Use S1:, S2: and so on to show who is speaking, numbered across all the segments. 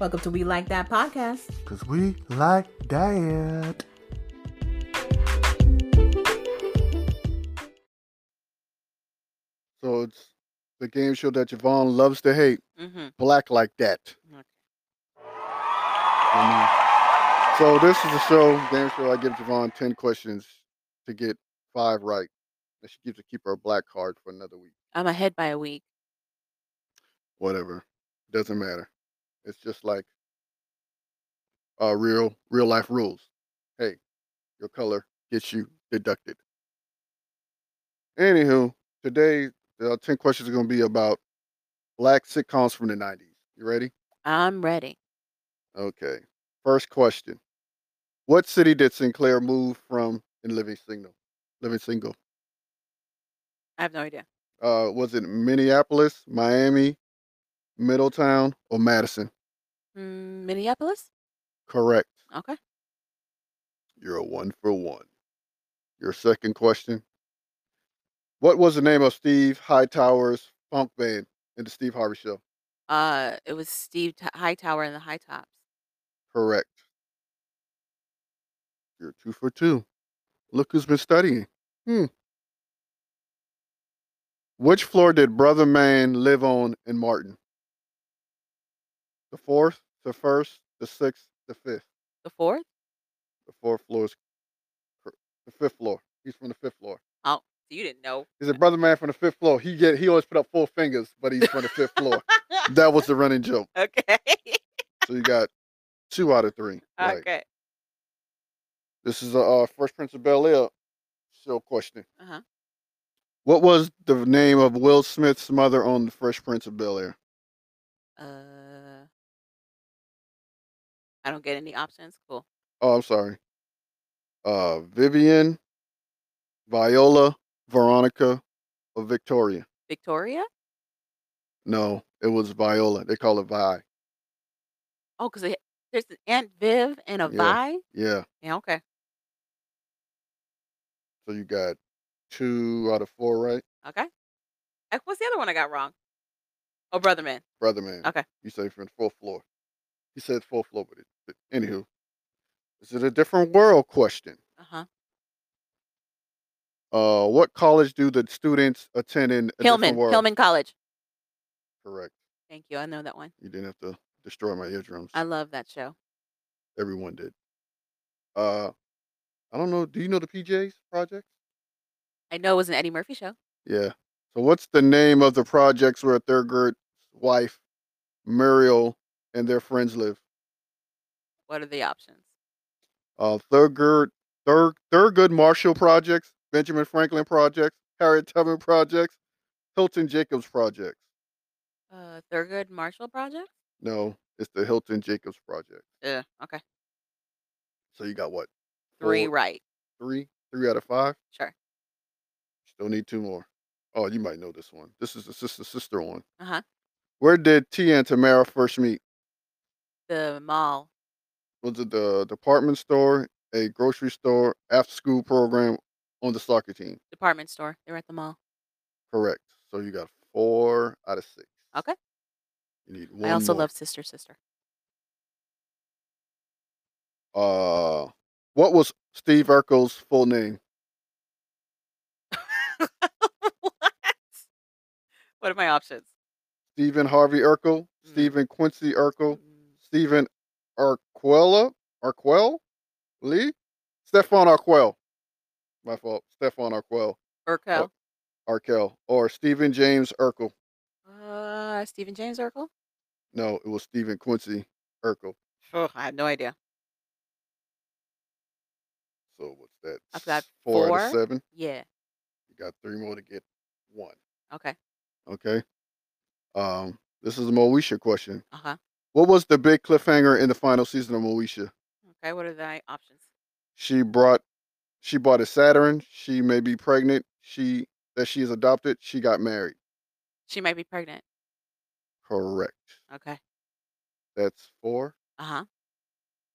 S1: Welcome to We Like That podcast.
S2: Cause we like that. So it's the game show that Javon loves to hate.
S1: Mm-hmm.
S2: Black like that.
S1: Okay.
S2: Mhm. So this is a show, game show. I give Javon ten questions to get five right, and she gets to keep her black card for another week.
S1: I'm ahead by a week.
S2: Whatever, doesn't matter. It's just like uh, real real life rules. Hey, your color gets you deducted. Anywho, today the ten questions are going to be about black sitcoms from the '90s. You ready?
S1: I'm ready.
S2: Okay. First question: What city did Sinclair move from in Living Single? Living Single.
S1: I have no idea.
S2: Uh, was it Minneapolis, Miami, Middletown, or Madison?
S1: Mm, Minneapolis?
S2: Correct.
S1: Okay.
S2: You're a one for one. Your second question. What was the name of Steve Hightower's funk band in the Steve Harvey Show?
S1: Uh, it was Steve T- Hightower and the High Tops.
S2: Correct. You're two for two. Look who's been studying. Hmm. Which floor did Brother Man live on in Martin? The fourth, the first, the sixth, the fifth.
S1: The fourth?
S2: The fourth floor is cor- the fifth floor. He's from the fifth floor.
S1: Oh, so you didn't know.
S2: He's a brother man from the fifth floor. He get he always put up four fingers, but he's from the fifth floor. That was the running joke.
S1: okay.
S2: So you got two out of three.
S1: Okay.
S2: This is a uh, Fresh Prince of Bel Air show question.
S1: Uh huh.
S2: What was the name of Will Smith's mother on the Fresh Prince of Bel Air?
S1: Uh, I don't get any options. Cool.
S2: Oh, I'm sorry. Uh, Vivian, Viola, Veronica, or Victoria?
S1: Victoria?
S2: No, it was Viola. They call it Vi.
S1: Oh, because there's an Aunt Viv and a
S2: Yeah.
S1: Vi.
S2: Yeah.
S1: Yeah. Okay.
S2: So you got two out of four, right?
S1: Okay. Uh, What's the other one I got wrong? Oh, Brother Man.
S2: Brother man.
S1: Okay.
S2: You say from the fourth floor. He said fourth floor, but it, anywho, is it a different world question?
S1: Uh huh.
S2: Uh, what college do the students attend in a
S1: Hillman.
S2: different world?
S1: Hillman College.
S2: Correct.
S1: Thank you. I know that one.
S2: You didn't have to destroy my eardrums.
S1: I love that show.
S2: Everyone did. Uh, I don't know. Do you know the PJs project?
S1: I know it was an Eddie Murphy show.
S2: Yeah. So what's the name of the projects where Thurgood's wife, Muriel, and their friends live?
S1: What are the options?
S2: Uh, Thurgood, Thur, Thurgood Marshall projects, Benjamin Franklin projects, Harriet Tubman projects, Hilton Jacobs projects.
S1: Uh, Thurgood Marshall Project.
S2: No, it's the Hilton Jacobs project.
S1: Yeah. Okay.
S2: So you got what?
S1: Three
S2: Four-
S1: right.
S2: Three, three out of five.
S1: Sure.
S2: Still need two more. Oh, you might know this one. This is the sister sister one.
S1: Uh huh.
S2: Where did T and Tamera first meet?
S1: The mall.
S2: Was it the department store, a grocery store, after school program, on the soccer team?
S1: Department store. They were at the mall.
S2: Correct. So you got four out of six.
S1: Okay.
S2: You need one
S1: I also
S2: more.
S1: love Sister Sister.
S2: Uh, what was Steve Urkel's full name?
S1: what? What are my options?
S2: Stephen Harvey Urkel,
S1: Mm.
S2: Stephen Quincy Urkel,
S1: Mm,
S2: Stephen Arquella, Arquell, Lee, Stefan Arquell. My fault. Stefan Arquell,
S1: Urkel.
S2: Arkell, or Stephen James Urkel.
S1: Uh, Stephen James Urkel.
S2: No, it was Stephen Quincy Urkel.
S1: Oh, I have no idea.
S2: So what's that?
S1: I've got
S2: four, out of seven.
S1: Yeah.
S2: You got three more to get one.
S1: Okay.
S2: Okay. Um, this is a Moesha question.
S1: Uh huh.
S2: What was the big cliffhanger in the final season of Moesha?
S1: Okay. What are the options?
S2: She brought, she bought a Saturn. She may be pregnant. She that she is adopted. She got married.
S1: She might be pregnant.
S2: Correct.
S1: Okay.
S2: That's four.
S1: Uh huh.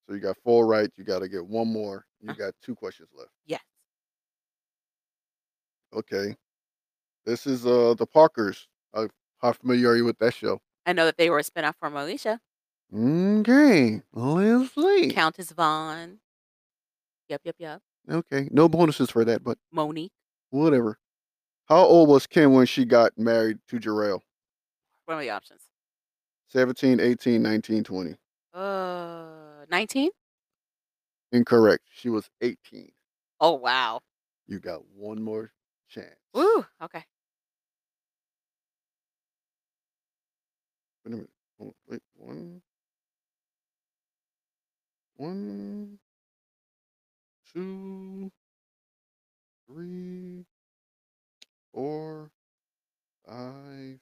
S2: So you got four right. You got to get one more. You
S1: Uh.
S2: got two questions left.
S1: Yes.
S2: Okay. This is uh the Parkers. Uh, how familiar are you with that show?
S1: I know that they were a spinoff from Alicia.
S2: Okay, let's.
S1: Countess Vaughn. Yep, yep, yep.
S2: Okay, no bonuses for that, but
S1: Mo'Nique.
S2: whatever. How old was Kim when she got married to Jarrell?
S1: What are the options?
S2: 17, 18, 19, 20.
S1: Uh, 19?
S2: Incorrect. She was 18.
S1: Oh, wow.
S2: You got one more chance.
S1: Woo. Okay.
S2: Wait a minute. Wait, one, one, two, three, four, five,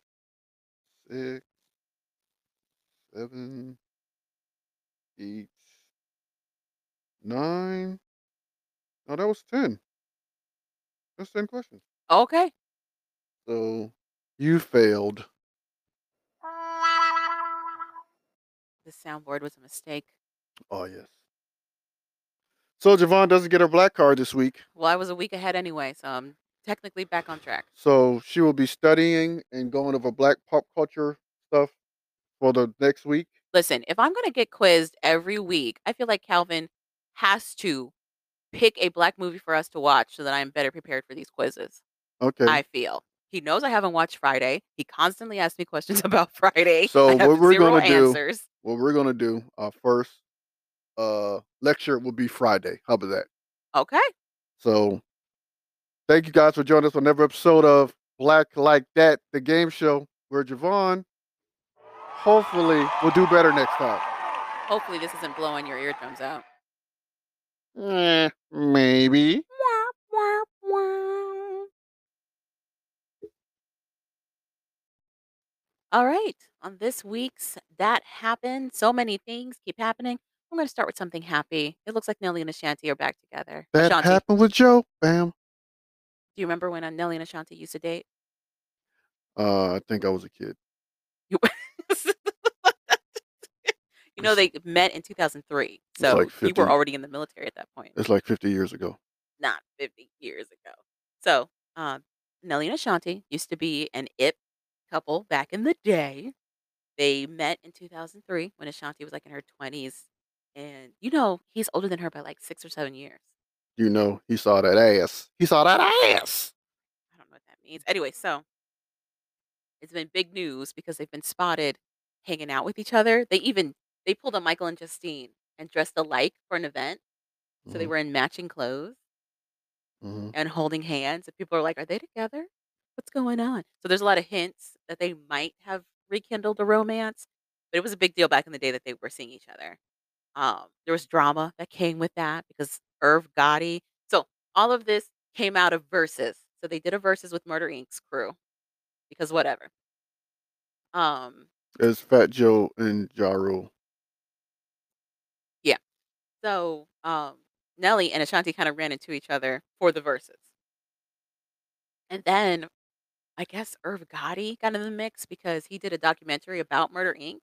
S2: six, seven, eight, nine. No, that was ten. That's ten questions.
S1: Okay.
S2: So you failed.
S1: The soundboard was a mistake.
S2: Oh yes. So Javon doesn't get her black card this week.
S1: Well, I was a week ahead anyway, so I'm technically back on track.
S2: So she will be studying and going over black pop culture stuff for the next week.
S1: Listen, if I'm going to get quizzed every week, I feel like Calvin has to pick a black movie for us to watch so that I'm better prepared for these quizzes.
S2: Okay.
S1: I feel. He knows I haven't watched Friday. He constantly asks me questions about Friday.
S2: So what we're
S1: 0
S2: gonna do- what we're gonna do, our first uh lecture will be Friday. How about that?
S1: Okay.
S2: So thank you guys for joining us on every episode of Black Like That, the game show where Javon hopefully will do better next time.
S1: Hopefully this isn't blowing your eardrums out.
S2: Eh, maybe.
S1: All right. On this week's That Happened, so many things keep happening. I'm going to start with something happy. It looks like Nelly and Ashanti are back together.
S2: That
S1: Ashanti,
S2: happened with Joe. Bam.
S1: do you remember when uh, Nelly and Ashanti used to date?
S2: Uh, I think I was a kid.
S1: You, you know, they met in 2003. So
S2: like
S1: you
S2: 50
S1: were already in the military at that point.
S2: It's like 50 years ago.
S1: not 50 years ago. So, um, Nelly and Ashanti used to be an it couple back in the day. They met in 2003 when Ashanti was like in her 20s. And, you know, he's older than her by like six or seven years.
S2: You know, he saw that ass. He saw that ass.
S1: I don't know what that means. Anyway, so it's been big news because they've been spotted hanging out with each other. They even they pulled a Michael and Justine and dressed alike for an event. So they
S2: Mhm,
S1: were in matching clothes.
S2: mhm.
S1: and holding hands. And people are like, are they together? What's going on? So there's a lot of hints that they might have rekindled a romance, but it was a big deal back in the day that they were seeing each other. Um, there was drama that came with that because Irv Gotti. So all of this came out of Verzuz. So they did a Verzuz with Murder Inc.'s crew because whatever. Um,
S2: It's Fat Joe and Ja Rule. Yeah.
S1: So um, Nelly and Ashanti kind of ran into each other for the Verzuz. And then I guess Irv Gotti got in the mix because he did a documentary about Murder Inc.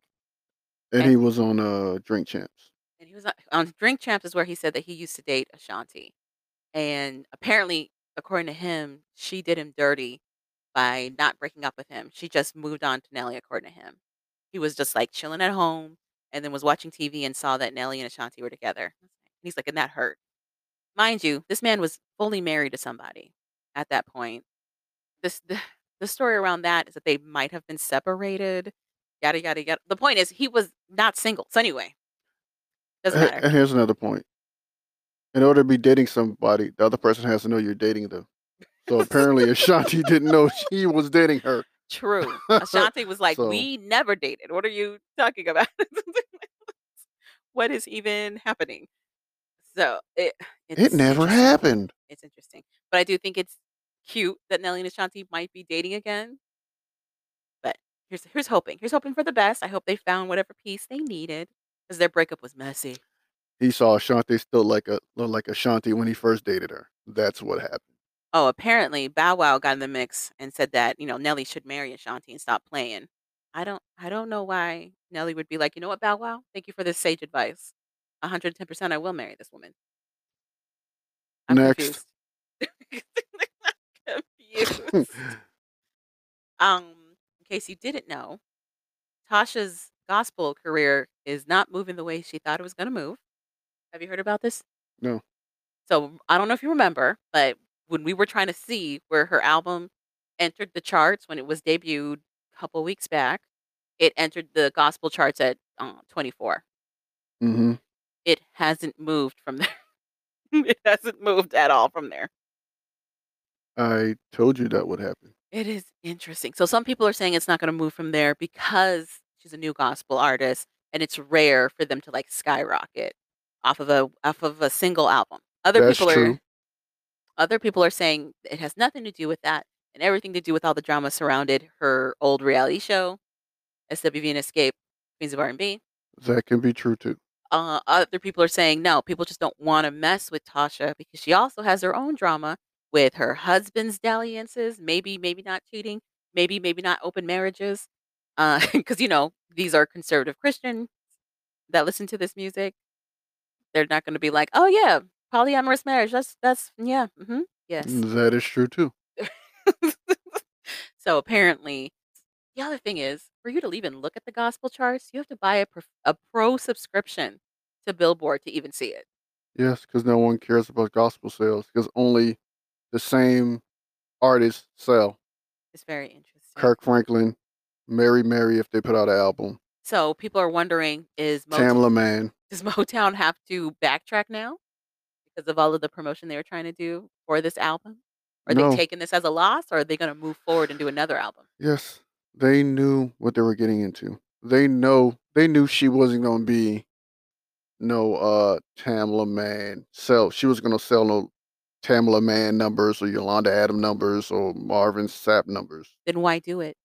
S2: And
S1: And-
S2: he was on uh Drink Champs.
S1: And he was on, on Drink Champs is where he said that he used to date Ashanti. And apparently, according to him, she did him dirty by not breaking up with him. She just moved on to Nelly, according to him. He was just like chilling at home and then was watching TV and saw that Nelly and Ashanti were together. And he's like, and that hurt. Mind you, this man was fully married to somebody at that point. This the, story around that is that they might have been separated. Yada yada yada. The point is he was not single. So anyway. Doesn't matter.
S2: And here's another point. In order to be dating somebody, the other person has to know you're dating them. So apparently Ashanti didn't know she was dating her.
S1: True. Ashanti was like,
S2: So-
S1: "We never dated. What are you talking about? what is even happening?" So it it's
S2: It never happened.
S1: It's interesting, but I do think it's cute that Nelly and Ashanti might be dating again. But here's here's hoping. Here's hoping for the best. I hope they found whatever piece they needed because their breakup was messy.
S2: He saw Ashanti still like a look like Ashanti when he first dated her. That's what happened.
S1: Oh, apparently Bow Wow got in the mix and said that, you know, Nelly should marry Ashanti and stop playing. I don't I don't know why Nelly would be like, you know what, Bow Wow? Thank you for this sage advice. 110% I will marry this woman. I'm
S2: Next.
S1: confused. confused. Um, in case you didn't know, Tasha's gospel career is not moving the way she thought it was gonna move. Have you heard about this?
S2: No.
S1: So, I don't know if you remember, but when we were trying to see where her album entered the charts when it was debuted a couple weeks back, it entered the gospel charts at, uh, 24.
S2: Mhm.
S1: It hasn't moved from there. It hasn't moved at all from there.
S2: I told you that would happen.
S1: It is interesting. So some people are saying it's not gonna move from there because she's a new gospel artist, and it's rare for them to, like, skyrocket off of a off of a single album. Other
S2: That's
S1: people
S2: true.
S1: are other people are saying it has nothing to do with that and everything to do with all the drama surrounded her old reality show, SWV and Xscape, Queens of R&B.
S2: That can be true too.
S1: Uh, other people are saying, no, people just don't wanna mess with Tasha because she also has her own drama with her husband's dalliances, maybe, maybe not cheating, maybe, maybe not open marriages, uh, 'cause, you know, these are conservative Christians that listen to this music. They're not gonna be like, "Oh, yeah, polyamorous marriage, that's that's yeah, mm-hmm, yes."
S2: That is true too.
S1: So, apparently the other thing is, for you to even look at the gospel charts, you have to buy a prof a pro subscription to Billboard to even see it.
S2: Yes, because no one cares about gospel sales because only the same artists sell.
S1: It's very interesting.
S2: Kirk Franklin, Mary Mary if they put out an album.
S1: So, people are wondering, is Mot
S2: Tamela Mann.
S1: does Motown have to backtrack now because of all of the promotion they were trying to do for this album? Are they taking this as a loss, or are they gonna move forward and do another album?
S2: Yes, they knew what they were getting into. They know they knew she wasn't gonna be no, uh, Tamela Mann sell she was gonna sell no Tamela Mann numbers or Yolanda Adam numbers or Marvin Sapp numbers.
S1: Then why do it?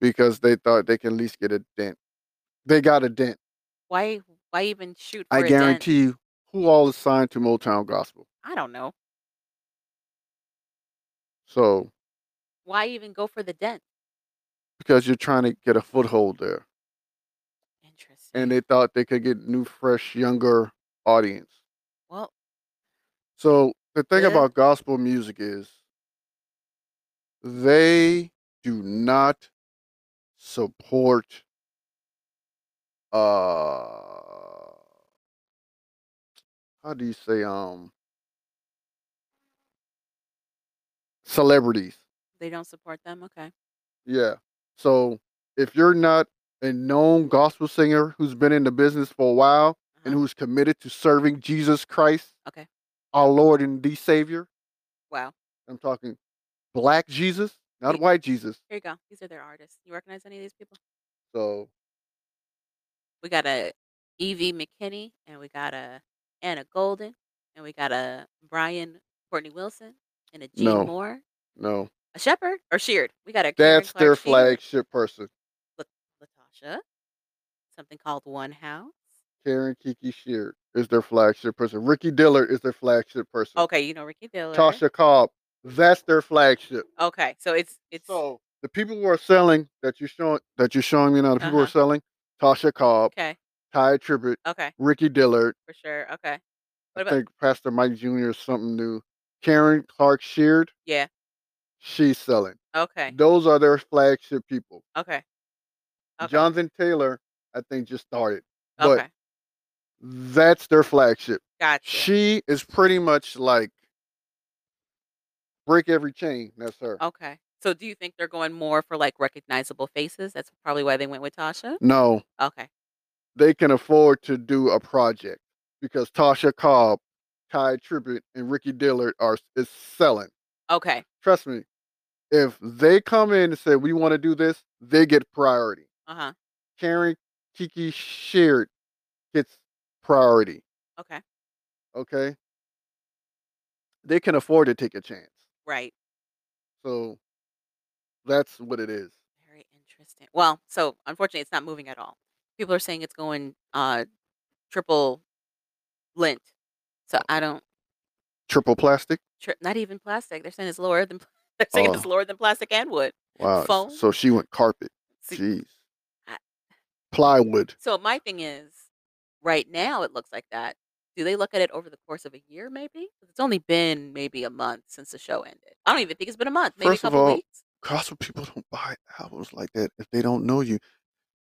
S2: Because they thought they can at least get a dent. They got a dent.
S1: Why why even shoot for
S2: I
S1: a dent?
S2: guarantee you who all is signed to Motown Gospel.
S1: I don't know.
S2: So
S1: Why even go for the dent?
S2: because you're trying to get a foothold there.
S1: Interesting.
S2: And they thought they could get new, fresh, younger audience.
S1: Well
S2: So the thing
S1: Yeah.
S2: about gospel music is they do not support uh how do you say um celebrities.
S1: they don't support them? Okay.
S2: Yeah. So if you're not a known gospel singer who's been in the business for a while and
S1: Uh-huh.
S2: who's committed to serving Jesus Christ,
S1: Okay.
S2: Our Lord and the Savior,
S1: Wow.
S2: I'm talking black Jesus, not
S1: Ye
S2: white Jesus.
S1: Here you go. These are their artists. You recognize any of these people?
S2: So
S1: We got a Evvie McKinney, and we got a Anna Golden, and we got a Brian Courtney Wilson, and a Gene
S2: No.
S1: Moore.
S2: no,
S1: A Shepherd or Sheard. We got a Karen
S2: that's their
S1: Clark Sheard,
S2: flagship person.
S1: La Latasha, something called One House.
S2: Karen Kiki Sheard is their flagship person. Ricky Dillard is their flagship person.
S1: Okay, you know Ricky Dillard.
S2: Tasha Cobb, that's their flagship.
S1: Okay, so it's it's
S2: So the people who are selling that you're showing that you're showing me now, the people who are
S1: Uh-huh.
S2: selling Tasha Cobb,
S1: okay,
S2: Tye Tribbett,
S1: okay,
S2: Ricky Dillard,
S1: for sure. Okay.
S2: I
S1: What about
S2: think Pastor Mike Jr. is something new. Karen Clark Sheard,
S1: yeah,
S2: she's selling.
S1: okay,
S2: Those are their flagship people.
S1: okay, okay,
S2: Jonathan Taylor, I think, just started. But
S1: okay,
S2: that's their flagship.
S1: gotcha.
S2: She is pretty much like break every chain. That's her.
S1: Okay. So do you think they're going more for like recognizable faces? That's probably why they went with Tasha?
S2: No,
S1: Okay.
S2: they can afford to do a project because Tasha Cobb, Tye Tribbett, and Ricky Dillard are is selling.
S1: Okay.
S2: Trust me. If they come in and say we want to do this, they get priority.
S1: Uh-huh.
S2: Karen Kiki Sheard gets priority.
S1: Okay.
S2: Okay. They can afford to take a chance.
S1: Right.
S2: So that's what it is.
S1: Very interesting. Well, so unfortunately it's not moving at all. People are saying it's going uh triple lint. So I don't
S2: Triple plastic.
S1: tri- not even plastic. They're saying it's lower than they're saying it's
S2: Oh.
S1: lower than plastic and wood.
S2: Wow.
S1: Foam?
S2: So she went carpet.
S1: See,
S2: Jeez.
S1: I-
S2: Plywood.
S1: So my thing is, right now it looks like that. Do they look at it over the course of a year, maybe? 'Cause It's only been maybe a month since the show ended. I don't even think it's been a month. Maybe
S2: First
S1: a
S2: of
S1: couple
S2: all,
S1: weeks.
S2: gospel people don't buy albums like that if they don't know you.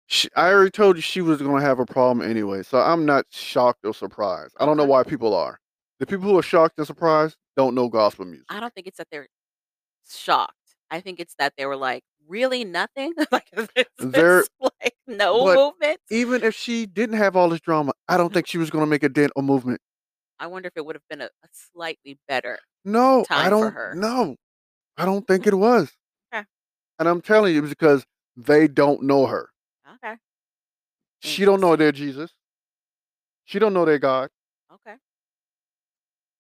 S2: Sh I already told you she was gonna have a problem anyway, so I'm not shocked or surprised. I don't know
S1: Okay.
S2: why people are. The people who are shocked and surprised don't know gospel music.
S1: I don't think it's that they're shocked. I think it's that they were like, "Really nothing?" Like,
S2: They're
S1: like, no movement?
S2: even if she didn't have all this drama, I don't think she was gonna make a dent or movement.
S1: I wonder if it would have been a a slightly better
S2: No, I
S1: time for
S2: don't
S1: her.
S2: no. I don't think it was.
S1: Okay.
S2: And I'm telling you, because they don't know her.
S1: Okay.
S2: She don't know their Jesus. She don't know their God.
S1: Okay.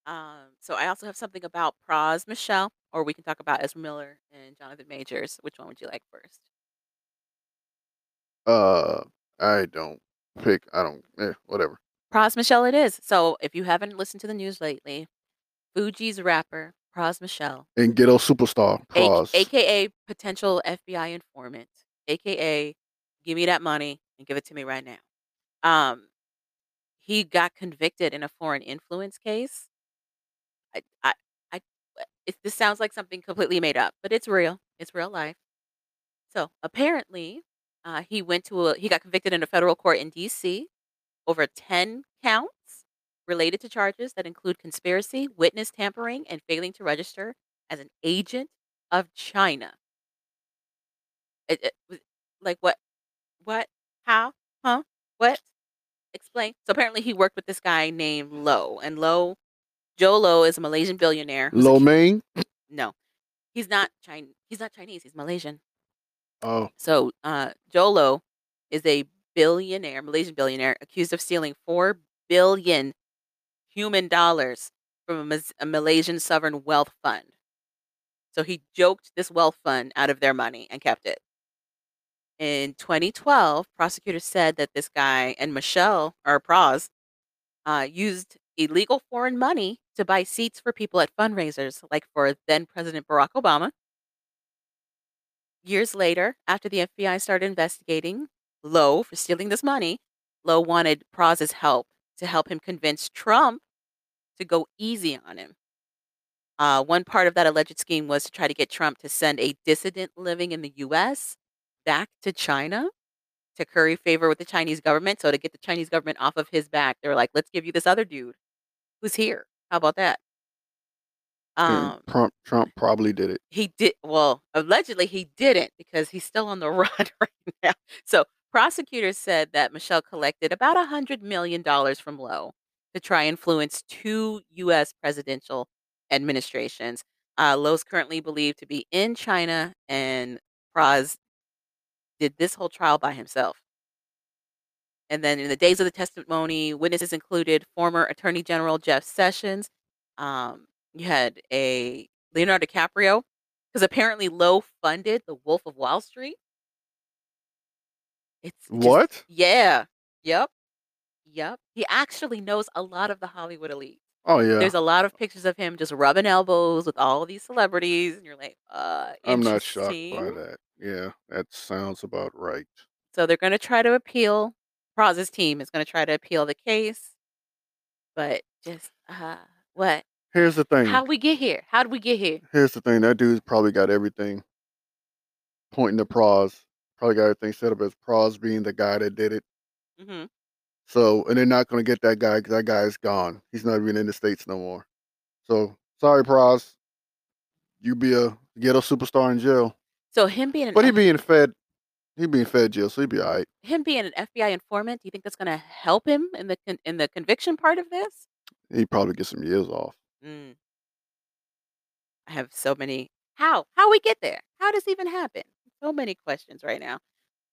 S1: Um, so I also have something about Pras Michel, or we can talk about Ezra Miller and Jonathan Majors. Which one would you like first?
S2: Uh, I don't pick I don't eh, whatever.
S1: Pras Michel it is. So if you haven't listened to the news lately, Fugees rapper, Pras Michel,
S2: And ghetto superstar,
S1: A- aka potential FBI informant, aka give me that money and give it to me right now. Um, he got convicted in a foreign influence case. I, I, it, this sounds like something completely made up, but it's real. It's real life. So apparently, uh, he went to a, he got convicted in a federal court in D.C. over ten counts related to charges that include conspiracy, witness tampering, and failing to register as an agent of China. It, it, like what? What? How? Huh? What? Explain. So apparently, he worked with this guy named Low, and Low, Jho Low, is a Malaysian billionaire.
S2: Lo Mein.
S1: no, he's not Chinese. He's not Chinese. He's Malaysian.
S2: Oh,
S1: So, uh, Jho Low is a billionaire, Malaysian billionaire, accused of stealing four billion human dollars from a, a Malaysian sovereign wealth fund. So he joked this wealth fund out of their money and kept it. In 2012, prosecutors said that this guy and Michel or Pras uh, used illegal foreign money to buy seats for people at fundraisers, like for then President Barack Obama. Years later, after the FBI started investigating Low for stealing this money, Low wanted Pras's help to help him convince Trump to go easy on him. Uh, one part of that alleged scheme was to try to get Trump to send a dissident living in the U.S. back to China to curry favor with the Chinese government. So to get the Chinese government off of his back, they were like, "Let's give you this other dude who's here. How about that?"
S2: and
S1: Um,
S2: Trump Trump probably did it.
S1: he did well, allegedly he didn't because he's still on the run right now. So prosecutors said that Michel collected about a hundred million dollars from Low to try influence two U.S. presidential administrations. Uh, Low's currently believed to be in China, and Pras did this whole trial by himself. And then in the days of the testimony, witnesses included former Attorney General Jeff Sessions. Um, you had a Leonardo DiCaprio, because apparently Low funded The Wolf of Wall Street. It's just
S2: What?
S1: yeah, yep, yep. He actually knows a lot of the Hollywood elite.
S2: Oh yeah.
S1: There's a lot of pictures of him just rubbing elbows with all these celebrities, and you're like, uh,
S2: I'm not shocked by that. Yeah, that sounds about right.
S1: So they're going to try to appeal. Pras's team is going to try to appeal the case, but just uh, what?
S2: Here's the thing.
S1: How we get here? How did we get here?
S2: Here's the thing. That dude's probably got everything pointing to Pros. Probably got everything set up as Pros being the guy that did it.
S1: hmm
S2: So, and they're not going to get that guy because that guy's gone. He's not even in the states no more. So, sorry, Pros. You be a ghetto superstar in jail,
S1: So him being
S2: but he being fed. He being fed jail, so he'd be all right.
S1: him being an FBI informant, do you think that's going to help him in the con- in the conviction part of this?
S2: He'd probably get some years off.
S1: Mm, I have so many. How? How we get there? How does even happen? So many questions right now.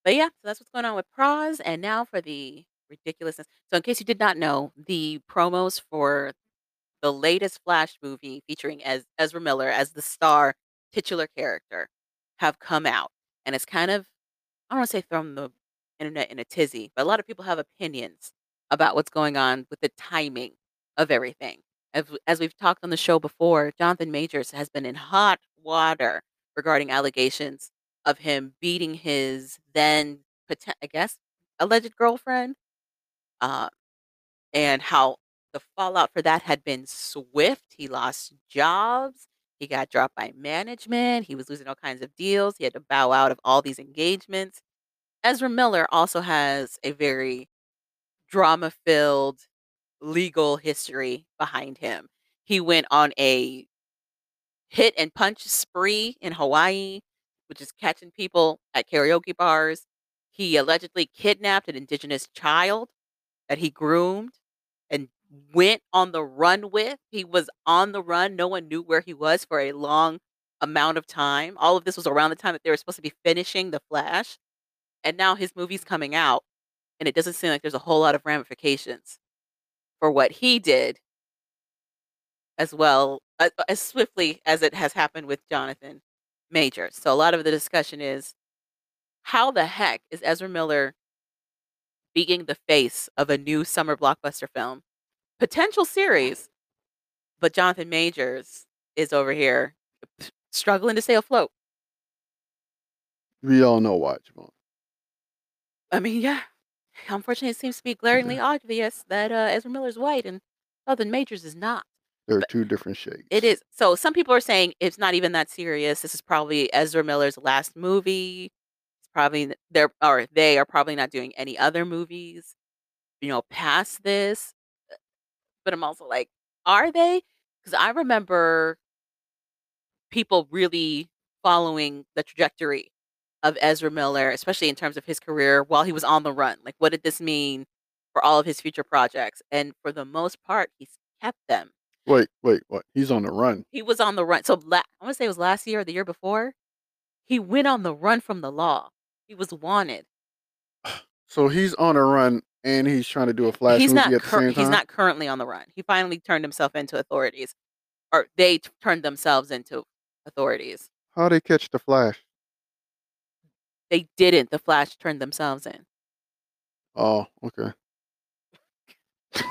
S1: But yeah, so that's what's going on with Pras. And now for the ridiculousness. So in case you did not know, the promos for the latest Flash movie featuring as Ezra Miller as the star titular character have come out, and it's kind of I don't want to say thrown the internet in a tizzy, but a lot of people have opinions about what's going on with the timing of everything. As, as we've talked on the show before, Jonathan Majors has been in hot water regarding allegations of him beating his then, I guess, alleged girlfriend, uh, and how the fallout for that had been swift. He lost jobs. He got dropped by management. He was losing all kinds of deals. He had to bow out of all these engagements Ezra Miller also has a very drama-filled legal history behind him. He went on a hit and punch spree in Hawaii, which is catching people at karaoke bars. He allegedly kidnapped an indigenous child that he groomed and went on the run with. He was on the run. No one knew where he was for a long amount of time. All of this was around the time that they were supposed to be finishing The Flash. And now his movie's coming out, and it doesn't seem like there's a whole lot of ramifications for what he did as well uh, as swiftly as it has happened with Jonathan Major. So a lot of the discussion is how the heck is Ezra Miller being the face of a new summer blockbuster film, potential series, but Jonathan Majors is over here struggling to stay afloat.
S2: We all know why, Javon.
S1: I mean, yeah. Unfortunately, it seems to be glaringly obvious that uh, Ezra Miller's white and Jonathan Majors is not.
S2: They're two different shades.
S1: It is. So some people are saying it's not even that serious. This is probably Ezra Miller's last movie. It's probably they're or they are probably not doing any other movies, you know, past this. But I'm also like, are they? Because I remember people really following the trajectory of Ezra Miller, especially in terms of his career while he was on the run. Like, what did this mean for all of his future projects? And for the most part, he's kept them.
S2: Wait, wait, what? He's on the run.
S1: He was on the run. So la- I want to say it was last year or the year before. He went on the run from the law. He was wanted.
S2: So he's on a run and he's trying to do a flash
S1: he's
S2: movie
S1: not.
S2: at the
S1: cur-
S2: same time.
S1: he's not currently on the run. He finally turned himself into authorities, or they t- turned themselves into authorities.
S2: How they catch the flash?
S1: They didn't. The Flash turned themselves in.
S2: Oh, okay.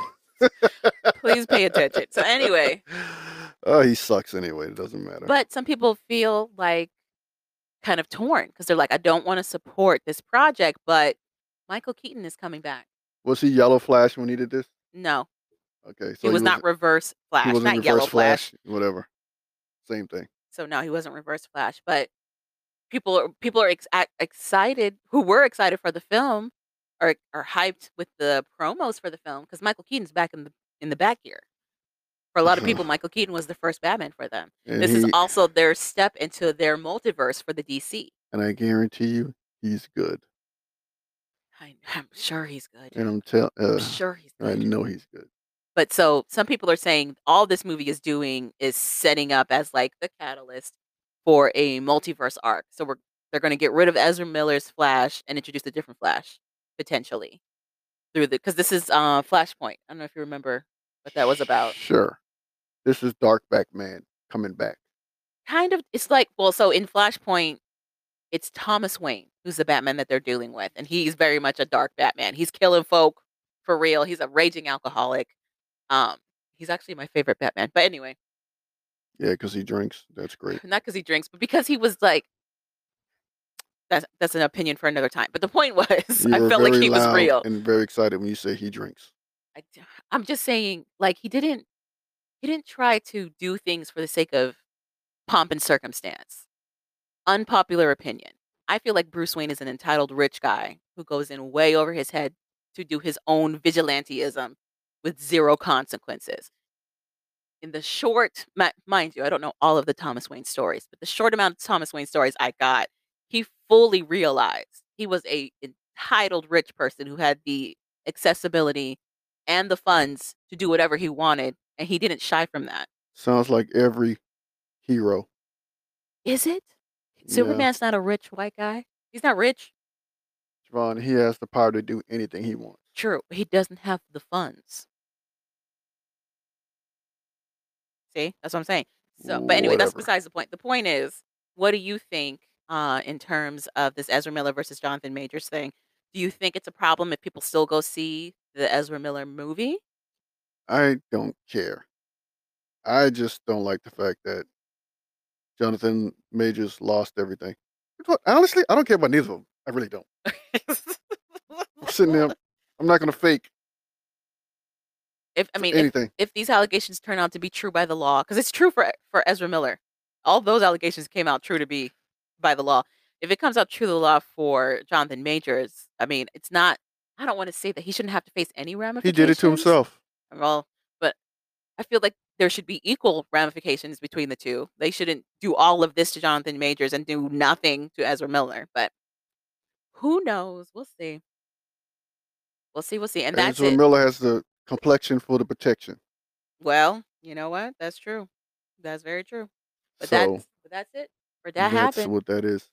S1: Please pay attention. So anyway,
S2: Oh, he sucks anyway. It doesn't matter.
S1: but some people feel like kind of torn because they're like, I don't want to support this project, but Michael Keaton is coming back.
S2: Was he Yellow Flash when he did this?
S1: No,
S2: Okay, so
S1: he was not reverse Flash,
S2: he wasn't
S1: not
S2: Reverse
S1: Yellow Flash.
S2: Whatever. Same thing.
S1: So no, he wasn't Reverse Flash. But people are people are ex- excited who were excited for the film are are hyped with the promos for the film because Michael Keaton's back in the in the back here. For a lot of people, Michael Keaton was the first Batman for them.
S2: And
S1: This
S2: he,
S1: is also their step into their multiverse for the DC.
S2: and I guarantee you, he's good.
S1: I, I'm sure he's good.
S2: And I'm tell. Uh,
S1: sure he's
S2: I
S1: good.
S2: know he's good.
S1: But so some people are saying all this movie is doing is setting up as like the catalyst for a multiverse arc. So we're they're going to get rid of Ezra Miller's Flash and introduce a different Flash potentially through the because this is uh Flashpoint. I don't know if you remember what that was about.
S2: Sure. This is Dark Man coming back.
S1: Kind of it's like well so in Flashpoint it's Thomas Wayne who's the Batman that they're dealing with and he's very much a dark Batman. He's killing folk for real. He's a raging alcoholic. Um he's actually my favorite Batman. But anyway,
S2: Yeah, because he drinks. That's great.
S1: not because he drinks, but because he was like. That's that's an opinion for another time. But the point was,
S2: You
S1: I felt like he was real.
S2: and very excited when you say he drinks.
S1: I'm just saying, like he didn't he didn't try to do things for the sake of pomp and circumstance. Unpopular opinion. I feel like Bruce Wayne is an entitled rich guy who goes in way over his head to do his own vigilanteism with zero consequences. In the short, mind you, I don't know all of the Thomas Wayne stories, but the short amount of Thomas Wayne stories I got, he fully realized he was a entitled rich person who had the accessibility and the funds to do whatever he wanted, and he didn't shy from that.
S2: Sounds like every hero.
S1: Is it?
S2: Yeah.
S1: Superman's not a rich white guy. He's not rich.
S2: Javon, he has the power to do anything he wants.
S1: True, he doesn't have the funds. See, that's what I'm saying. So, but anyway, that's
S2: Whatever.
S1: besides the point. The point is, what do you think uh, in terms of this Ezra Miller versus Jonathan Majors thing? Do you think it's a problem if people still go see the Ezra Miller movie?
S2: I don't care. I just don't like the fact that Jonathan Majors lost everything. Honestly, I don't care about neither of them. I really don't. I'm sitting there. I'm not going to fake
S1: if I mean, if,
S2: anything.
S1: if these allegations turn out to be true by the law, because it's true for for Ezra Miller, all those allegations came out true to be by the law. if it comes out true to the law for Jonathan Majors, I mean, it's not. I don't want to say that he shouldn't have to face any ramifications.
S2: He did it to himself.
S1: Well, but I feel like there should be equal ramifications between the two. They shouldn't do all of this to Jonathan Majors and do nothing to Ezra Miller. But who knows? We'll see. We'll see. We'll see. And that's
S2: Ezra
S1: it.
S2: Miller has the complexion for the protection.
S1: Well, you know what? That's true. That's very true. But
S2: So
S1: that's but that's it. For that
S2: that's
S1: happened.
S2: what that is.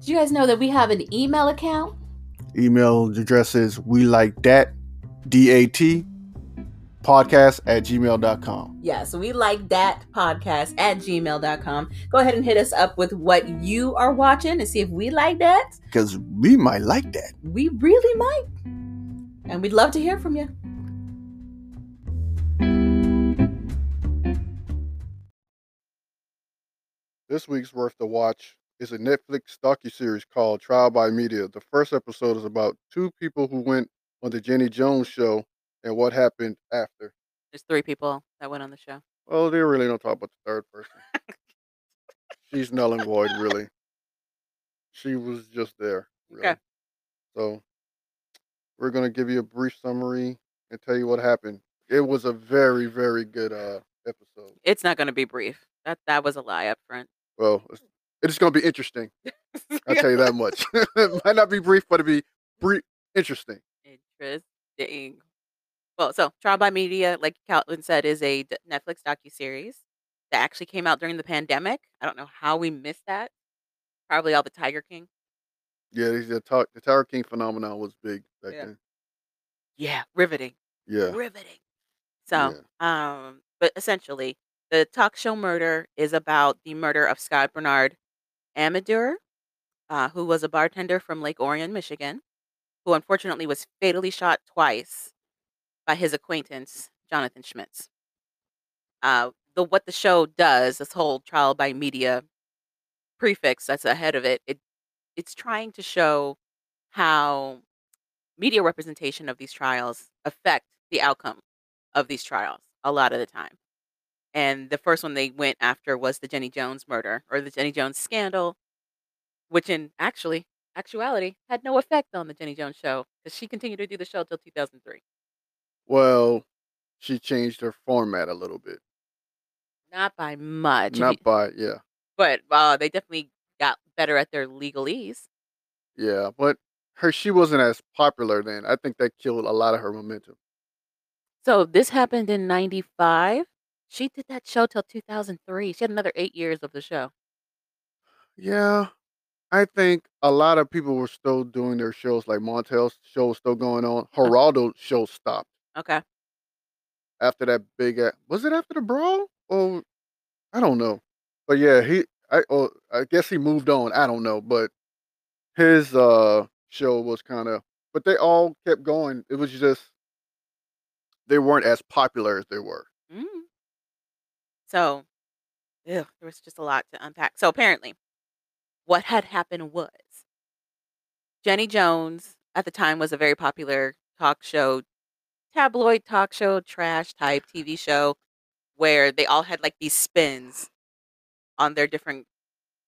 S3: Did you guys know that we have an email account?
S2: Email address is we like that, D A T podcast at gmail.com.
S3: Yeah, so we like that podcast at gmail.com. Go ahead and hit us up with what you are watching and see if we like that.
S2: Because we might like that.
S3: We really might. And we'd love to hear from you.
S2: This week's worth to watch is a Netflix docuseries called Trial by Media. The first episode is about two people who went on the Jenny Jones show and what happened after.
S1: There's three people that went on the show.
S2: Well, they really don't talk about the third person. She's null and void, really. She was just there. Really.
S1: Okay.
S2: So we're gonna give you a brief summary and tell you what happened. It was a very, very good uh episode.
S1: It's not going to be brief. That that was a lie up front.
S2: Well, it's, it's gonna be interesting. I'll tell you that much. it might not be brief, but it'll be brief, interesting.
S1: Interesting. Well, so Trial by Media, like Calvin said, is a d- Netflix docu series that actually came out during the pandemic. I don't know how we missed that. Probably all the Tiger King.
S2: Yeah, the, the, Tiger King phenomenon was big back
S1: Yeah.
S2: then.
S1: Yeah, riveting.
S2: Yeah.
S1: riveting. So, um, but essentially, the talk show murder is about the murder of Scott Bernard Amedure, uh, who was a bartender from Lake Orion, Michigan, who unfortunately was fatally shot twice by his acquaintance Jonathan Schmitz. Uh, the what the show does, this whole trial by media prefix that's ahead of it, it it's trying to show how media representation of these trials affect the outcome of these trials a lot of the time. And the first one they went after was the Jenny Jones murder or the Jenny Jones scandal, which in actually actuality had no effect on the Jenny Jones show because she continued to do the show till 2003.
S2: Well, she changed her format a little bit.
S1: Not by much,
S2: Not by yeah.
S1: but uh, they definitely got better at their legalese.
S2: Yeah, but her she wasn't as popular then. I think that killed a lot of her momentum.
S1: So this happened in 95. She did that show till 2003. She had another eight years of the show.
S2: Yeah. I think a lot of people were still doing their shows like Montel's show was still going on. Geraldo's show stopped
S1: Okay.
S2: after that big a- was it after the brawl? Or I don't know. But yeah, he I oh, I guess he moved on. I don't know, but his uh show was kind of but they all kept going. It was just they weren't as popular as they were.
S1: So, ew, there was just a lot to unpack. So apparently, what had happened was Jenny Jones at the time was a very popular talk show, tabloid talk show, trash type TV show, where they all had like these spins on their different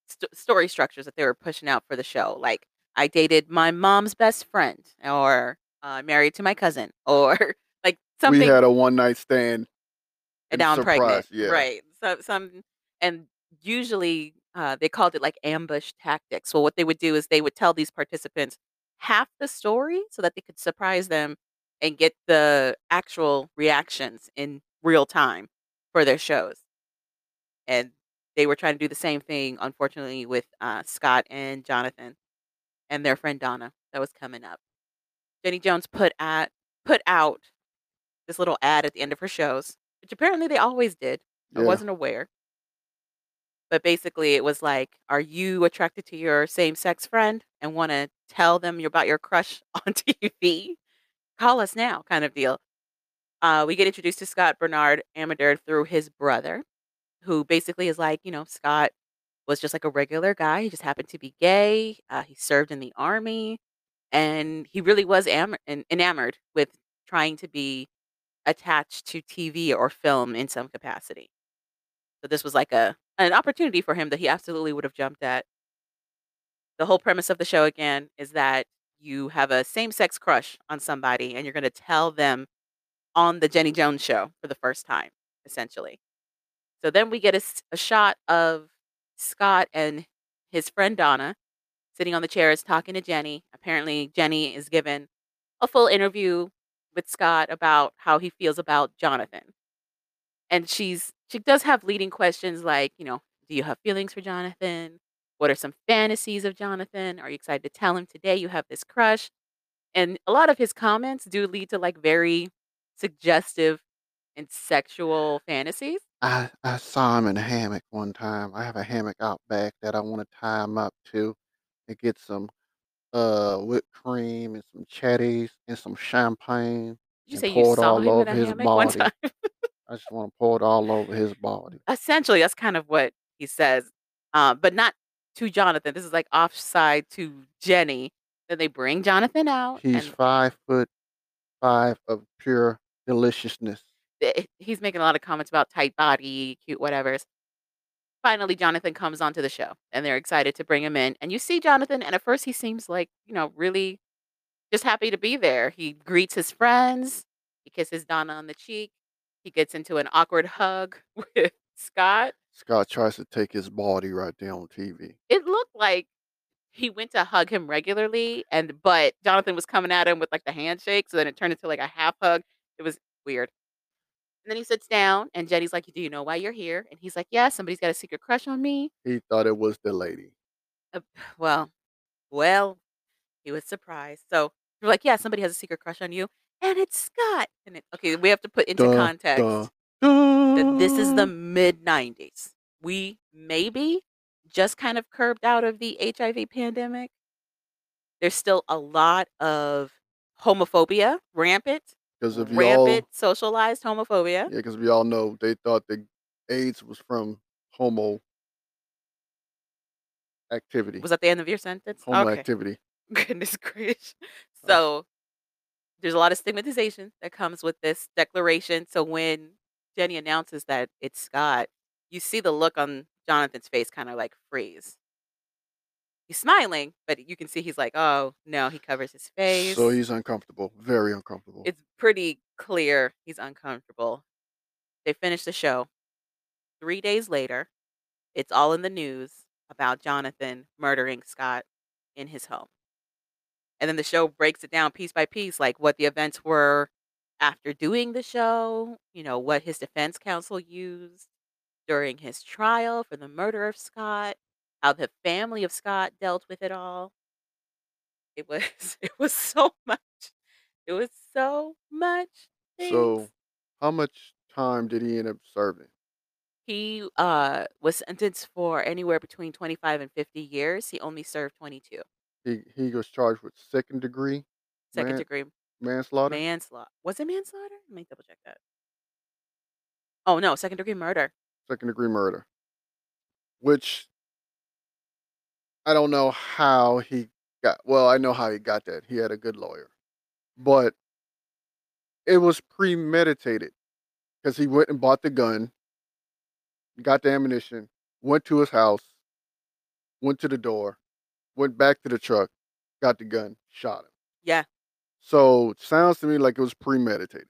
S1: st- story structures that they were pushing out for the show. Like, I dated my mom's best friend, or uh, married to my cousin, or like something
S2: We had a one night stand.
S1: And now I'm pregnant.
S2: yeah.
S1: Right. So some and usually uh, they called it like ambush tactics. Well, what they would do is they would tell these participants half the story so that they could surprise them and get the actual reactions in real time for their shows. And they were trying to do the same thing, unfortunately, with uh, Scott and Jonathan and their friend Donna that was coming up. Jenny Jones put at put out this little ad at the end of her shows, which apparently they always did. I
S2: Yeah.
S1: wasn't aware. But basically, it was like, are you attracted to your same sex friend and want to tell them about your crush on TV? Call us now, kind of deal. Uh, we get introduced to Scott Bernard Amedure through his brother, who basically is like, you know, Scott was just like a regular guy. He just happened to be gay. Uh, he served in the army, and he really was am- en- enamored with trying to be attached to TV or film in some capacity. So this was like a an opportunity for him that he absolutely would have jumped at. The whole premise of the show again is that you have a same-sex crush on somebody and you're gonna tell them on the Jenny Jones show for the first time, essentially. So then we get a, a shot of Scott and his friend Donna sitting on the chairs talking to Jenny. Apparently, Jenny is given a full interview with Scott about how he feels about Jonathan. And she's she does have leading questions like, you know, do you have feelings for Jonathan? What are some fantasies of Jonathan? Are you excited to tell him today you have this crush? And a lot of his comments do lead to like very suggestive and sexual fantasies.
S2: I I saw him in a hammock one time. I have a hammock out back that I want to tie him up to and get some uh whipped cream and some cherries and some champagne
S1: Did you
S2: and
S1: say you
S2: pour it
S1: saw
S2: all
S1: him
S2: over
S1: a
S2: his
S1: hammock one
S2: body.
S1: time?
S2: I just want to pour it all over his body.
S1: Essentially, that's kind of what he says, uh, but not to Jonathan. This is like offside to Jenny. Then they bring Jonathan out,
S2: He's
S1: and
S2: five foot five of pure deliciousness.
S1: th- he's making a lot of comments about tight body, cute whatevers. Finally, Jonathan comes onto the show, and they're excited to bring him in. And you see Jonathan, and at first he seems like you know really just happy to be there. He greets his friends. He kisses Donna on the cheek. He gets into an awkward hug with Scott.
S2: Scott tries to take his body right there on TV.
S1: It looked like he went to hug him regularly, and but Jonathan was coming at him with like the handshake, so then it turned into like a half hug. It was weird. And then he sits down, and Jenny's like, "Do you know why you're here?" And he's like, "Yeah, somebody's got a secret crush on me."
S2: He thought it was the lady.
S1: Uh, well, well, he was surprised. So you're like, "Yeah, somebody has a secret crush on you," and it's Scott. And it, okay, we have to put into
S2: Duh,
S1: context
S2: duh,
S1: that this is the mid '90s. We maybe just kind of curbed out of the HIV pandemic. There's still a lot of homophobia, rampant,
S2: Because if y'all,
S1: rampant socialized homophobia.
S2: yeah, because we all know they thought the AIDS was from homo activity,
S1: Was that the end of your sentence?
S2: homo
S1: Okay.
S2: activity.
S1: Goodness gracious. So there's a lot of stigmatization that comes with this declaration. So when Jenny announces that it's Scott, you see the look on Jonathan's face kind of like freeze. He's smiling, but you can see he's like, oh no, he covers his face.
S2: So he's uncomfortable, very uncomfortable.
S1: It's pretty clear he's uncomfortable. They finish the show. Three days later, it's all in the news about Jonathan murdering Scott in his home. And then the show breaks it down piece by piece, like what the events were after doing the show, you know, what his defense counsel used during his trial for the murder of Scott, how the family of Scott dealt with it all. It was it was so much. It was so much things.
S2: So, how much time did he end up serving?
S1: He uh was sentenced for anywhere between 25 and 50 years. He only served 22.
S2: He he was charged with second degree
S1: Second
S2: man,
S1: degree
S2: manslaughter.
S1: manslaughter. Was it manslaughter? Let me double check that. Oh no, second degree murder.
S2: second degree murder, which I don't know how he got. Well, I know how he got that. He had a good lawyer, but it was premeditated because he went and bought the gun, got the ammunition, went to his house, went to the door, went back to the truck, got the gun, shot him.
S1: Yeah.
S2: So sounds to me like it was premeditated.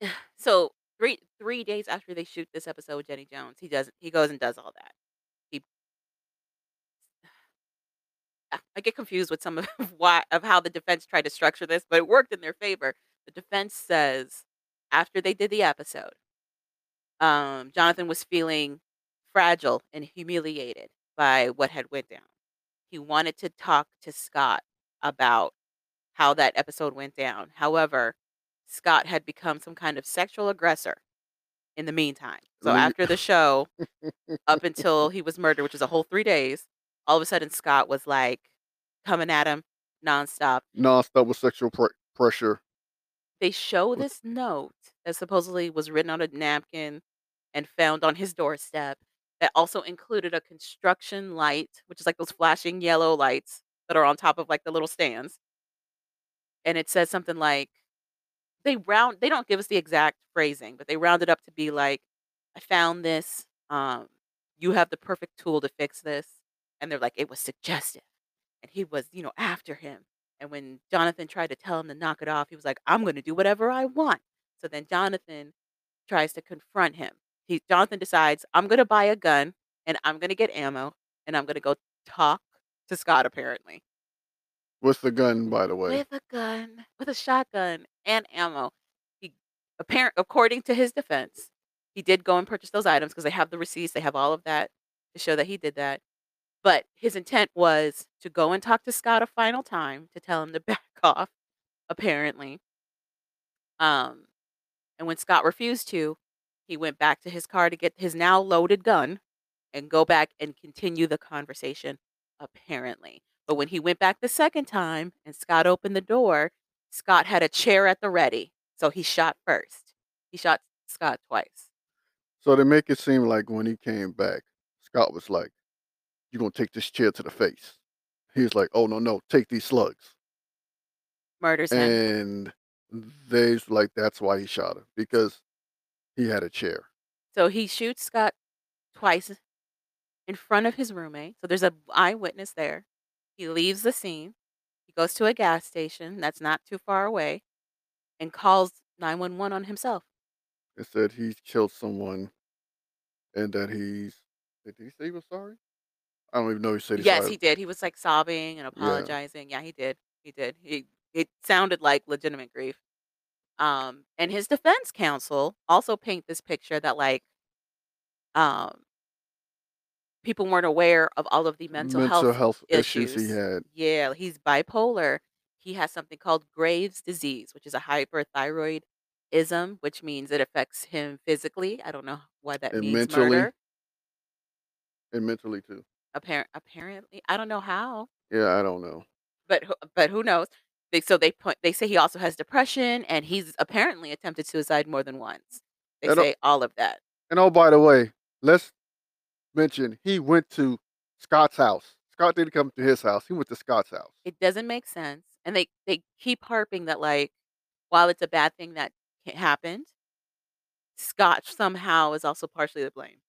S1: So three three days after they shoot this episode with Jenny Jones, he does he goes and does all that. He Ah, I get confused with some of why of how the defense tried to structure this, but it worked in their favor. The defense says after they did the episode, um, Jonathan was feeling fragile and humiliated by what had went down. He wanted to talk to Scott about how that episode went down. However, Scott had become some kind of sexual aggressor in the meantime. So after the show, up until he was murdered, which is a whole three days, all of a sudden Scott was like coming at him nonstop.
S2: nonstop with sexual pr- pressure.
S1: They show this note that supposedly was written on a napkin and found on his doorstep that also included a construction light, which is like those flashing yellow lights that are on top of like the little stands. And it says something like they round they don't give us the exact phrasing, but they round it up to be like I found this um, "You have the perfect tool to fix this." And they're like, "It was suggestive." And he was, you know, after him. And when Jonathan tried to tell him to knock it off, he was like, "I'm gonna do whatever I want." So then Jonathan tries to confront him. He Jonathan decides, "I'm gonna buy a gun and I'm gonna get ammo and I'm gonna go talk to Scott apparently."
S2: What's the gun, by the way?
S1: With a gun, with a shotgun and ammo. He apparent according to his defense, he did go and purchase those items because they have the receipts, they have all of that to show that he did that. But his intent was to go and talk to Scott a final time to tell him to back off, apparently. Um, and when Scott refused to, he went back to his car to get his now loaded gun and go back and continue the conversation, apparently. But when he went back the second time and Scott opened the door, Scott had a chair at the ready. So he shot first. He shot Scott twice.
S2: So they make it seem like when he came back, Scott was like, You're gonna take this chair to the face. He's like, Oh no, no, take these slugs.
S1: Murders him.
S2: And they's like that's why he shot him. Because he had a chair.
S1: So he shoots Scott twice in front of his roommate. So there's a eyewitness there. He leaves the scene. He goes to a gas station that's not too far away and calls 911 on himself.
S2: It said he killed someone and that he's did he say he was sorry? I don't even know he said he's
S1: Yes, he did. He was like sobbing and apologizing. Yeah, he did. He did. He it sounded like legitimate grief. Um, and his defense counsel also paint this picture that like um people weren't aware of all of the mental,
S2: Mental
S1: health
S2: health issues he had.
S1: Yeah, he's bipolar. He has something called Graves' disease, which is a hyperthyroidism, which means it affects him physically. I don't know why that
S2: And
S1: means
S2: mentally
S1: murder.
S2: and mentally too.
S1: Appar- apparently, I don't know how.
S2: Yeah, I don't know.
S1: but who- but who knows? They, so they point. They say he also has depression, and he's apparently attempted suicide more than once. They
S2: And, oh-
S1: say all of that.
S2: and oh by the way, let's mention he went to Scott's house. Scott didn't come to his house. He went to Scott's house.
S1: It doesn't make sense, and they they keep harping that like, while it's a bad thing that ca- happened, Scott somehow is also partially to blame.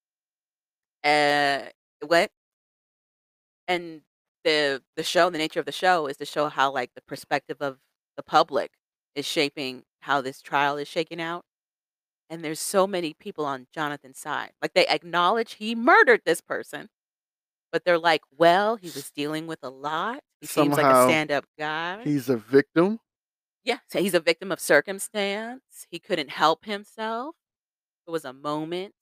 S1: Uh, what? And the the show, the nature of the show is to show how like the perspective of the public is shaping how this trial is shaking out. And there's so many people on Jonathan's side. Like they acknowledge he murdered this person, but they're like, well, he was dealing with a lot. He seems like a stand-up guy.
S2: He's a victim.
S1: Yeah, so he's a victim of circumstance. He couldn't help himself. It was a moment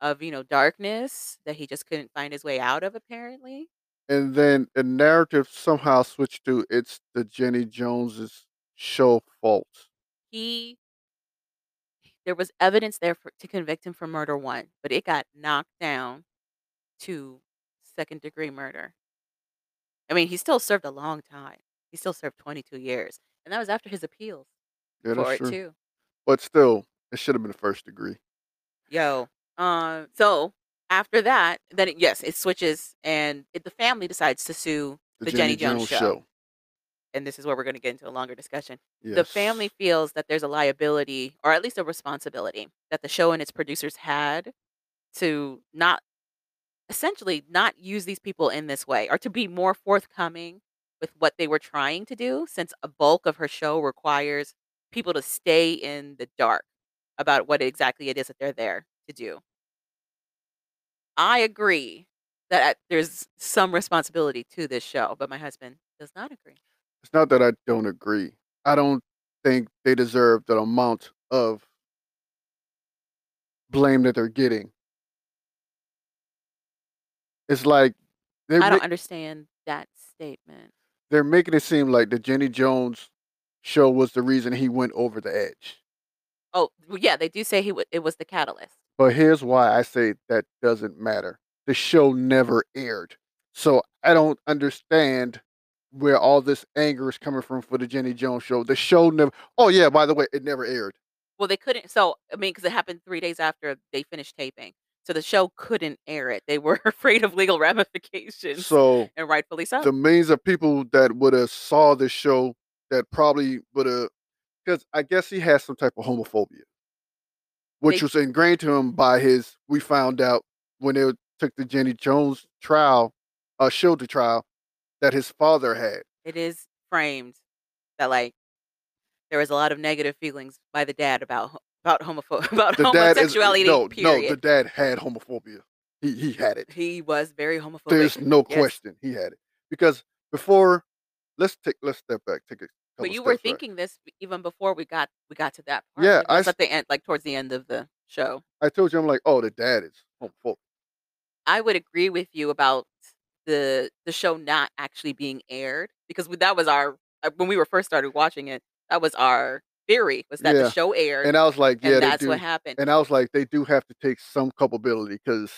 S1: of, you know, darkness that he just couldn't find his way out of apparently.
S2: And then the narrative somehow switched to it's the Jenny Jones's show fault.
S1: He there was evidence there for, to convict him for murder one, but it got knocked down to second degree murder. I mean, he still served a long time. He still served 22 years. And that was after his appeals
S2: Yeah,
S1: for it
S2: true.
S1: too.
S2: But still, it should have been first degree.
S1: Yo. Um so after that, then it, yes, it switches and it, the family decides to sue
S2: The,
S1: the
S2: Jenny,
S1: Jones,
S2: Jones
S1: show.
S2: show.
S1: And this is where we're going to get into a longer discussion.
S2: Yes.
S1: The family feels that there's a liability or at least a responsibility that the show and its producers had to not essentially not use these people in this way or to be more forthcoming with what they were trying to do since a bulk of her show requires people to stay in the dark about what exactly it is that they're there to do. I agree that uh, there's some responsibility to this show, but my husband does not agree.
S2: It's not that I don't agree. I don't think they deserve the amount of blame that they're getting. It's like
S1: I don't understand that statement.
S2: they're making it seem like the Jenny Jones show was the reason he went over the edge.
S1: Oh, yeah, they do say he w- it was the catalyst.
S2: But here's why I say that doesn't matter. The show never aired. So I don't understand where all this anger is coming from for the Jenny Jones show. The show never Oh yeah, by the way, it never aired.
S1: Well, they couldn't. So I mean, because it happened three days after they finished taping, so the show couldn't air it. They were afraid of legal ramifications,
S2: So
S1: and rightfully so.
S2: the millions of people that would have saw this show that probably would have because I guess he has some type of homophobia. Which
S1: They-
S2: was ingrained to him by his we found out when they took the Jenny Jones trial, uh, the trial that his father had.
S1: It is framed that like there was a lot of negative feelings by the dad about about homopho- about
S2: The is
S1: homosexuality.
S2: no, no. The dad had homophobia. He he had it.
S1: he was very homophobic.
S2: There's no
S1: Yes.
S2: question he had it because before. Let's take let's step back. Take a
S1: But you were
S2: back.
S1: thinking this even before we got we got to that part.
S2: Yeah, I
S1: at the end, like towards the end of the show.
S2: I told you I'm like, oh, the dad is homophobic.
S1: I would agree with you about the the show not actually being aired because we, that was our uh, when we were first started watching it. That was our theory was that
S2: Yeah.
S1: the show aired
S2: And I was like, yeah,
S1: that's
S2: do.
S1: what happened.
S2: And I was like, they do have to take some culpability because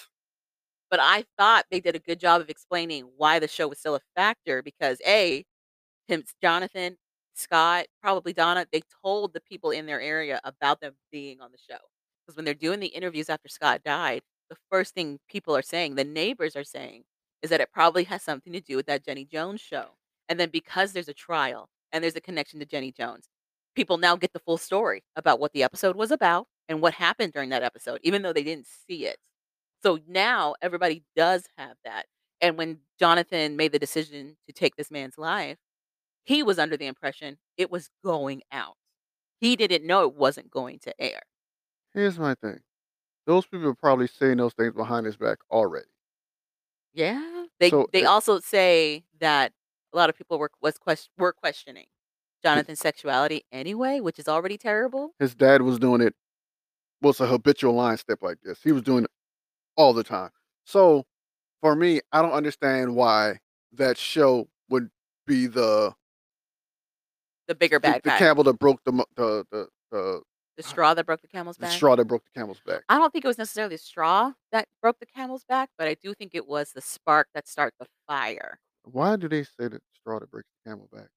S1: but I thought they did a good job of explaining why the show was still a factor because a him Jonathan Scott probably Donna they told the people in their area about them being on the show. Because when they're doing the interviews after Scott died the first thing people are saying the neighbors are saying is that it probably has something to do with that Jenny Jones show. And then because there's a trial and there's a connection to Jenny Jones people now get the full story about what the episode was about and what happened during that episode even though they didn't see it. So now everybody does have that. And when Jonathan made the decision to take this man's life, he was under the impression it was going out. He didn't know it wasn't going to air.
S2: here's my thing. Those people are probably saying those things behind his back already.
S1: Yeah. They
S2: So
S1: they
S2: it-
S1: also say that a lot of people were was quest- were questioning Jonathan's sexuality anyway, which is already terrible.
S2: His dad was doing it was a habitual line step like this. He was doing it all the time. So for me, I don't understand why that show would be the
S1: The bigger
S2: the,
S1: bad
S2: the
S1: guy.
S2: camel that broke the the the, the,
S1: the straw that broke the camel's
S2: the
S1: back.
S2: straw that broke the camel's back.
S1: I don't think it was necessarily the straw that broke the camel's back, but I do think it was the spark that started the fire.
S2: Why do they say that straw that breaks the camel back?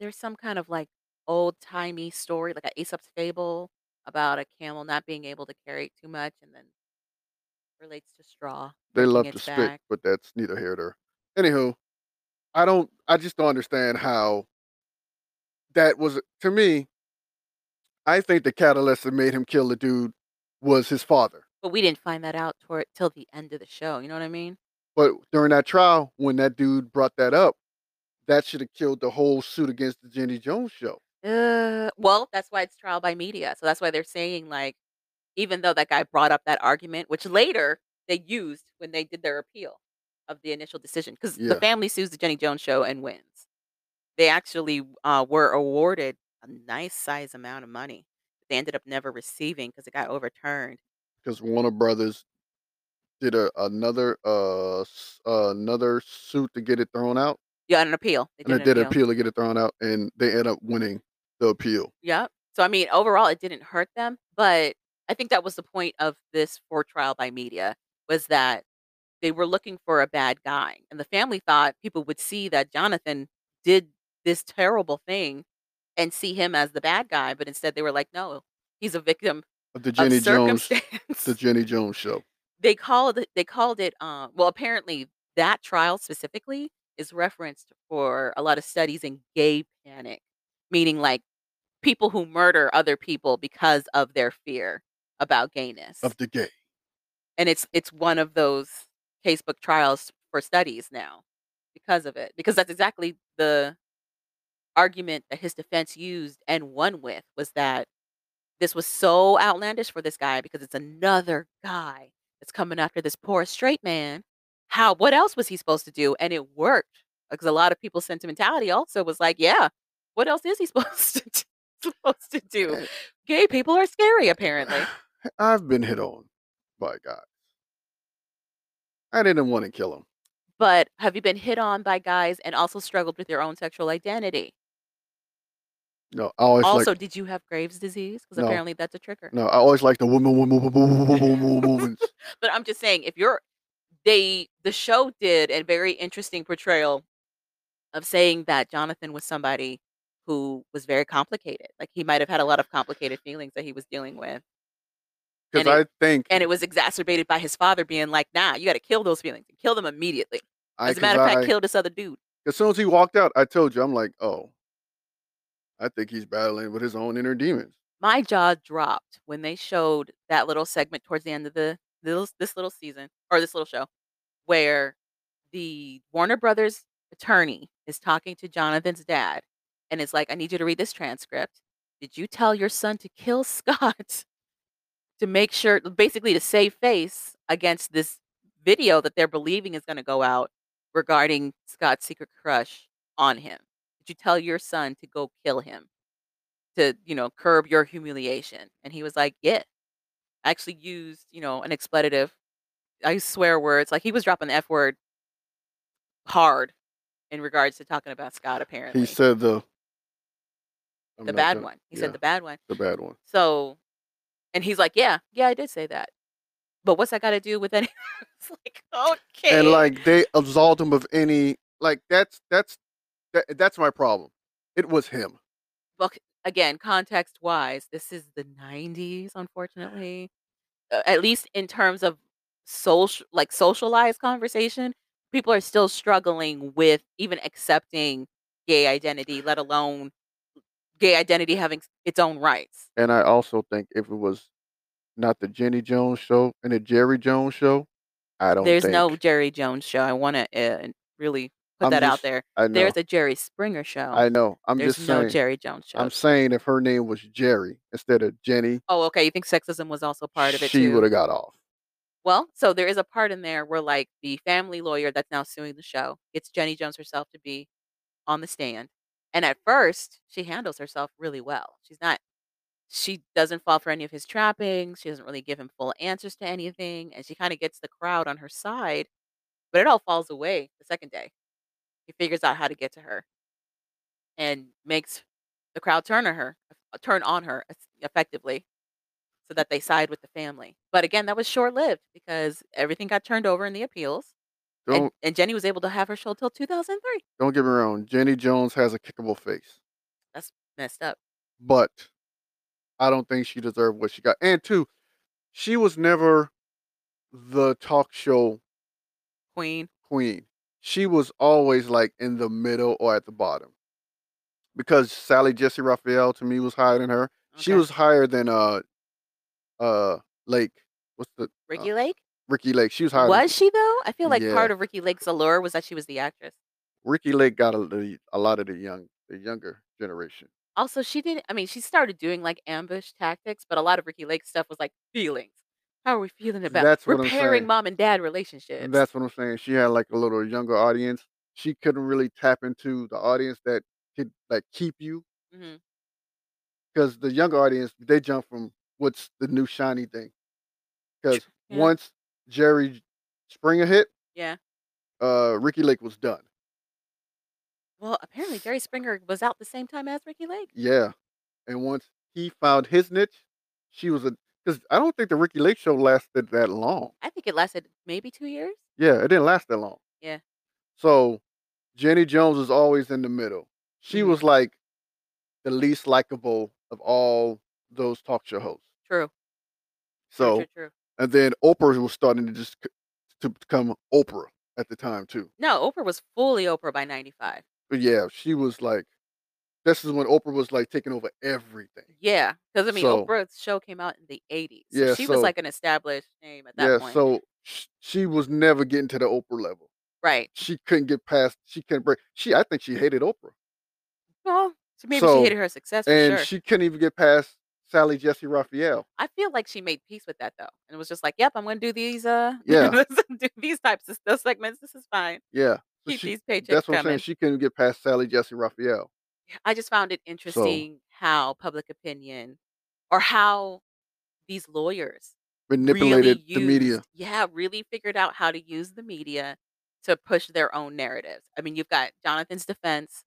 S1: there's some kind of like old timey story, like a Aesop's fable about a camel not being able to carry too much, and then relates to straw.
S2: They love to spit,
S1: back.
S2: but that's neither here nor. Anywho, I don't. I just don't understand how that was to me. I think the catalyst that made him kill the dude was his father.
S1: But we didn't find that out toward till the end of the show. You know what I mean?
S2: But during that trial, when that dude brought that up, that should have killed the whole suit against the Jenny Jones show.
S1: Uh, well, that's why it's trial by media. So that's why they're saying like, even though that guy brought up that argument, which later they used when they did their appeal of the initial decision, because
S2: Yeah.
S1: the family sues the Jenny Jones show and wins. They actually uh, were awarded a nice size amount of money. They ended up never receiving because it got overturned.
S2: because Warner Brothers did a another uh s- uh, another suit to get it thrown out,
S1: Yeah, an appeal. They
S2: and
S1: did
S2: they
S1: an
S2: did an appeal to get it thrown out, and they ended up winning the appeal.
S1: Yep. So I mean, overall, it didn't hurt them, but I think that was the point of this for trial by media was that they were looking for a bad guy, and the family thought people would see that Jonathan did this terrible thing and see him as the bad guy, but instead they were like, no, he's a victim
S2: Of the
S1: of
S2: Jenny Jones, the Jenny Jones show.
S1: they called it they called it um well apparently that trial specifically is referenced for a lot of studies in gay panic meaning like people who murder other people because of their fear about gayness
S2: of the gay.
S1: and it's it's one of those casebook trials for studies now because of it because that's exactly the argument that his defense used and won with was that this was so outlandish for this guy because it's another guy that's coming after this poor straight man how what else was he supposed to do and it worked because a lot of people's sentimentality also was like yeah what else is he supposed to do, supposed to do
S2: Eh,
S1: gay people are scary apparently
S2: I've been hit on by guys. I didn't want to kill him.
S1: But have you been hit on by guys and also struggled with your own sexual identity?
S2: No, I always
S1: also,
S2: like
S1: did you have Graves' disease? Because
S2: No.
S1: apparently that's a trigger.
S2: no, I always like the woman, woman, woman, woman, woman, woman, woman.
S1: But I'm just saying, if you're they the show did a very interesting portrayal of saying that Jonathan was somebody who was very complicated. Like he might have had a lot of complicated feelings that he was dealing with.
S2: Because
S1: And
S2: I think
S1: And it was exacerbated by his father being like, nah, you gotta kill those feelings and kill them immediately.
S2: I,
S1: As a matter of fact,
S2: I-
S1: kill this other dude.
S2: as soon as he walked out, I told you, I'm like, oh, I think he's battling with his own inner demons.
S1: my jaw dropped when they showed that little segment towards the end of the this this little season or this little show where the Warner Brothers attorney is talking to Jonathan's dad and is like, "I need you to read this transcript. Did you tell your son to kill Scott to make sure basically to save face against this video that they're believing is gonna go out regarding Scott's secret crush on him? Did you tell your son to go kill him to, you know, curb your humiliation?" And he was like, "Yeah." I actually used, you know, an expletive. I swear words, like, he was dropping the F word hard in regards to talking about Scott, apparently.
S2: He said the I'm
S1: The bad
S2: gonna
S1: one. He
S2: yeah,
S1: said the bad one.
S2: the bad one.
S1: So and he's like, "Yeah, yeah, I did say that." But what's that gotta do with any It's like, okay.
S2: And, like, they absolved him of any like, that's that's that that's my problem. It was him.
S1: C again, context-wise, this is the '90s, unfortunately. Uh, at least in terms of social, like, socialized conversation, people are still struggling with even accepting gay identity, let alone gay identity having its own rights.
S2: And I also think if it was not the Jenny Jones show and the Jerry Jones show, I don't
S1: There's no Jerry Jones show. I wanna, uh, really put
S2: I'm
S1: that out there.
S2: I know.
S1: There's a Jerry Springer show.
S2: I know. I'm
S1: There's
S2: just
S1: no
S2: saying
S1: Jerry Jones
S2: show.
S1: I'm
S2: saying if her name was Jerry instead of Jenny
S1: Oh, okay, you think sexism was also part of it
S2: she
S1: too?
S2: woulda got off.
S1: Well, so there is a part in there where, like, the family lawyer that's now suing the show gets Jenny Jones herself to be on the stand, and at first, she handles herself really well. She's not she doesn't fall for any of his trappings, she doesn't really give him full answers to anything, and she kinda gets the crowd on her side, but it all falls away the 2nd day. He figures out how to get to her and makes the crowd turn on her uh, turn on her effectively so that they side with the family. But again, that was short-lived because everything got turned over in the appeals, and
S2: Don't
S1: and Jenny was able to have her show till 2003.
S2: don't get me wrong, Jenny Jones has a kickable face.
S1: That's messed up.
S2: But I don't think she deserved what she got. And 2, she was never the talk show
S1: Queen.
S2: queen. She was always, like, in the middle or at the bottom. Because Sally Jessy Raphael to me was higher than her. She was higher than, uh uh, Lake. What's the uh,
S1: Ricki Lake?
S2: Ricki Lake. She was higher
S1: Was she though? I feel like
S2: Yeah.
S1: part of Ricki Lake's allure was that she was the actress.
S2: Ricki Lake got a a lot of the young the younger generation.
S1: Also, she didn't I mean, she started doing, like, ambush tactics, but a lot of Ricki Lake stuff was, like, feelings. How are we feeling about
S2: That's what I'm
S1: repairing
S2: saying.
S1: mom and dad
S2: And
S1: relationships?
S2: that's what I'm saying. She had, like, a little younger audience. She couldn't really tap into the audience that could, like, keep you.
S1: Mhm.
S2: 'Cause the younger audience, they jump from what's the new shiny thing. 'Cause
S1: Yeah.
S2: once Jerry Springer hit
S1: Yeah.
S2: uh, Ricki Lake was done.
S1: Well, apparently Jerry Springer was out the same time as Ricki Lake.
S2: Yeah. And once he found his niche, she was a 'cause I don't think the Ricki Lake show lasted that long.
S1: I think it lasted maybe 2 years?
S2: Yeah, it didn't last that long.
S1: Yeah.
S2: So, Jenny Jones was always in the middle. She
S1: Mhm.
S2: was, like, the least likable of all those talk show hosts.
S1: True. True,
S2: So
S1: true, true.
S2: and then Oprah was starting to just to become Oprah at the time too.
S1: No, Oprah was fully Oprah by 95.
S2: But yeah, she was like this is when Oprah was, like, taking over everything.
S1: Yeah, because I mean,
S2: So
S1: Oprah's show came out in the '80s, so
S2: Yeah,
S1: she was like an established name at that
S2: Yeah,
S1: point.
S2: so sh she was never getting to the Oprah level.
S1: Right.
S2: She couldn't get past she couldn't break she I think she hated Oprah.
S1: Well, so maybe she hated her success for
S2: and
S1: sure.
S2: she couldn't even get past Sally Jessy Raphael.
S1: I feel like she made peace with that though, and it was just like, "Yep, I'm gonna do these, uh,
S2: Yeah.
S1: do these types of those segments. This is fine.
S2: Yeah. So
S1: Keep
S2: she
S1: these paychecks
S2: that's what I'm saying, she couldn't get past Sally Jessy Raphael.
S1: I just found it interesting how public opinion or how these lawyers really
S2: manipulated the media.
S1: yeah, really figured out how to use the media to push their own narratives. I mean, you've got Jonathan's defense,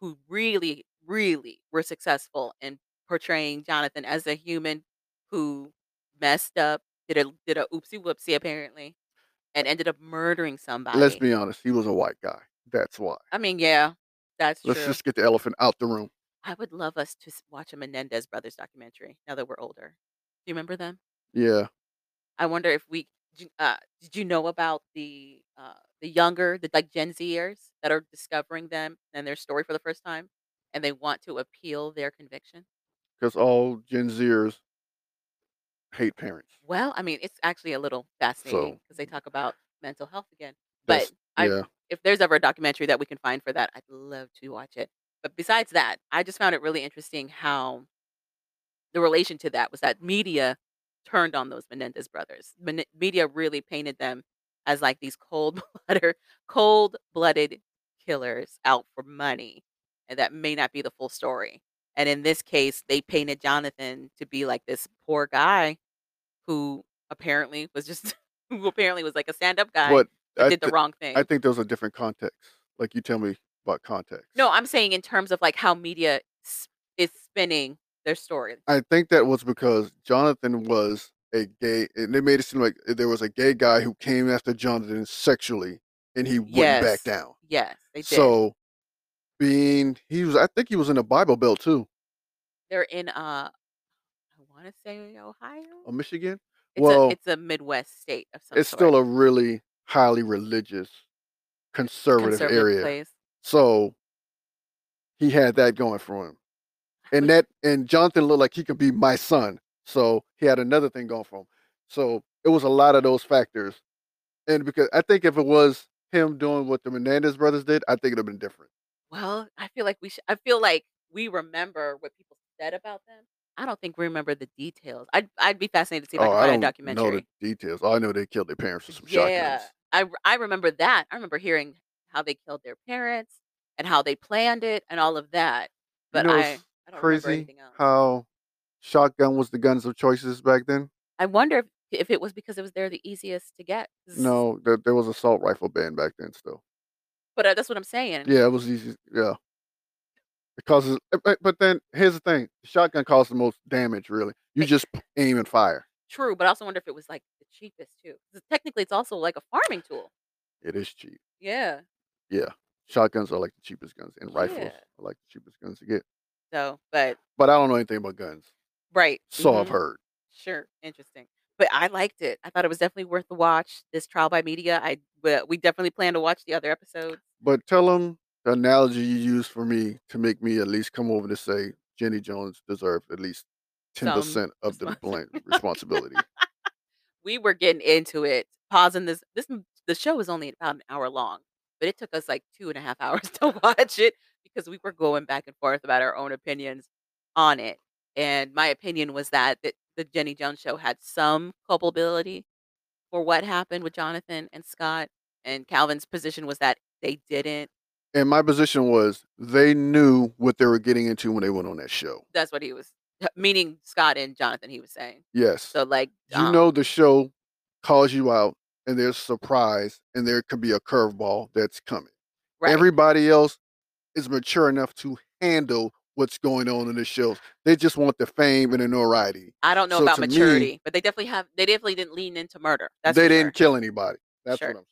S1: who really, really were successful in portraying Jonathan as a human who messed up, did a did a oopsie whoopsie apparently, and ended up murdering somebody.
S2: Let's be honest, he was a white guy. That's why.
S1: I mean, yeah, that's
S2: Let's
S1: true.
S2: just get the elephant out the room.
S1: I would love us to s watch a Menendez brothers documentary now that we're older. Do you remember them?
S2: Yeah.
S1: I wonder if we d uh, did you know about the, uh, the younger, the, like, Gen Zers that are discovering them and their story for the first time, and they want to appeal their conviction?
S2: Because all Gen Zers hate parents.
S1: Well, I mean, it's actually a little fascinating
S2: So
S1: because they talk about mental health again. But I,
S2: yeah.
S1: if there's ever a documentary that we can find for that, I'd love to watch it. But besides that, I just found it really interesting how the relation to that was that media turned on those Menendez brothers. Mene- media really painted them as like these cold blooded, cold blooded killers out for money, and that may not be the full story. And in this case, they painted Jonathan to be like this poor guy who apparently was just who apparently was like a stand up guy
S2: but I
S1: did the
S2: th-
S1: wrong thing.
S2: I think those are different contexts. Like you tell me about context.
S1: No, I'm saying in terms of like how media s- is spinning their story.
S2: I think that was because Jonathan was a gay, and they made it seem like there was a gay guy who came after Jonathan sexually, and he wouldn't back down.
S1: Yes, they did.
S2: So, being he was, I think he was in the Bible Belt too,
S1: They're in uh I want to say Ohio.
S2: or Michigan.
S1: It's
S2: Well,
S1: a it's a Midwest state of some
S2: it's
S1: sort.
S2: still a really highly religious, conservative,
S1: conservative
S2: area.
S1: place.
S2: So he had that going for him, and that and Jonathan looked like he could be my son. So he had another thing going for him. So it was a lot of those factors, and because I think if it was him doing what the Menendez brothers did, I think it'd have been different.
S1: Well, I feel like we should I feel like we remember what people said about them. I don't think we remember the details. I'd I'd be fascinated to see if oh, I
S2: Oh, I
S1: find a
S2: don't know
S1: documentary.
S2: the details. All I know they killed their parents with some
S1: Yeah.
S2: shotguns.
S1: I I remember that. I remember hearing how they killed their parents and how they planned it and all of that.
S2: You
S1: But
S2: know,
S1: I I don't remember
S2: crazy
S1: anything else.
S2: how shotgun was the guns of choices back then.
S1: I wonder if, if it was because it was they're the easiest to get.
S2: No, there, there was assault rifle ban back then still.
S1: But uh, that's what I'm saying.
S2: Yeah, it was easy. Yeah, it causes. uh, But, but then here's the thing: the shotgun causes the most damage. Really, you just aim and fire.
S1: True, but I also wonder if it was like cheapest too. 'Cause technically, it's also like a farming tool.
S2: It is cheap.
S1: Yeah.
S2: Yeah, shotguns are like the cheapest guns, and rifles
S1: Yeah.
S2: are like the cheapest guns to get.
S1: So, but
S2: But I don't know anything about guns.
S1: right.
S2: So I've
S1: mhm,
S2: heard.
S1: Sure. Interesting. But I liked it. I thought it was definitely worth the watch. This trial by media. I but we definitely plan to watch the other episodes.
S2: But tell them the analogy you used for me to make me at least come over to say Jenny Jones deserved at least ten
S1: Some
S2: percent of the
S1: respons-
S2: blame responsibility.
S1: We were getting into it. Pausing this. This the show is only about an hour long, but it took us like two and a half hours to watch it because we were going back and forth about our own opinions on it. And my opinion was that the, the Jenny Jones show had some culpability for what happened with Jonathan and Scott. And Calvin's position was that they didn't.
S2: and my position was they knew what they were getting into when they went on that show.
S1: That's what he was meaning. Scott and Jonathan. He was saying.
S2: Yes.
S1: So like,
S2: you
S1: um,
S2: know the show calls you out and there's surprise and there could be a curveball that's coming.
S1: right.
S2: Everybody else is mature enough to handle what's going on in the shows. They just want the fame and the notoriety.
S1: I don't know
S2: so
S1: about
S2: to me-
S1: maturity, but they definitely have. They definitely didn't lean into murder. That's
S2: they didn't
S1: sure.
S2: kill anybody. That's
S1: Sure.
S2: what I'm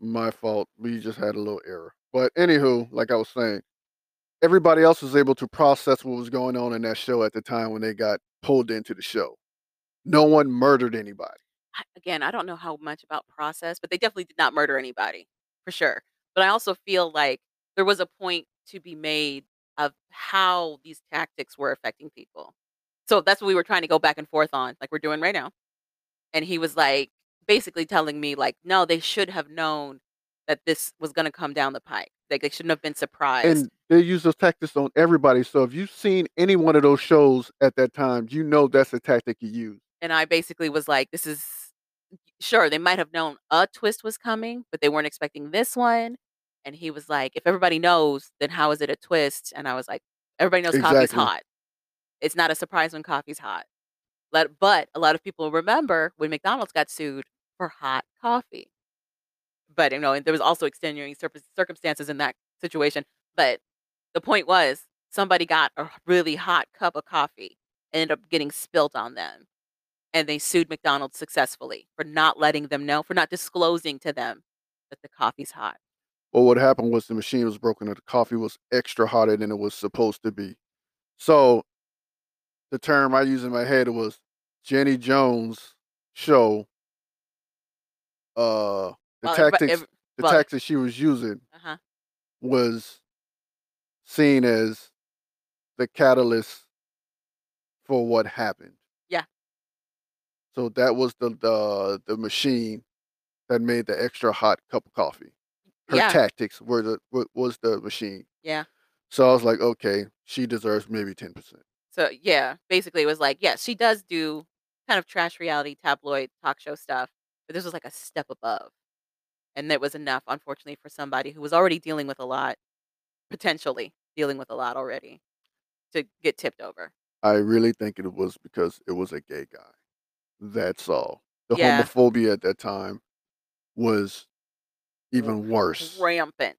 S2: my fault. We just had a little error. But anywho, like I was saying, everybody else was able to process what was going on in that show at the time when they got pulled into the show. No one murdered anybody.
S1: I- again, I don't know how much about process, but they definitely did not murder anybody for sure. But I also feel like there was a point to be made of how these tactics were affecting people. So that's what we were trying to go back and forth on, like we're doing right now. And he was like basically telling me, like, no, they should have known that this was going to come down the pike. Like they shouldn't have been surprised.
S2: And they use those tactics on everybody. So if you've seen any one of those shows at that time, you know that's the tactic you use.
S1: and I basically was like, this is sure they might have known a twist was coming, but they weren't expecting this one. And he was like, if everybody knows, then how is it a twist? And I was like, everybody knows coffee's hot. It's not a surprise when coffee's hot. Let, but a lot of people remember when McDonald's got sued for hot coffee. But you know, and there was also extenuating circum- circumstances in that situation. But the point was, somebody got a really hot cup of coffee, and ended up getting spilt on them and they sued McDonald's successfully for not letting them know, for not disclosing to them that the coffee's hot.
S2: Well, what happened was the machine was broken and the coffee was extra hotter than it was supposed to be. So the term I used in my head was Jenny Jones show. Uh, the
S1: Well,
S2: tactics,
S1: ev-
S2: the
S1: well-
S2: tactics she was using
S1: uh-huh.
S2: was seen as the catalyst for what happened.
S1: Yeah.
S2: So that was the the the machine that made the extra hot cup of coffee. Her
S1: Yeah.
S2: tactics were the wa- was the machine.
S1: Yeah.
S2: So I was like, okay, she deserves maybe ten percent.
S1: So yeah, basically it was like, yes, she does do kind of trash reality tabloid talk show stuff, but this was like a step above. And that was enough, unfortunately, for somebody who was already dealing with a lot, potentially dealing with a lot already, to get tipped over.
S2: I really think it was because it was a gay guy. That's all. The
S1: Yeah.
S2: homophobia at that time was even worse.
S1: Rampant.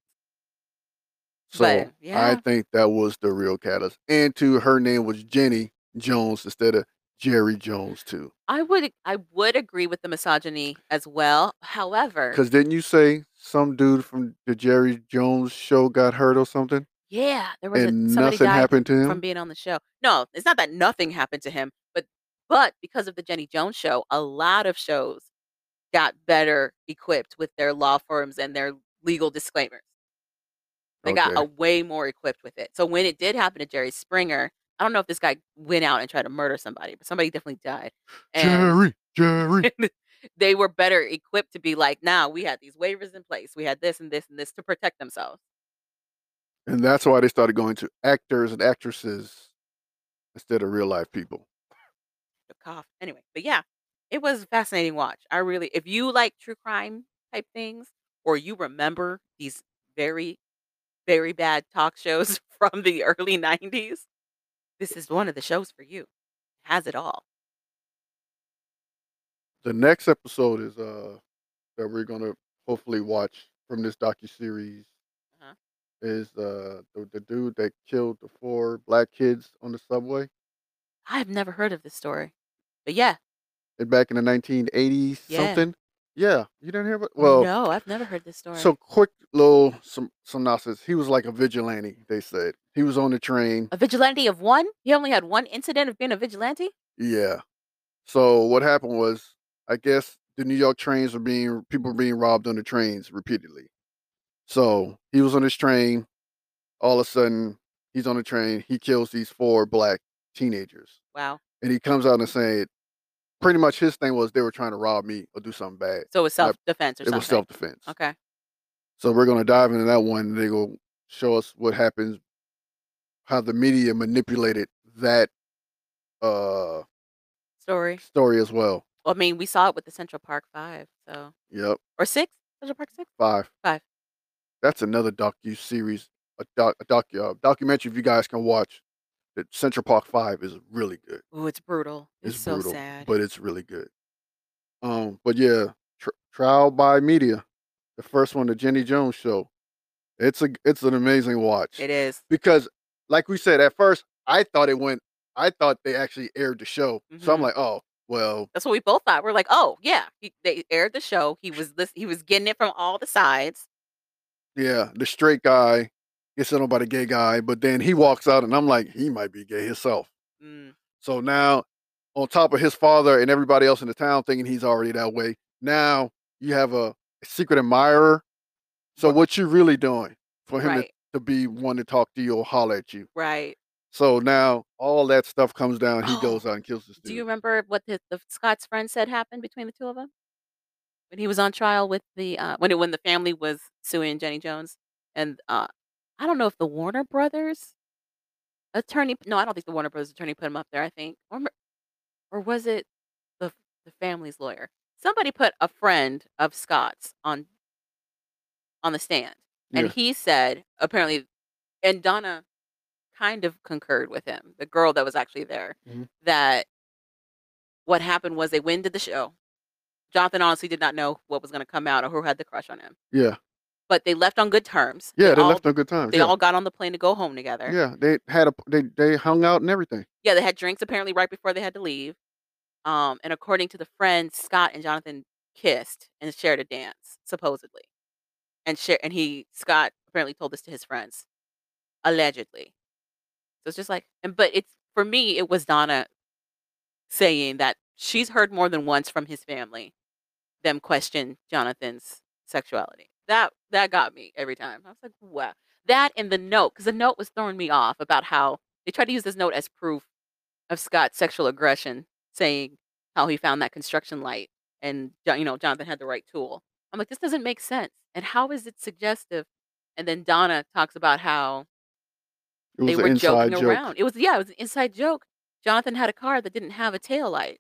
S2: So
S1: But,
S2: I think that was the real catalyst. And to her name was Jenny Jones instead of Jerry Jones too.
S1: I would I would agree with the misogyny as well. However,
S2: Because didn't you say some dude from the Jerry Jones show got hurt or something,
S1: yeah, there was
S2: and
S1: a somebody
S2: nothing
S1: died
S2: happened to him from
S1: being on the show. No, it's not that nothing happened to him, but but because of the Jenny Jones show, a lot of shows got better equipped with their law firms and their legal disclaimers. They got a way more equipped with it. So when it did happen to Jerry Springer, I don't know if this guy went out and tried to murder somebody, but somebody definitely died. And
S2: Jerry, Jerry.
S1: they were better equipped to be like, now we had these waivers in place. We had this and this and this to protect themselves.
S2: And that's why they started going to actors and actresses instead of real life people.
S1: The cough. Anyway, but yeah, it was a fascinating watch. I really, if you like true crime type things, or you remember these very, very bad talk shows from the early 90s, this is one of the shows for you. It has it all.
S2: The next episode is uh that we're gonna hopefully watch from this docu series. Is uh the, the dude that killed the four black kids on the subway
S1: I've never heard of this story. But yeah,
S2: and back in the 1980s
S1: Yeah.
S2: something. Yeah, you didn't hear about well.
S1: no, I've never heard this story.
S2: So quick little some synopsis. He was like a vigilante. They said he was on the train.
S1: a vigilante of one? He only had one incident of being a vigilante?
S2: Yeah. So what happened was, I guess the New York trains were being people were being robbed on the trains repeatedly. So he was on this train. All of a sudden, he's on the train. He kills these four black teenagers,
S1: Wow.
S2: and he comes out and saying, pretty much his thing was they were trying to rob me or do something bad.
S1: So it was self defense or
S2: It
S1: something.
S2: was self defense.
S1: Okay.
S2: So we're gonna dive into that one. They go show us what happens, how the media manipulated that uh
S1: Story.
S2: story as well.
S1: Well, I mean, we saw it with the Central Park Five, so
S2: Yep,
S1: or six. Central Park Six.
S2: five.
S1: Five.
S2: That's another docu series, a doc, a docu uh, documentary. If you guys can watch, that Central Park Five is really good.
S1: Ooh, it's brutal. It's,
S2: It's,
S1: so
S2: brutal,
S1: sad.
S2: but it's really good. Um, but yeah, tr- trial by media, the first one, the Jenny Jones show. It's a it's an amazing watch.
S1: it is.
S2: because like we said at first i thought it went i thought they actually aired the show so i'm
S1: Mhm.
S2: like oh well
S1: That's what we both thought. We're like, oh yeah, he, they aired the show. He was this. He was getting it from all the sides.
S2: Yeah the straight guy gets settled by the gay guy but then he walks out and i'm like he might be gay himself.
S1: Mm,
S2: so now on top of his father and everybody else in the town thinking he's already that way now you have a secret admirer. So what you really doing for him to, to be one to talk to you or holler at you?
S1: Right.
S2: so now all that stuff comes down he
S1: Oh,
S2: goes out and kills this dude
S1: Do you remember what the, the Scott's friend said happened between the two of them when he was on trial with the uh, when it, when the family was suing Jenny Jones and uh, I don't know if the Warner Brothers attorney. No, I don't think the Warner Brothers attorney put him up there. I think or or was it the the family's lawyer? Somebody put a friend of Scott's on on the stand, and
S2: Yeah.
S1: he said apparently, and Donna kind of concurred with him, the girl that was actually there,
S2: Mhm.
S1: that what happened was they went to the show. Jonathan honestly did not know what was going to come out or who had the crush on him,
S2: yeah
S1: but they left on good terms.
S2: Yeah, they
S1: all,
S2: left on good terms.
S1: They
S2: yeah.
S1: all got on the plane to go home together.
S2: yeah, they had a they they hung out and everything.
S1: Yeah, they had drinks apparently right before they had to leave. Um, and according to the friends, Scott and Jonathan kissed and shared a dance, supposedly. And share and he Scott apparently told this to his friends, allegedly. So it's just like, and but it's for me, it was Donna saying that she's heard more than once from his family them question Jonathan's sexuality. That that got me every time. I was like, wow. That and the note, because the note was throwing me off about how they tried to use this note as proof of Scott's sexual aggression, saying how he found that construction light and you know Jonathan had the right tool. I'm like, this doesn't make sense. And how is it suggestive? And then Donna talks about how they were joking
S2: joke.
S1: around. It was yeah, it was an inside joke. Jonathan had a car that didn't have a tail light.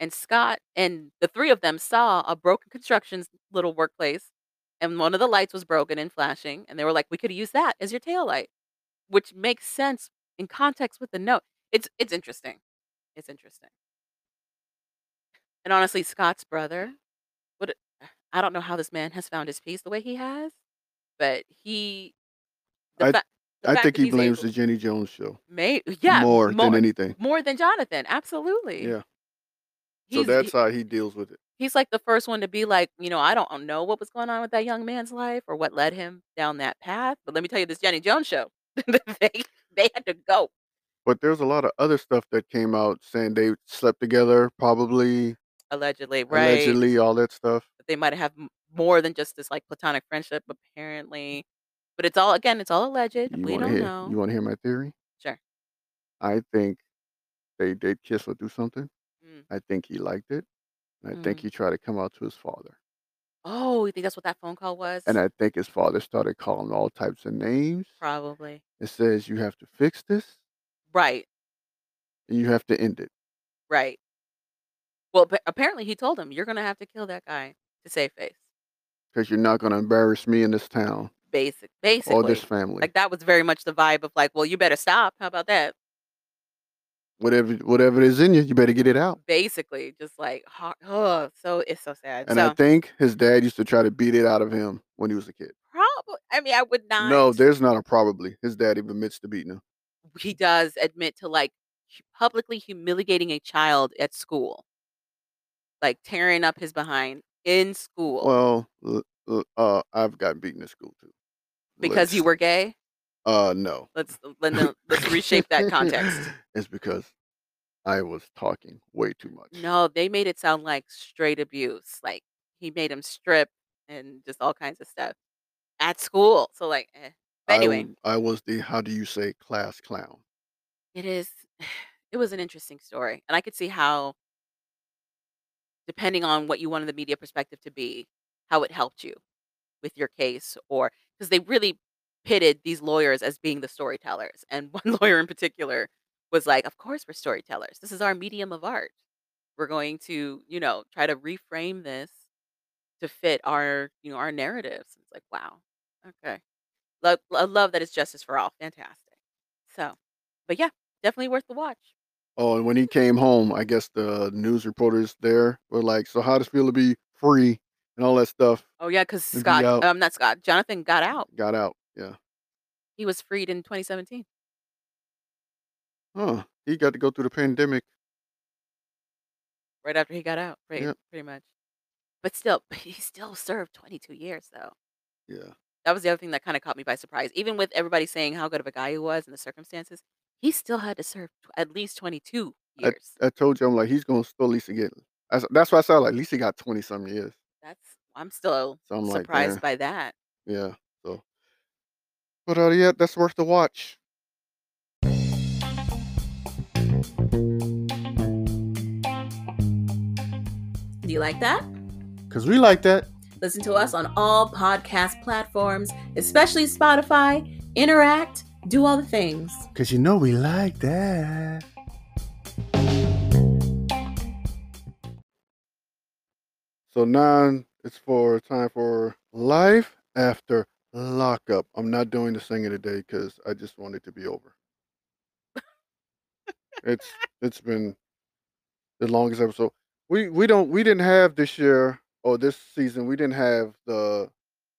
S1: And Scott and the three of them saw a broken construction's little workplace and one of the lights was broken and flashing and they were like, "We could use that as your tail light." Which makes sense in context with the note. It's it's interesting. It's interesting. And honestly, Scott's brother, what I don't know how this man has found his peace the way he has, but he
S2: I-
S1: fa-
S2: I think he blames
S1: able-
S2: the Jenny Jones show
S1: May yeah,
S2: more,
S1: more
S2: than anything.
S1: more than Jonathan, absolutely.
S2: Yeah. So
S1: He's,
S2: that's how he deals with it.
S1: he's like the first one to be like, you know, I don't know what was going on with that young man's life or what led him down that path. But let me tell you, this Jenny Jones show, they they had to go.
S2: But there's a lot of other stuff that came out saying they slept together, probably,
S1: Allegedly, right?
S2: allegedly, all that stuff.
S1: That they might have m- more than just this like platonic friendship, apparently. But it's all again, it's all alleged.
S2: You
S1: we don't
S2: hear?
S1: know.
S2: You want to hear my theory?
S1: Sure.
S2: I think they did kiss or do something.
S1: Mm.
S2: I think he liked it. And I think
S1: Mhm.
S2: he tried to come out to his father.
S1: Oh, you think that's what that phone call was?
S2: And I think his father started calling all types of names.
S1: Probably.
S2: It says you have to fix this
S1: Right.
S2: and you have to end it.
S1: Right. Well, but apparently he told him, "You're gonna have to kill that guy to save face."
S2: Because you're not going to embarrass me in this town
S1: Basic, basically.
S2: or this family.
S1: Like that was very much the vibe of like, well, you better stop. How about that?
S2: Whatever whatever is in you, you better get it out.
S1: Basically, just like, oh, so it's so sad.
S2: And
S1: so
S2: I think his dad used to try to beat it out of him when he was a kid.
S1: probably, I mean, I would not.
S2: No, there's not a probably. His dad even admits to beating him.
S1: he does admit to like publicly humiliating a child at school, like tearing up his behind in school
S2: Well, uh, I've gotten beaten at school too.
S1: because you
S2: Let's-
S1: were gay.
S2: Uh, no.
S1: Let's let no, let's reshape that context.
S2: it's because I was talking way too much.
S1: No, they made it sound like straight abuse. Like he made him strip and just all kinds of stuff at school. So like, eh. but
S2: I
S1: anyway,
S2: I, was the how do you say class clown.
S1: it is. It was an interesting story, and I could see how, depending on what you wanted the media perspective to be, how it helped you with your case, or because they really pitted these lawyers as being the storytellers, and one lawyer in particular was like, "Of course, we're storytellers. This is our medium of art. We're going to, you know, try to reframe this to fit our, you know, our narratives." It's like, wow, okay, love, I love that it's justice for all. Fantastic. So, but yeah, definitely worth the watch.
S2: Oh, and when he came home, I guess the news reporters there were like, "So how does it feel to be free and all that stuff?"
S1: Oh yeah, because Scott, um, not Scott, Jonathan got out.
S2: Got out. Yeah.
S1: He was freed in 2017.
S2: Huh. He got to go through the pandemic.
S1: right after he got out, pretty,
S2: Yep.
S1: pretty much. But still, he still served 22 years though.
S2: Yeah.
S1: That was the other thing that kind of caught me by surprise. Even with everybody saying how good of a guy he was and the circumstances, he still had to serve tw- at least 22 years.
S2: I told you, I'm like, he's gonna still at least get. That's, that's why I said like, at least he got twenty some years.
S1: That's I'm still
S2: So I'm like,
S1: surprised
S2: "Damn."
S1: by that.
S2: Yeah. So, but uh, yeah, that's worth the watch.
S3: Do you like that?
S2: Cause we like that.
S3: Listen to us on all podcast platforms, especially Spotify. Interact, do all the things.
S2: Cause you know we like that. So now it's for time for life after lockup. I'm not doing the singing today because I just want it to be over. it's it's been the longest episode. We we don't we didn't have this year or this season. We didn't have the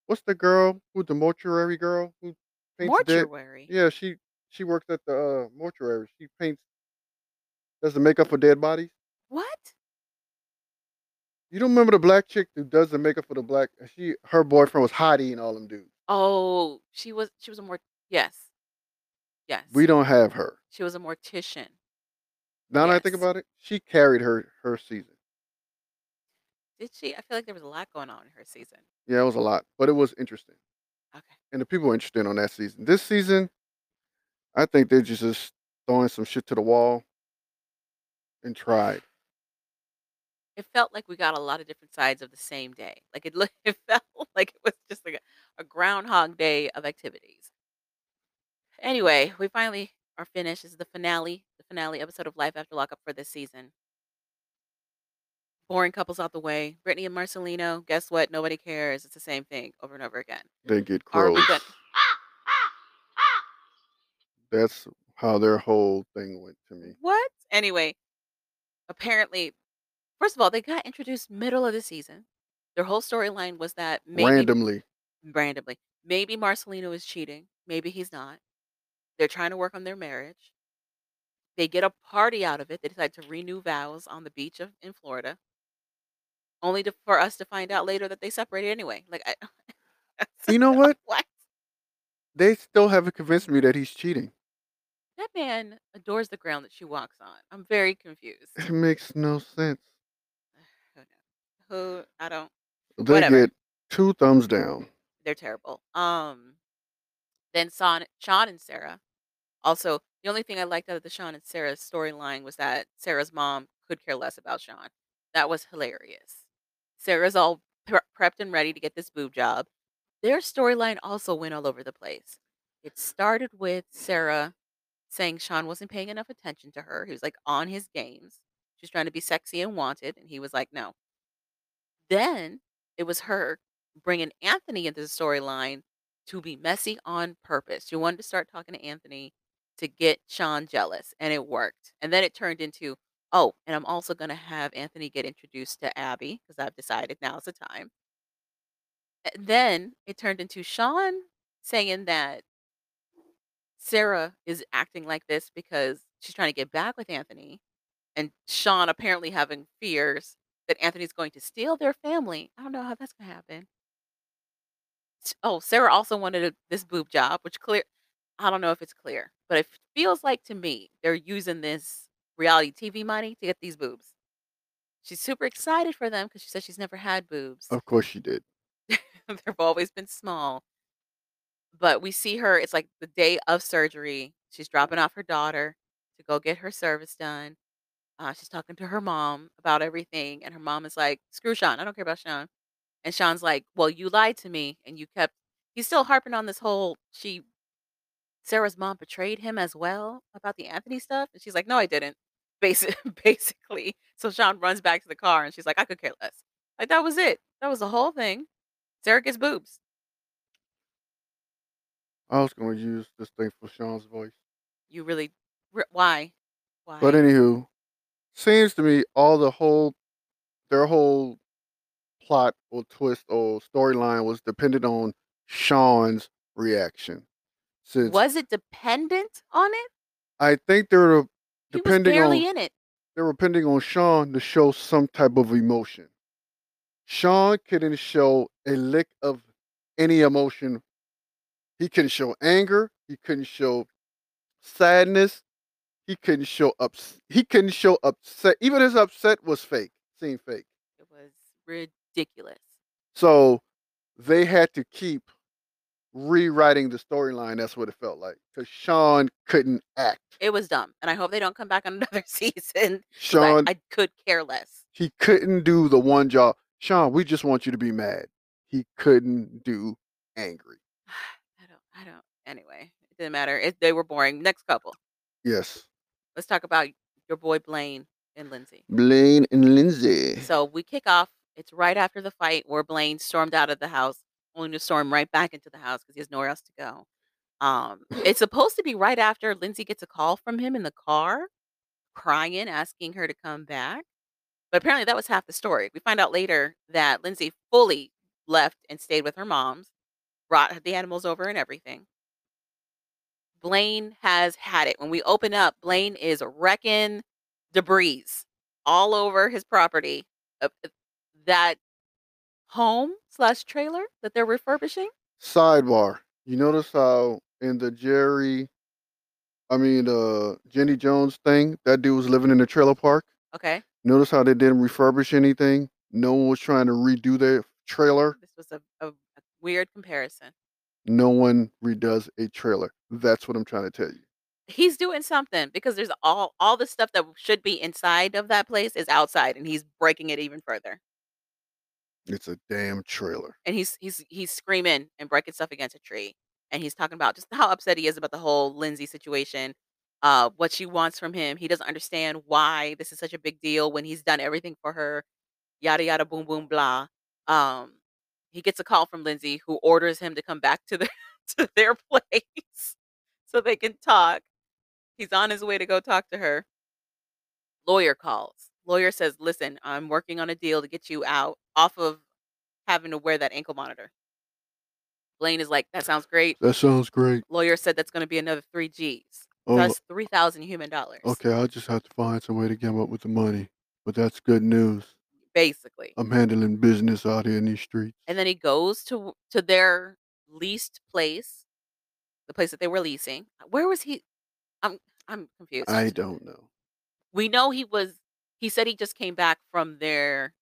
S2: what's the girl who the mortuary girl who paints dead.
S1: Mortuary.
S2: Yeah, she she works at the uh, mortuary. She paints does the makeup for dead bodies.
S1: What?
S2: You don't remember the black chick who does the makeup for the black? She her boyfriend was Hottie and all them dudes.
S1: Oh, she was she was a more yes. Yes.
S2: We don't have her.
S1: She was a mortician.
S2: Now that I think
S1: Yes.
S2: about it, she carried her her season.
S1: Did she? I feel like there was a lot going on in her season.
S2: Yeah, it was a lot, but it was interesting,
S1: Okay.
S2: and the people were interested on that season. This season, I think they're just, just throwing some shit to the wall and tried.
S1: It felt like we got a lot of different sides of the same day. Like it looked, it felt like it was just like a, a groundhog day of activities. Anyway, we finally are finished. This is the finale, the finale episode of Life After Lockup for this season. Boring couples out the way. Brittany and Marcelino, guess what? Nobody cares. It's the same thing over and over again.
S2: They get
S1: Are we
S2: crows.
S1: gonna-
S2: That's how their whole thing went to me.
S1: What? Anyway, apparently, first of all, they got introduced middle of the season. Their whole storyline was that maybe
S2: Randomly.
S1: randomly, maybe Marcelino is cheating, maybe he's not. They're trying to work on their marriage. They get a party out of it. They decide to renew vows on the beach of in Florida, only to, for us to find out later that they separated anyway. Like, I,
S2: You know what?
S1: what?
S2: They still haven't convinced me that he's cheating.
S1: That man adores the ground that she walks on. I'm very confused.
S2: It makes no sense.
S1: Who I don't.
S2: They
S1: Whatever.
S2: get two thumbs down.
S1: they're terrible. Um, then Sean, Sean and Sarah. Also, the only thing I liked out of the Sean and Sarah storyline was that Sarah's mom could care less about Sean. That was hilarious. Sarah's all pre- prepped and ready to get this boob job. Their storyline also went all over the place. It started with Sarah saying Sean wasn't paying enough attention to her. He was like on his games. She's trying to be sexy and wanted, and he was like, no. Then it was her bringing Anthony into the storyline to be messy on purpose. She wanted to start talking to Anthony to get Sean jealous, and it worked. And then it turned into, oh, and I'm also going to have Anthony get introduced to Abby because I've decided now's the time. And then it turned into Sean saying that Sarah is acting like this because she's trying to get back with Anthony, and Sean apparently having fears that Anthony's going to steal their family. I don't know how that's going to happen. Oh, Sarah also wanted a, this boob job, which clear. I don't know if it's clear, but it feels like to me they're using this reality TV money to get these boobs. She's super excited for them because she says she's never had boobs.
S2: Of course she did.
S1: They've always been small. But we see her, it's like the day of surgery. She's dropping off her daughter to go get her service done. Uh, she's talking to her mom about everything. And her mom is like, screw Sean. I don't care about Sean. And Sean's like, well, you lied to me and you kept, he's still harping on this whole, she, Sarah's mom betrayed him as well about the Anthony stuff. And she's like, no, I didn't. Basic, basically. So Sean runs back to the car and she's like, I could care less. Like, that was it. That was the whole thing. Sarah gets boobs.
S2: I was going to use this thing for Sean's voice.
S1: You really, why? Why?
S2: But anywho, seems to me all the whole, their whole plot or twist or storyline was dependent on Sean's reaction. Since
S1: was it dependent on it?
S2: I think they were depending
S1: barely
S2: on
S1: in it.
S2: they were depending on Sean to show some type of emotion. Sean couldn't show a lick of any emotion. He couldn't show anger. He couldn't show sadness. He couldn't show up. He couldn't show upset. Even his upset was fake. Seemed fake.
S1: It was ridiculous.
S2: So they had to keep rewriting the storyline. That's what it felt like because Sean couldn't act.
S1: It was dumb, and I hope they don't come back on another season.
S2: Sean,
S1: I, I could care less.
S2: he couldn't do the one job. Sean, we just want you to be mad. He couldn't do angry.
S1: I don't. I don't. Anyway, it didn't matter. It, they were boring. Next couple.
S2: Yes.
S1: Let's talk about your boy Blaine and Lindsay.
S2: Blaine and Lindsay.
S1: So we kick off. It's right after the fight where Blaine stormed out of the house, only to storm right back into the house because he has nowhere else to go. Um, it's supposed to be right after Lindsay gets a call from him in the car, crying, asking her to come back. But apparently that was half the story. We find out later that Lindsay fully left and stayed with her mom's, brought the animals over and everything. Blaine has had it. When we open up, Blaine is wrecking debris all over his property. Uh, uh, that home slash trailer that they're refurbishing.
S2: Sidebar. You notice how in the Jerry, I mean, uh, Jenny Jones thing, that dude was living in a trailer park.
S1: Okay,
S2: Notice how they didn't refurbish anything. No one was trying to redo their trailer.
S1: this was a, a, a weird comparison.
S2: No one redoes a trailer. That's what I'm trying to tell you.
S1: He's doing something because there's all all the stuff that should be inside of that place is outside, and he's breaking it even further.
S2: It's a damn trailer.
S1: And he's he's he's screaming and breaking stuff against a tree, and he's talking about just how upset he is about the whole Lindsay situation, uh, what she wants from him. He doesn't understand why this is such a big deal when he's done everything for her. Yada yada boom boom blah. Um, he gets a call from Lindsay who orders him to come back to their to their place so they can talk. He's on his way to go talk to her. Lawyer calls. Lawyer says, "Listen, I'm working on a deal to get you out off of having to wear that ankle monitor." Blaine is like, "That sounds great."
S2: That sounds great.
S1: Lawyer said that's going to be another 3 Gs.
S2: Oh,
S1: That's 3000 human dollars.
S2: okay. I'll just have to find some way to come up with the money. But that's good news.
S1: Basically.
S2: I'm handling business out here in these streets.
S1: And then he goes to to their leased place, the place that they were leasing. Uh, where was he? I'm I'm confused.
S2: I don't know.
S1: we know he was he said he just came back from their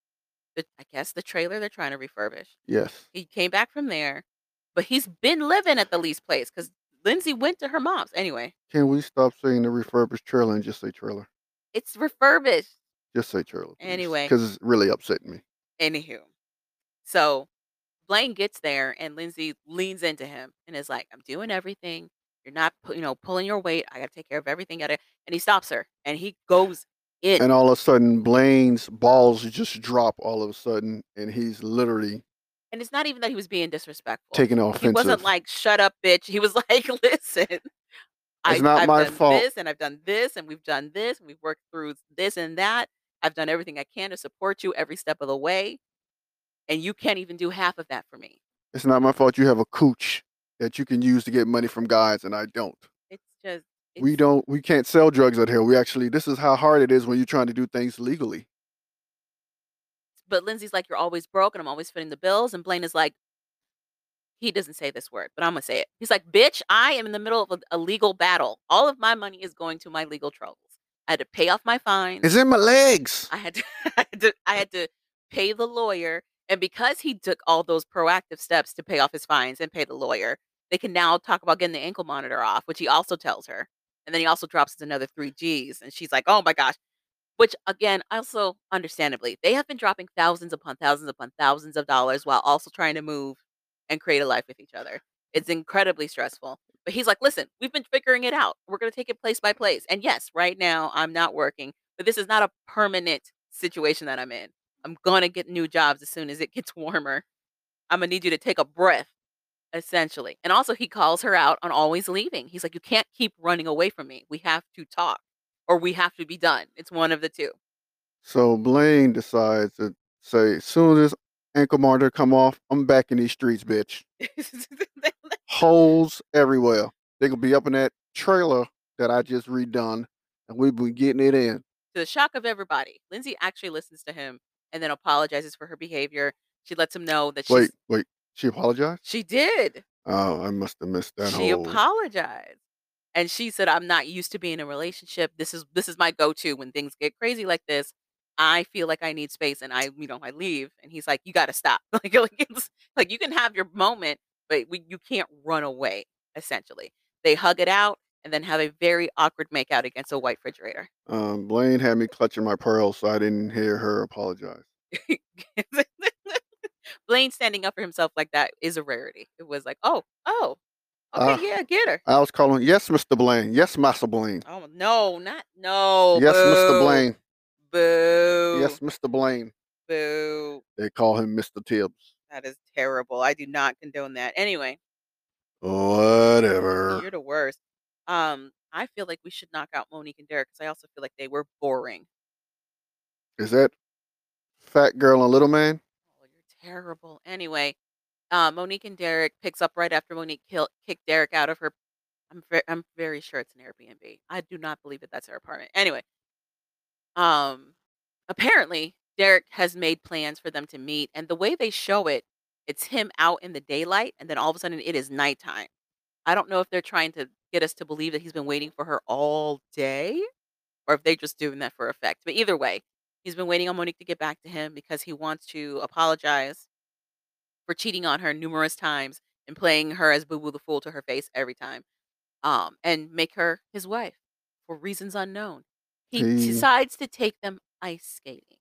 S1: the, I guess the trailer they're trying to refurbish.
S2: Yes.
S1: He came back from there, but he's been living at the leased place cuz Lindsay went to her mom's. Anyway,
S2: Can we stop saying the refurbished trailer and just say trailer?
S1: it's refurbished.
S2: Just say trailer.
S1: Anyway.
S2: Because it's really upsetting me.
S1: Anywho. So Blaine gets there and Lindsay leans into him and is like, I'm doing everything. You're not, you know, pulling your weight. I got to take care of everything. Gotta, and he stops her and he goes in.
S2: And all of a sudden, Blaine's balls just drop all of a sudden, and he's literally
S1: And it's not even that he was being disrespectful.
S2: taking
S1: he
S2: offensive.
S1: wasn't like, shut up, bitch. He was like, listen, I,
S2: not
S1: I've
S2: my
S1: done
S2: fault.
S1: this and I've done this and we've done this and we've worked through this and that. I've done everything I can to support you every step of the way. And you can't even do half of that for me.
S2: It's not my fault you have a cooch that you can use to get money from guys, and I don't.
S1: It's just,
S2: we don't. We can't sell drugs out here. We actually. This is how hard it is when you're trying to do things legally.
S1: But Lindsay's like, You're always broke and I'm always fitting the bills. And Blaine is like, He doesn't say this word, but I'm going to say it. He's like, Bitch, I am in the middle of a, a legal battle. All of my money is going to my legal troubles. I had to pay off my fines.
S2: It's in my legs.
S1: I had to, I had to, I had to pay the lawyer. And because he took all those proactive steps to pay off his fines and pay the lawyer, they can now talk about getting the ankle monitor off, which he also tells her. And then he also drops another three G's. And she's like, oh my gosh. Which again, also understandably, they have been dropping thousands upon thousands upon thousands of dollars while also trying to move and create a life with each other. It's incredibly stressful. But he's like, listen, we've been figuring it out. We're going to take it place by place. And yes, right now I'm not working, but this is not a permanent situation that I'm in. I'm going to get new jobs as soon as it gets warmer. I'm going to need you to take a breath, essentially. And also, he calls her out on always leaving. He's like, you can't keep running away from me. We have to talk or we have to be done. It's one of the two.
S2: So Blaine decides to say, as soon as ankle monitor come off, I'm back in these streets, bitch. Holes everywhere. They're gonna be up in that trailer that I just redone, and we've been getting it in.
S1: to the shock of everybody, Lindsay actually listens to him and then apologizes for her behavior. She lets him know that she's
S2: Wait, wait. She apologized?
S1: she did.
S2: Oh, I must have missed that
S1: she
S2: whole.
S1: apologized. And she said, I'm not used to being in a relationship. This is this is my go-to when things get crazy like this. I feel like I need space and I, you know, I leave. And he's like, You gotta stop. like, like it's like you can have your moment, but we, you can't run away, essentially. They hug it out and then have a very awkward makeout against a white refrigerator.
S2: Um, Blaine had me clutching my pearls, so I didn't hear her apologize.
S1: Blaine standing up for himself like that is a rarity. It was like, oh, oh, okay,
S2: Ah.
S1: yeah, get her.
S2: I was calling, yes, Mr. Blaine. Yes, Master Blaine.
S1: Oh no, not no.
S2: yes, Mr. Blaine.
S1: Boo.
S2: Yes, Mr. Blaine.
S1: Boo.
S2: They call him Mr. Tibbs.
S1: That is terrible. I do not condone that. Anyway,
S2: Whatever.
S1: you're the worst. Um, I feel like we should knock out Monique and Derek because I also feel like they were boring.
S2: Is that fat girl and little man?
S1: Oh, you're terrible. Anyway, uh, Monique and Derek picks up right after Monique kill, kicked Derek out of her. I'm very, I'm very sure it's an Airbnb. I do not believe that that's her apartment. Anyway, um, apparently Derek has made plans for them to meet, and the way they show it, it's him out in the daylight, and then all of a sudden it is nighttime. I don't know if they're trying to get us to believe that he's been waiting for her all day, or if they're just doing that for effect. But either way, he's been waiting on Monique to get back to him because he wants to apologize for cheating on her numerous times and playing her as Boo Boo the Fool to her face every time. um, and make her his wife for reasons unknown. He
S2: He
S1: decides to take them ice skating.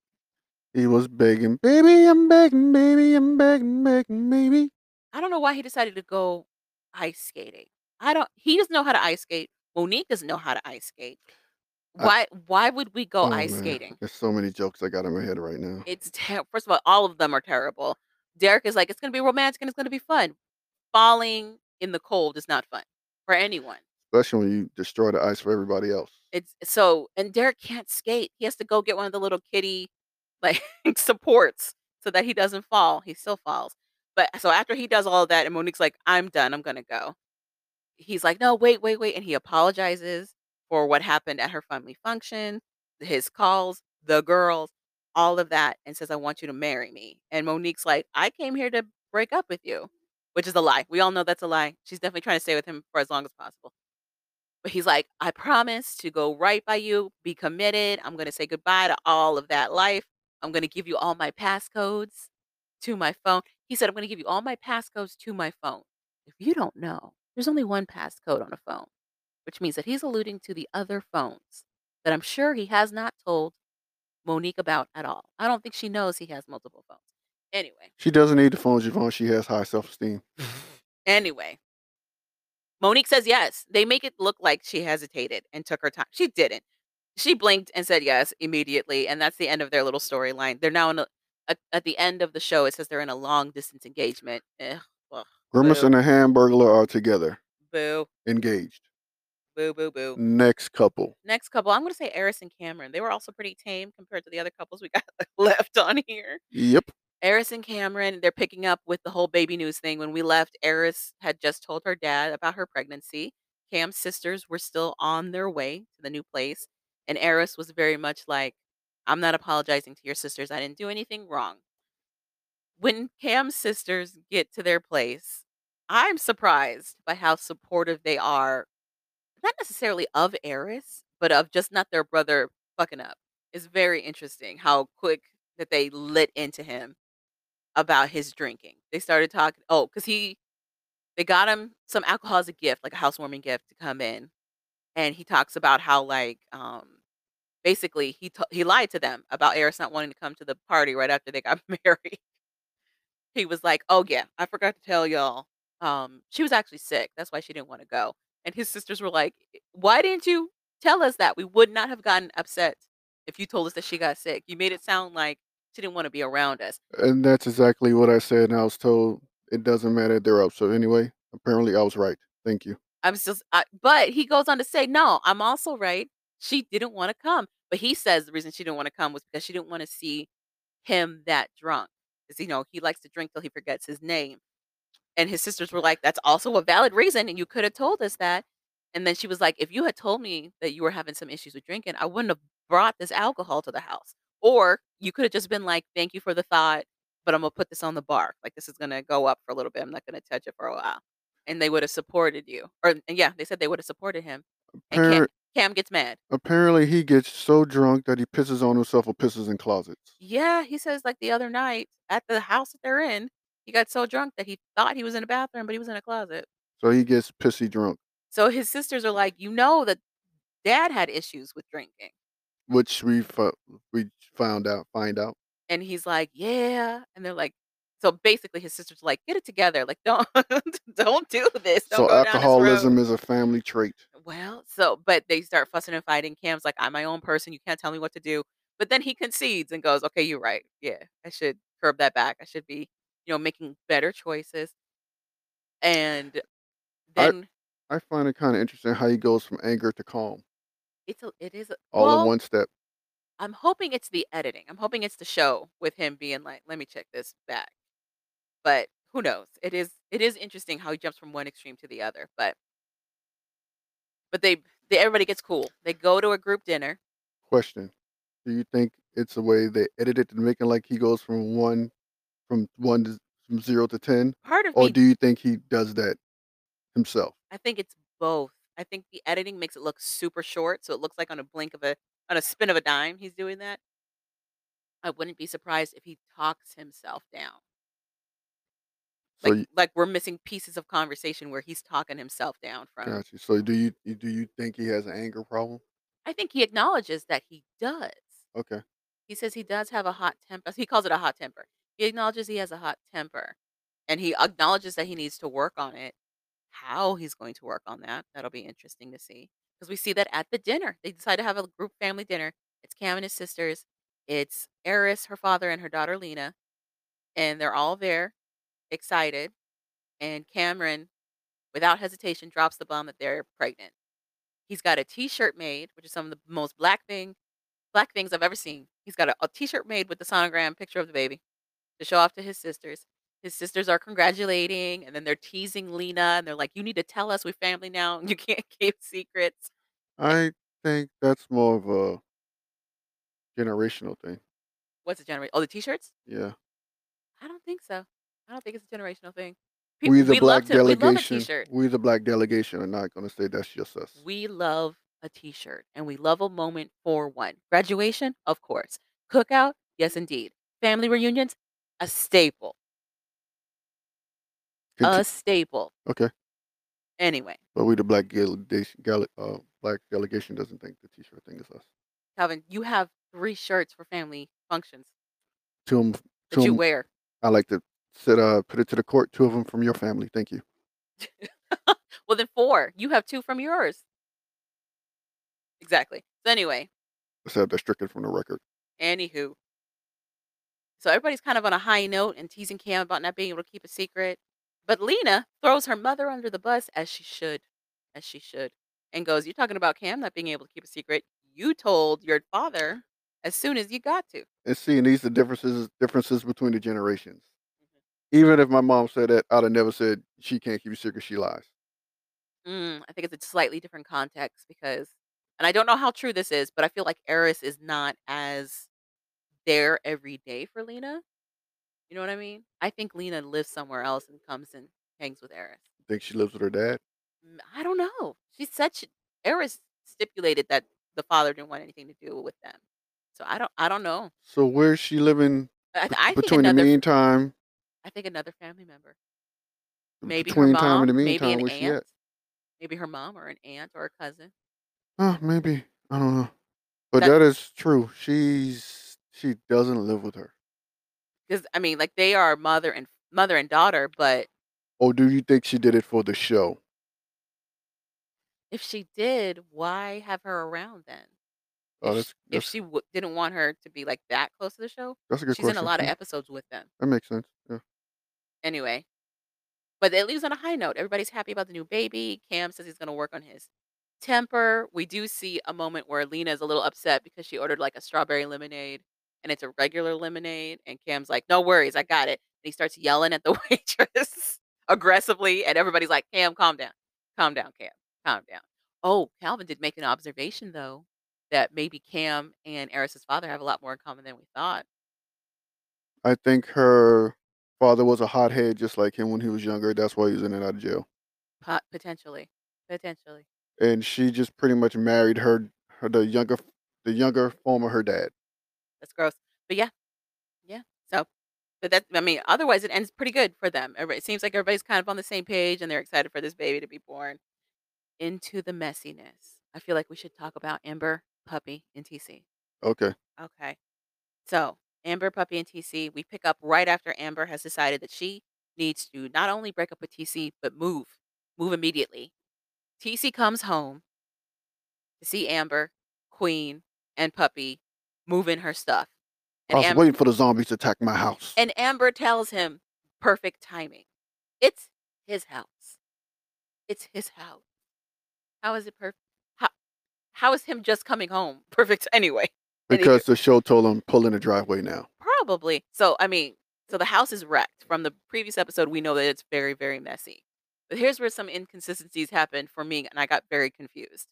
S2: He was begging, baby, I'm begging, baby, I'm begging, begging, baby.
S1: I don't know why he decided to go ice skating. I don't he doesn't know how to ice skate. Monique doesn't know how to ice skate.
S2: I,
S1: Why why would we go
S2: oh
S1: ice
S2: man,
S1: skating?
S2: there's so many jokes I got in my head right now.
S1: It's ter- first of all, all of them are terrible. Derek is like, it's gonna be romantic and it's gonna be fun. Falling in the cold is not fun for anyone.
S2: Especially when you destroy the ice for everybody else.
S1: It's so and Derek can't skate. He has to go get one of the little kitty like supports so that he doesn't fall. He still falls. But so after he does all that and Monique's like, I'm done, I'm gonna go. He's like, no, wait, wait, wait. And he apologizes for what happened at her family function, his calls, the girls, all of that, and says, I want you to marry me. And Monique's like, I came here to break up with you, which is a lie. We all know that's a lie. She's definitely trying to stay with him for as long as possible. But he's like, I promise to go right by you, be committed. I'm going to say goodbye to all of that life. I'm going to give you all my passcodes to my phone. He said, I'm going to give you all my passcodes to my phone. If you don't know, there's only one passcode on a phone, which means that he's alluding to the other phones that I'm sure he has not told Monique about at all. I don't think she knows he has multiple phones. Anyway,
S2: She doesn't need the phone, Javon. She has high self esteem.
S1: anyway, Monique says yes. They make it look like she hesitated and took her time. She didn't. She blinked and said yes immediately, and that's the end of their little storyline. They're now in a, at, at the end of the show. It says they're in a long distance engagement. Ugh, ugh,
S2: Grimace
S1: boo,
S2: and the Hamburglar are together,
S1: boo,
S2: engaged.
S1: boo, boo, boo.
S2: Next couple.
S1: Next couple, I'm going to say Eris and Cameron. They were also pretty tame compared to the other couples we got left on here.
S2: Yep.
S1: Eris and Cameron, they're picking up with the whole baby news thing. When we left, Eris had just told her dad about her pregnancy. Cam's sisters were still on their way to the new place. And Eris was very much like, I'm not apologizing to your sisters. I didn't do anything wrong. When Cam's sisters get to their place, I'm surprised by how supportive they are, not necessarily of Eris, but of just not their brother fucking up. It's very interesting how quick that they lit into him about his drinking. They started talking. Oh, because he, they got him some alcohol as a gift, like a housewarming gift to come in, and he talks about how like, um, basically he to- he lied to them about Eris not wanting to come to the party right after they got married. He was like, "Oh yeah, I forgot to tell y'all. Um, she was actually sick. That's why she didn't want to go." And his sisters were like, "Why didn't you tell us that? We would not have gotten upset if you told us that she got sick. You made it sound like she didn't want to be around us."
S2: And that's exactly what I said. And I was told it doesn't matter. They're up. So anyway, apparently I was right. Thank you.
S1: I'm still, I, but he goes on to say, no, I'm also right. She didn't want to come, but he says the reason she didn't want to come was because she didn't want to see him that drunk. Because you know he likes to drink till he forgets his name. And his sisters were like, that's also a valid reason, and you could have told us that. And then she was like, if you had told me that you were having some issues with drinking, I wouldn't have brought this alcohol to the house. Or you could have just been like, thank you for the thought, but I'm gonna put this on the bar. Like this is gonna go up for a little bit. I'm not gonna touch it for a while. And they would have supported you. Or yeah, they said they would have supported him. And Cam, gets mad.
S2: apparently he gets so drunk that he pisses on himself or pisses in closets.
S1: Yeah, he says like the other night at the house that they're in, he got so drunk that he thought he was in a bathroom, but he was in a closet.
S2: So he gets pissy drunk,
S1: So his sisters are like, you know that dad had issues with drinking.
S2: which we fo- we found out find out.
S1: And he's like, yeah. And they're like, so basically his sisters like, get it together. Like, don't don't do this. Don't
S2: So
S1: go down this
S2: alcoholism
S1: road.
S2: is a family trait.
S1: Well, so but they start fussing and fighting. Cam's like, I'm my own person. You can't tell me what to do. But then he concedes and goes, Okay, you're right. Yeah, I should curb that back. I should be, you know, making better choices. And
S2: I
S1: then
S2: I find it kind of interesting how he goes from anger to calm
S1: it's a, it is a,
S2: all in one step.
S1: I'm hoping it's the editing. I'm hoping it's the show with him being like, let me check this back. But who knows? It is it is interesting how he jumps from one extreme to the other. But but they, they everybody gets cool. They go to a group dinner.
S2: Question: Do you think it's the way they edited to make it like he goes from one from one to from zero to ten,
S1: Part of
S2: or
S1: me
S2: do you think he does that himself?
S1: I think it's both. I think the editing makes it look super short, so it looks like on a blink of a on a spin of a dime he's doing that. I wouldn't be surprised if he talks himself down.
S2: So
S1: Like
S2: you,
S1: like we're missing pieces of conversation where he's talking himself down from.
S2: got you. So do you you- do you think he has an anger problem?
S1: I think he acknowledges that he does.
S2: Okay.
S1: He says he does have a hot temper. He calls it a hot temper. He acknowledges he has a hot temper, and he acknowledges that he needs to work on it. How he's going to work on that, that'll be interesting to see. Because we see that at the dinner. They decide to have a group family dinner. It's Cam and his sisters. It's Eris, her father, and her daughter Lena. And they're all there, excited. And Cameron, without hesitation, drops the bomb that they're pregnant. He's got a T-shirt made, which is some of the most black thing, black things I've ever seen. He's got a, a T-shirt made with the sonogram picture of the baby to show off to his sisters. His sisters are congratulating, and then they're teasing Lena, and they're like, "You need to tell us we're family now. You can't keep secrets."
S2: I think that's more of a generational thing.
S1: What's the generation? Oh, the T-shirts?
S2: Yeah.
S1: I don't think so. I don't think it's a generational thing.
S2: we the
S1: we
S2: black
S1: love to, we love a
S2: delegation. We the black delegation are not going to say that's just us.
S1: We love a T-shirt, and we love a moment for one. Graduation, of course. Cookout, yes, indeed. Family reunions, a staple. A staple.
S2: okay.
S1: Anyway,
S2: But we the black delegation. Uh, black delegation doesn't think the t-shirt thing is us.
S1: Calvin, you have three shirts for family functions
S2: Two 'em-
S1: that
S2: two
S1: you wear.
S2: I like to sit. Uh, put it to the court. Two of them from your family. Thank you.
S1: well, then four. You have two from yours. Exactly. So anyway,
S2: have that stricken from the record.
S1: anywho. So everybody's kind of on a high note and teasing Cam about not being able to keep a secret. But Lena throws her mother under the bus as she should, as she should, and goes, "You're talking about Cam not being able to keep a secret. You told your father as soon as you got to."
S2: And seeing these are differences differences between the generations. Even if my mom said that, I'd have never said she can't keep a secret. She lies.
S1: Mm, I think it's a slightly different context because, and I don't know how true this is, but I feel like Eris is not as there every day for Lena. You know what I mean? I think Lena lives somewhere else and comes and hangs with Eris.
S2: Think she lives with her dad.
S1: Mm, I don't know. She said she, Eris stipulated that the father didn't want anything to do with them. So I don't. I don't know.
S2: So where's she living
S1: I, I think
S2: between the
S1: another.
S2: meantime?
S1: I think another family member. Maybe her
S2: between time
S1: mom.
S2: and the
S1: maybe
S2: meantime,
S1: an
S2: she
S1: aunt.
S2: at?
S1: Maybe her mom or an aunt or a cousin.
S2: Oh, maybe I don't know. But
S1: That-
S2: that is true. She's she doesn't live with her.
S1: Because I mean, like they are mother and mother and daughter, but
S2: Or do you think she did it for the show?
S1: if she did, why have her around then?
S2: Oh,
S1: if,
S2: that's
S1: sh- if
S2: that's,
S1: she w- didn't want her to be like that close to the show,
S2: that's a good
S1: she's
S2: question.
S1: in a lot of
S2: Yeah,
S1: episodes with them
S2: that makes sense. Yeah.
S1: Anyway. But it leaves on a high note. Everybody's happy about the new baby. Cam says he's going to work on his temper. We do see a moment where Lena is a little upset because she ordered like a strawberry lemonade and it's a regular lemonade. And Cam's like, no worries, I got it. And he starts yelling at the waitress aggressively. And everybody's like, Cam, calm down. Calm down, Cam. Calm down. Oh, Calvin did make an observation though that maybe Cam and Eris's father have a lot more in common than we thought.
S2: I think her father was a hothead just like him when he was younger. That's why he was in and out of jail.
S1: Pot- potentially. Potentially.
S2: And she just pretty much married her, her the younger the younger form of her dad.
S1: That's gross. But yeah, yeah. So, but that I mean, otherwise it ends pretty good for them. It seems like everybody's kind of on the same page and they're excited for this baby to be born. Into the messiness. I feel like we should talk about Amber, Puppy, and TC.
S2: Okay.
S1: Okay. So Amber, Puppy, and TC. We pick up right after Amber has decided that she needs to not only break up with TC but move, move immediately. TC comes home to see Amber, Queen, and Puppy moving her stuff.
S2: I was
S1: Amber-
S2: waiting for the zombies to attack my house.
S1: and Amber tells him, perfect timing. It's his house. It's his house. How is it perfect? How, how is him just coming home perfect anyway?
S2: Because the show told him pull in the driveway now.
S1: probably. So, I mean, so the house is wrecked. From the previous episode, we know that it's very, very messy. But here's where some inconsistencies happened for me, and I got very confused.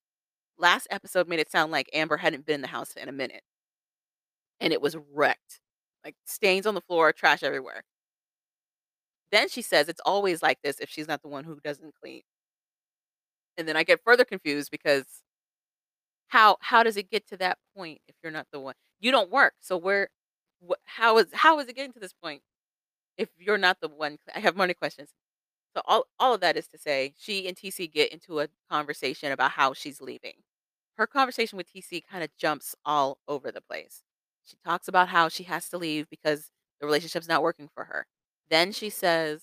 S1: Last episode made it sound like Amber hadn't been in the house in a minute, and it was wrecked. Like stains on the floor, trash everywhere. Then she says it's always like this if she's not the one who doesn't clean. And then I get further confused because how how does it get to that point if you're not the one? You don't work, so where wh- how is how is it getting to this point? if you're not the one I have many questions. So all all of that is to say, she and TC get into a conversation about how she's leaving. Her conversation with TC kind of jumps all over the place. She talks about how she has to leave because the relationship's not working for her. Then she says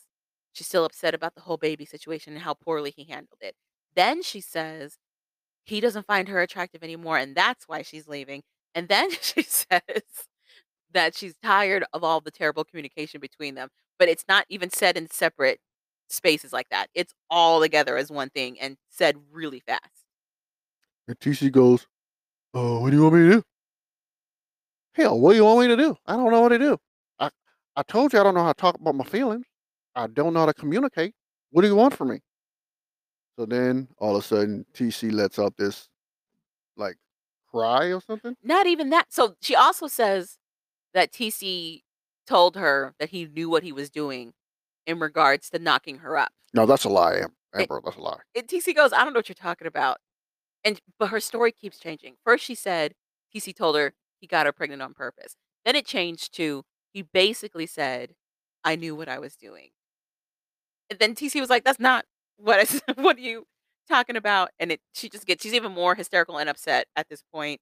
S1: she's still upset about the whole baby situation and how poorly he handled it. Then she says he doesn't find her attractive anymore and that's why she's leaving. And then she says that she's tired of all the terrible communication between them, but it's not even said in separate spaces like that. It's all together as one thing and said really fast.
S2: And TC goes, "Oh, what do you want me to do?" Hell, what do you want me to do? I don't know what to do. I I told you I don't know how to talk about my feelings. I don't know how to communicate. What do you want from me? So then all of a sudden TC lets out this like cry or something.
S1: Not even that. So she also says that TC told her that he knew what he was doing in regards to knocking her up.
S2: No, that's a lie, Am-
S1: It-
S2: Amber. That's a lie.
S1: And TC goes, I don't know what you're talking about. And but her story keeps changing. First she said TC told her he got her pregnant on purpose. Then it changed to he basically said, I knew what I was doing. And then TC was like, That's not what I said. What are you talking about? And it she just gets she's even more hysterical and upset at this point.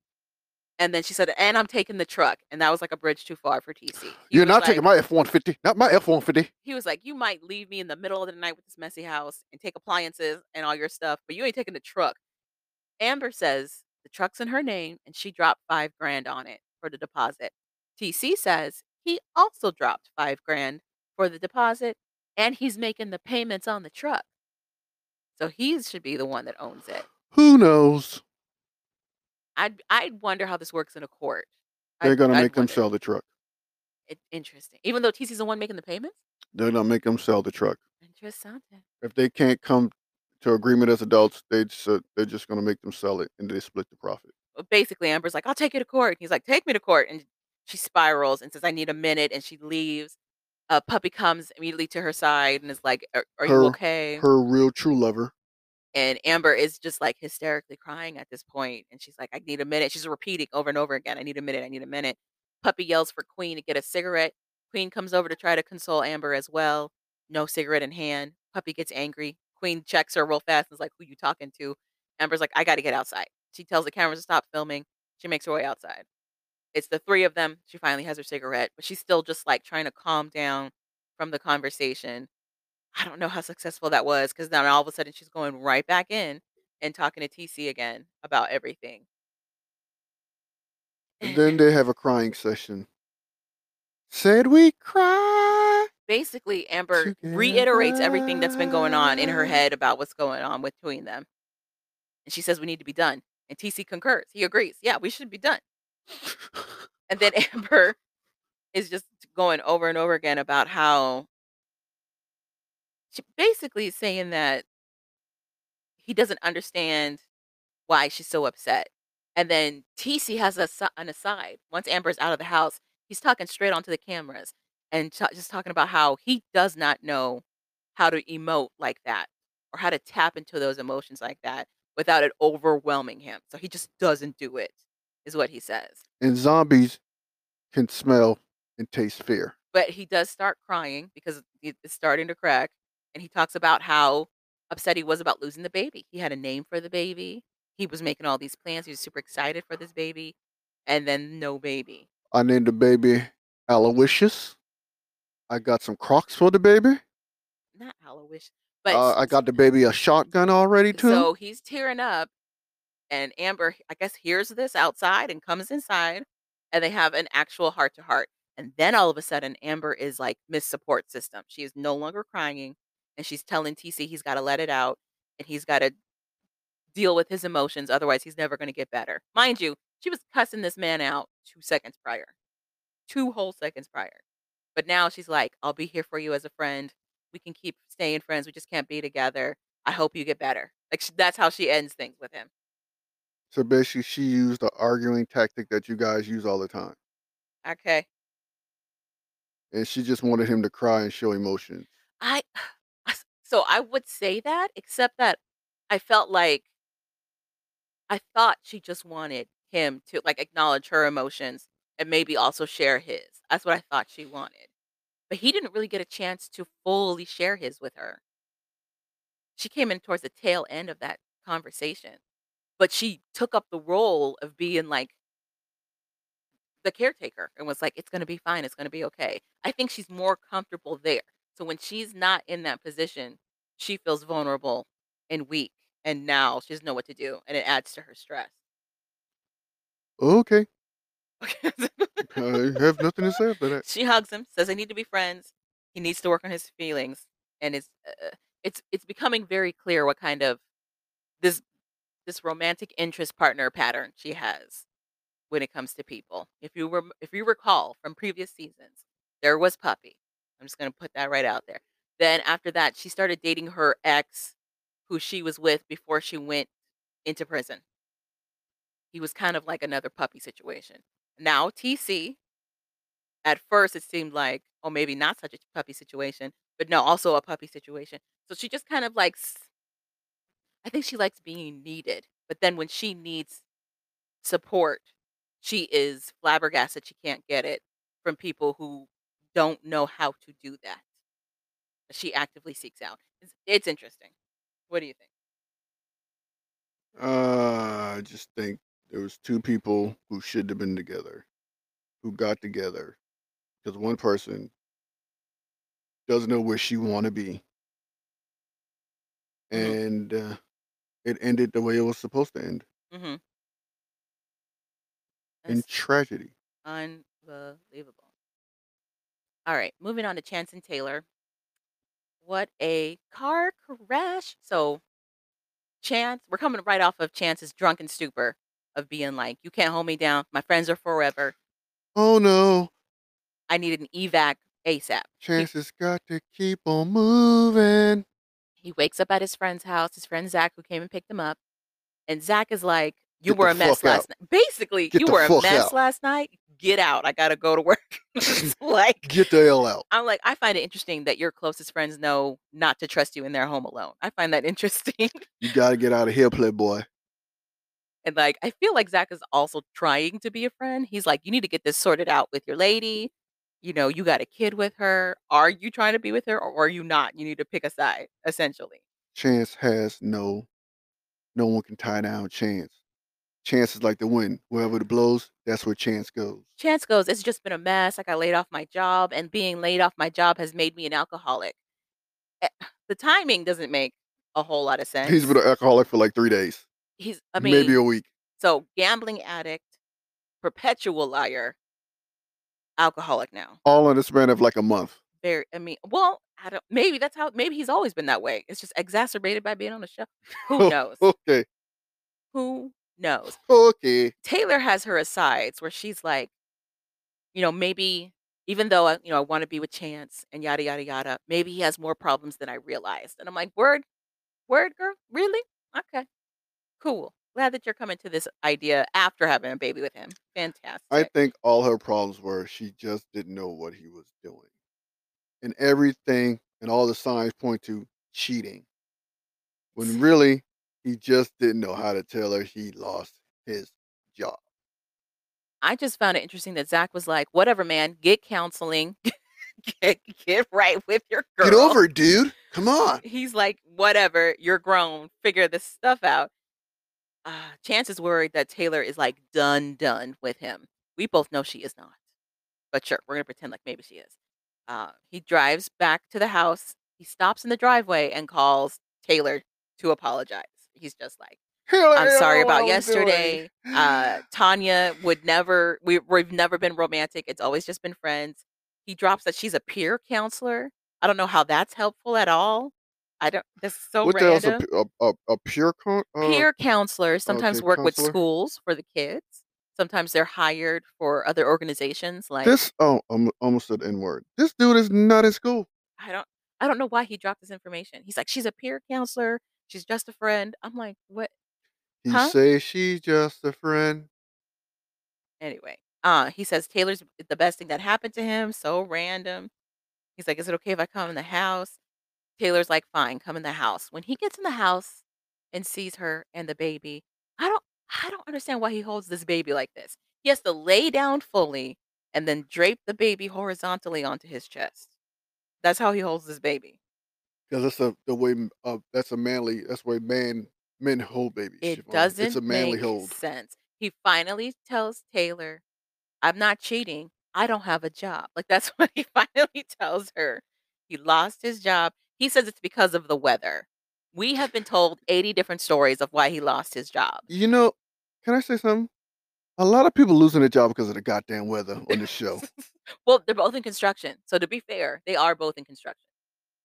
S1: And then she said, and I'm taking the truck. And that was like a bridge too far for TC. He
S2: You're not
S1: like-
S2: taking my F one fifty. Not my F one fifty.
S1: he was like, You might leave me in the middle of the night with this messy house and take appliances and all your stuff, but you ain't taking the truck. Amber says the truck's in her name and she dropped five grand on it for the deposit. TC says he also dropped five grand for the deposit and he's making the payments on the truck. So he should be the one that owns it.
S2: Who knows?
S1: I'd I'd wonder how this works in a court.
S2: They're
S1: I'd-
S2: gonna
S1: I'd
S2: make them
S1: wonder.
S2: sell the truck.
S1: It, interesting. Even though TC's the one making the payments?
S2: They're gonna make them sell the truck.
S1: Interesting.
S2: If they can't come to agreement as adults, they just, uh, they're just gonna make them sell it and they split the profit.
S1: But basically Amber's like, I'll take you to court. He's like, take me to court. And she spirals and says, I need a minute. And she leaves. Uh, puppy comes immediately to her side and is like, Are, are
S2: Her-
S1: you okay?
S2: Her real true lover.
S1: and Amber is just like hysterically crying at this point, And she's like, I need a minute. She's repeating over and over again, I need a minute. I need a minute. Puppy yells for Queen to get a cigarette. Queen comes over to try to console Amber as well. No cigarette in hand. Puppy gets angry. Queen checks her real fast and is like, Who you talking to? Amber's like, I got to get outside. She tells the cameras to stop filming. She makes her way outside. It's the three of them. She finally has her cigarette, but she's still just like trying to calm down from the conversation. I don't know how successful that was because then all of a sudden she's going right back in and talking to TC again about everything.
S2: And then they have a crying session. Said we cry.
S1: Basically, Amber reiterates everything that's been going on in her head about what's going on between them. And she says we need to be done. And TC concurs. He agrees. Yeah, we should be done. And then Amber is just going over and over again about how she basically is saying that he doesn't understand why she's so upset. And then TC has a, an aside. Once Amber's out of the house, he's talking straight onto the cameras and ta- just talking about how he does not know how to emote like that or how to tap into those emotions like that without it overwhelming him. So he just doesn't do it, is what he says.
S2: and zombies can smell and taste fear.
S1: but he does start crying because it's starting to crack and he talks about how upset he was about losing the baby he had a name for the baby he was making all these plans he was super excited for this baby and then no baby
S2: I named the baby Aloysius. I got some Crocs for the baby.
S1: not Aloysius but
S2: Uh, I got the baby a shotgun already too.
S1: so he's tearing up and amber i guess hears this outside and comes inside and they have an actual heart to heart and then all of a sudden amber is like miss support system. She is no longer crying and she's telling tc he's got to let it out and he's got to deal with his emotions otherwise he's never going to get better. Mind you she was cussing this man out two seconds prior two whole seconds prior but now she's like i'll be here for you as a friend. We can keep staying friends. We just can't be together. I hope you get better. Like that's how she ends things with him
S2: so basically, she used the arguing tactic that you guys use all the time,
S1: okay
S2: and she just wanted him to cry and show emotion.
S1: I so I would say that, except that I felt like I thought she just wanted him to like acknowledge her emotions and maybe also share his. That's what I thought she wanted. but he didn't really get a chance to fully share his with her. She came in towards the tail end of that conversation, but she took up the role of being like the caretaker and was like, "It's gonna be fine. It's gonna be okay." I think she's more comfortable there. So when she's not in that position, she feels vulnerable and weak, and now she doesn't know what to do, and it adds to her stress.
S2: Okay. I have nothing to say about that.
S1: She hugs him, says they need to be friends. He needs to work on his feelings, and it's uh, it's it's becoming very clear what kind of this this romantic interest partner pattern she has when it comes to people. If you were if you recall from previous seasons, there was Puppy. I'm just gonna put that right out there. Then after that, she started dating her ex, who she was with before she went into prison. He was kind of like another puppy situation. Now TC, at first it seemed like, oh, maybe not such a puppy situation, but no, also a puppy situation. So she just kind of likes I think she likes being needed. But then when she needs support, she is flabbergasted she can't get it from people who don't know how to do that. She actively seeks out. It's, it's interesting. What do you think?
S2: Uh, I just think there was two people who should have been together, who got together, because one person doesn't know where she want to be,
S1: hmm
S2: and uh, it ended the way it was supposed to end
S1: hmm
S2: in
S1: That's
S2: tragedy.
S1: unbelievable. All right, moving on to Chance and Taylor. What a car crash. So Chance, we're coming right off of Chance's drunken stupor of being like, "You can't hold me down. My friends are forever.
S2: Oh no,
S1: I need an evac ASAP." He
S2: Chance has got to keep on moving.
S1: He wakes up at his friend's house. His friend Zach, who came and picked him up, and Zach is like, "You
S2: Get
S1: were a mess
S2: fuck out.
S1: last night. Basically,
S2: Get
S1: you were a mess
S2: out.
S1: last night. Get out. I gotta go to work." Like
S2: Get the hell out.
S1: I'm like, I find it interesting that your closest friends know not to trust you in their home alone. I find that interesting.
S2: You got to get out of here, playboy.
S1: and like, I feel like Zach is also trying to be a friend. He's like, you need to get this sorted out with your lady. You know, you got a kid with her. Are you trying to be with her or are you not? You need to pick a side, essentially.
S2: Chance has no, no one can tie down Chance. Chance is like the wind. Wherever it blows, that's where Chance goes.
S1: Chance goes, It's just been a mess. Like I got laid off my job, and being laid off my job has made me an alcoholic. Eh, The timing doesn't make a whole lot of sense.
S2: He's been an alcoholic for like three days,
S1: He's, I mean, maybe
S2: a week.
S1: so gambling addict, perpetual liar, alcoholic now.
S2: All in the span of like a month.
S1: Very, I mean, well, I don't, maybe that's how, maybe he's always been that way. It's just exacerbated by being on the show. Who knows?
S2: okay,
S1: Who knows?
S2: okay.
S1: Taylor has her asides where she's like, you know, maybe even though I, you know, I want to be with Chance and yada yada yada, maybe he has more problems than I realized. And I'm like, word, word, girl, really? Okay, cool. Glad that you're coming to this idea after having a baby with him. Fantastic.
S2: I think all her problems were she just didn't know what he was doing, and everything and all the signs point to cheating. When really he just didn't know how to tell her he lost his job.
S1: I just found it interesting that Zach was like, whatever, man, get counseling, get, get right with your girl.
S2: Get over it, dude. Come on.
S1: He's like, whatever, you're grown, figure this stuff out. Uh, Chance is worried that Taylor is like done, done with him. We both know she is not. But sure, we're going to pretend like maybe she is. Uh, he drives back to the house. He stops in the driveway and calls Taylor to apologize. He's just like, I'm sorry about
S2: I was doing.
S1: yesterday. Uh, Tanya would never. We, we've never been romantic. It's always just been friends. He drops that she's a peer counselor. I don't know how that's helpful at all. I don't. That's so
S2: what the
S1: random.
S2: pu- a, a, a pure con? Uh,
S1: Peer counselors sometimes
S2: okay,
S1: work with schools for the kids. Sometimes they're hired for other organizations. Like
S2: This oh, I'm almost said N word. This dude is not in school.
S1: I don't. I don't know why he dropped this information. He's like, she's a peer counselor. She's just a friend. I'm like, what?
S2: He
S1: Huh?
S2: say she's just a friend.
S1: Anyway, uh, he says Taylor's the best thing that happened to him. So random. He's like, Is it okay if I come in the house? Taylor's like, Fine, come in the house. When he gets in the house and sees her and the baby, I don't I don't understand why he holds this baby like this. He has to lay down fully and then drape the baby horizontally onto his chest. That's how he holds his baby.
S2: Because that's a the way uh, that's a manly. That's the way man men hold babies.
S1: It
S2: Siobhan.
S1: doesn't
S2: It's a manly
S1: make
S2: hold.
S1: sense. He finally tells Taylor, "I'm not cheating. I don't have a job." Like that's what he finally tells her. He lost his job. He says it's because of the weather. We have been told 80 different stories of why he lost his job.
S2: You know, can I say something? A lot of people losing their job because of the goddamn weather on this show.
S1: well, they're both in construction. So to be fair, they are both in construction.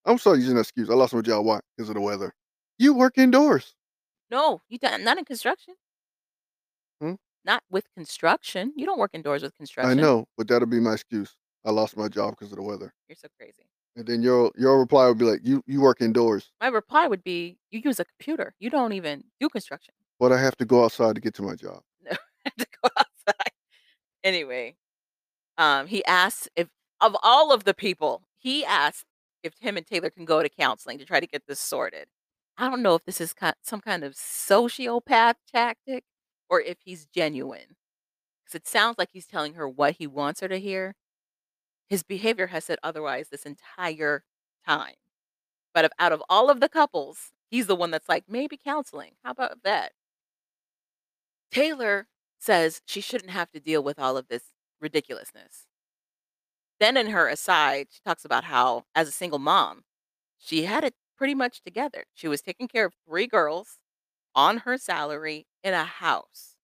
S2: I'm sorry using that excuse. I lost my job. Why? Because of the weather. You work indoors.
S1: No, you don't, not in construction.
S2: Hmm?
S1: Not with construction. You don't work indoors with construction.
S2: I know, but that'll be my excuse. I lost my job because of the weather.
S1: You're so crazy.
S2: And then your your reply would be like, "You you work indoors,
S1: My reply would be, "You use a computer. You don't even do construction."
S2: but I have to go outside to get to my job."
S1: No, I have to go outside. Anyway, um, he asks if of all of the people, he asked if him and Taylor can go to counseling to try to get this sorted. I don't know if this is some kind of sociopath tactic or if he's genuine. Because it sounds like he's telling her what he wants her to hear. His behavior has said otherwise this entire time. But if, out of all of the couples, he's the one that's like, maybe counseling. How about that? Taylor says she shouldn't have to deal with all of this ridiculousness. Then, in her aside, she talks about how, as a single mom, she had it pretty much together. She was taking care of three girls on her salary in a house.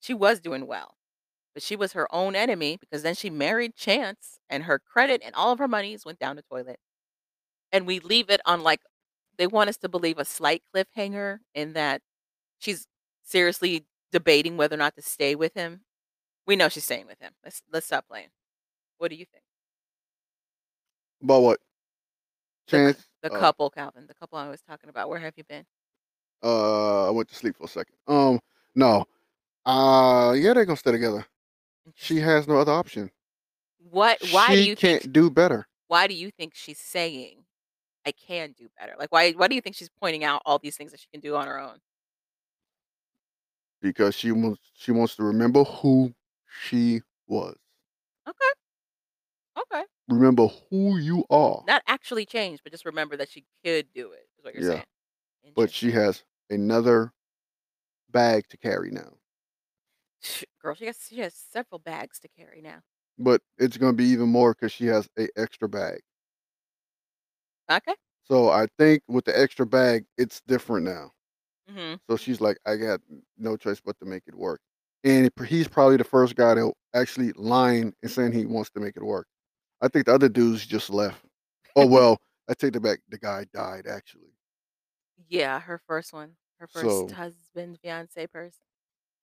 S1: She was doing well, but she was her own enemy because then she married Chance and her credit and all of her monies went down the toilet. And we leave it on like, they want us to believe a slight cliffhanger in that she's seriously debating whether or not to stay with him. We know she's staying with him. Let's let's stop playing. What do you think?
S2: About what?
S1: The,
S2: Chance.
S1: the
S2: uh,
S1: couple, Calvin, the couple I was talking about. Where have you been?
S2: Uh, I went to sleep for a second. Um, no. Uh, yeah, they're gonna stay together. She has no other option.
S1: What? Why
S2: she
S1: do you
S2: can't
S1: think?
S2: do better
S1: Why do you think she's saying, "I can do better"? Like, why? Why do you think she's pointing out all these things that she can do on her own?
S2: because she wants she wants to remember who she was.
S1: Okay. Okay.
S2: Remember who you are.
S1: Not actually change, but just remember that she could do it. Is what you're
S2: Yeah.
S1: saying.
S2: But she has another bag to carry now.
S1: Girl, she has she has several bags to carry now.
S2: But it's gonna be even more because she has a extra bag.
S1: Okay.
S2: So I think with the extra bag, it's different now.
S1: hmm
S2: So she's like, I got no choice but to make it work. And he's probably the first guy to actually lying and saying he wants to make it work. I think the other dudes just left. Oh well, I take it back. The guy died actually.
S1: Yeah, her first one, her first
S2: So
S1: husband, fiance person.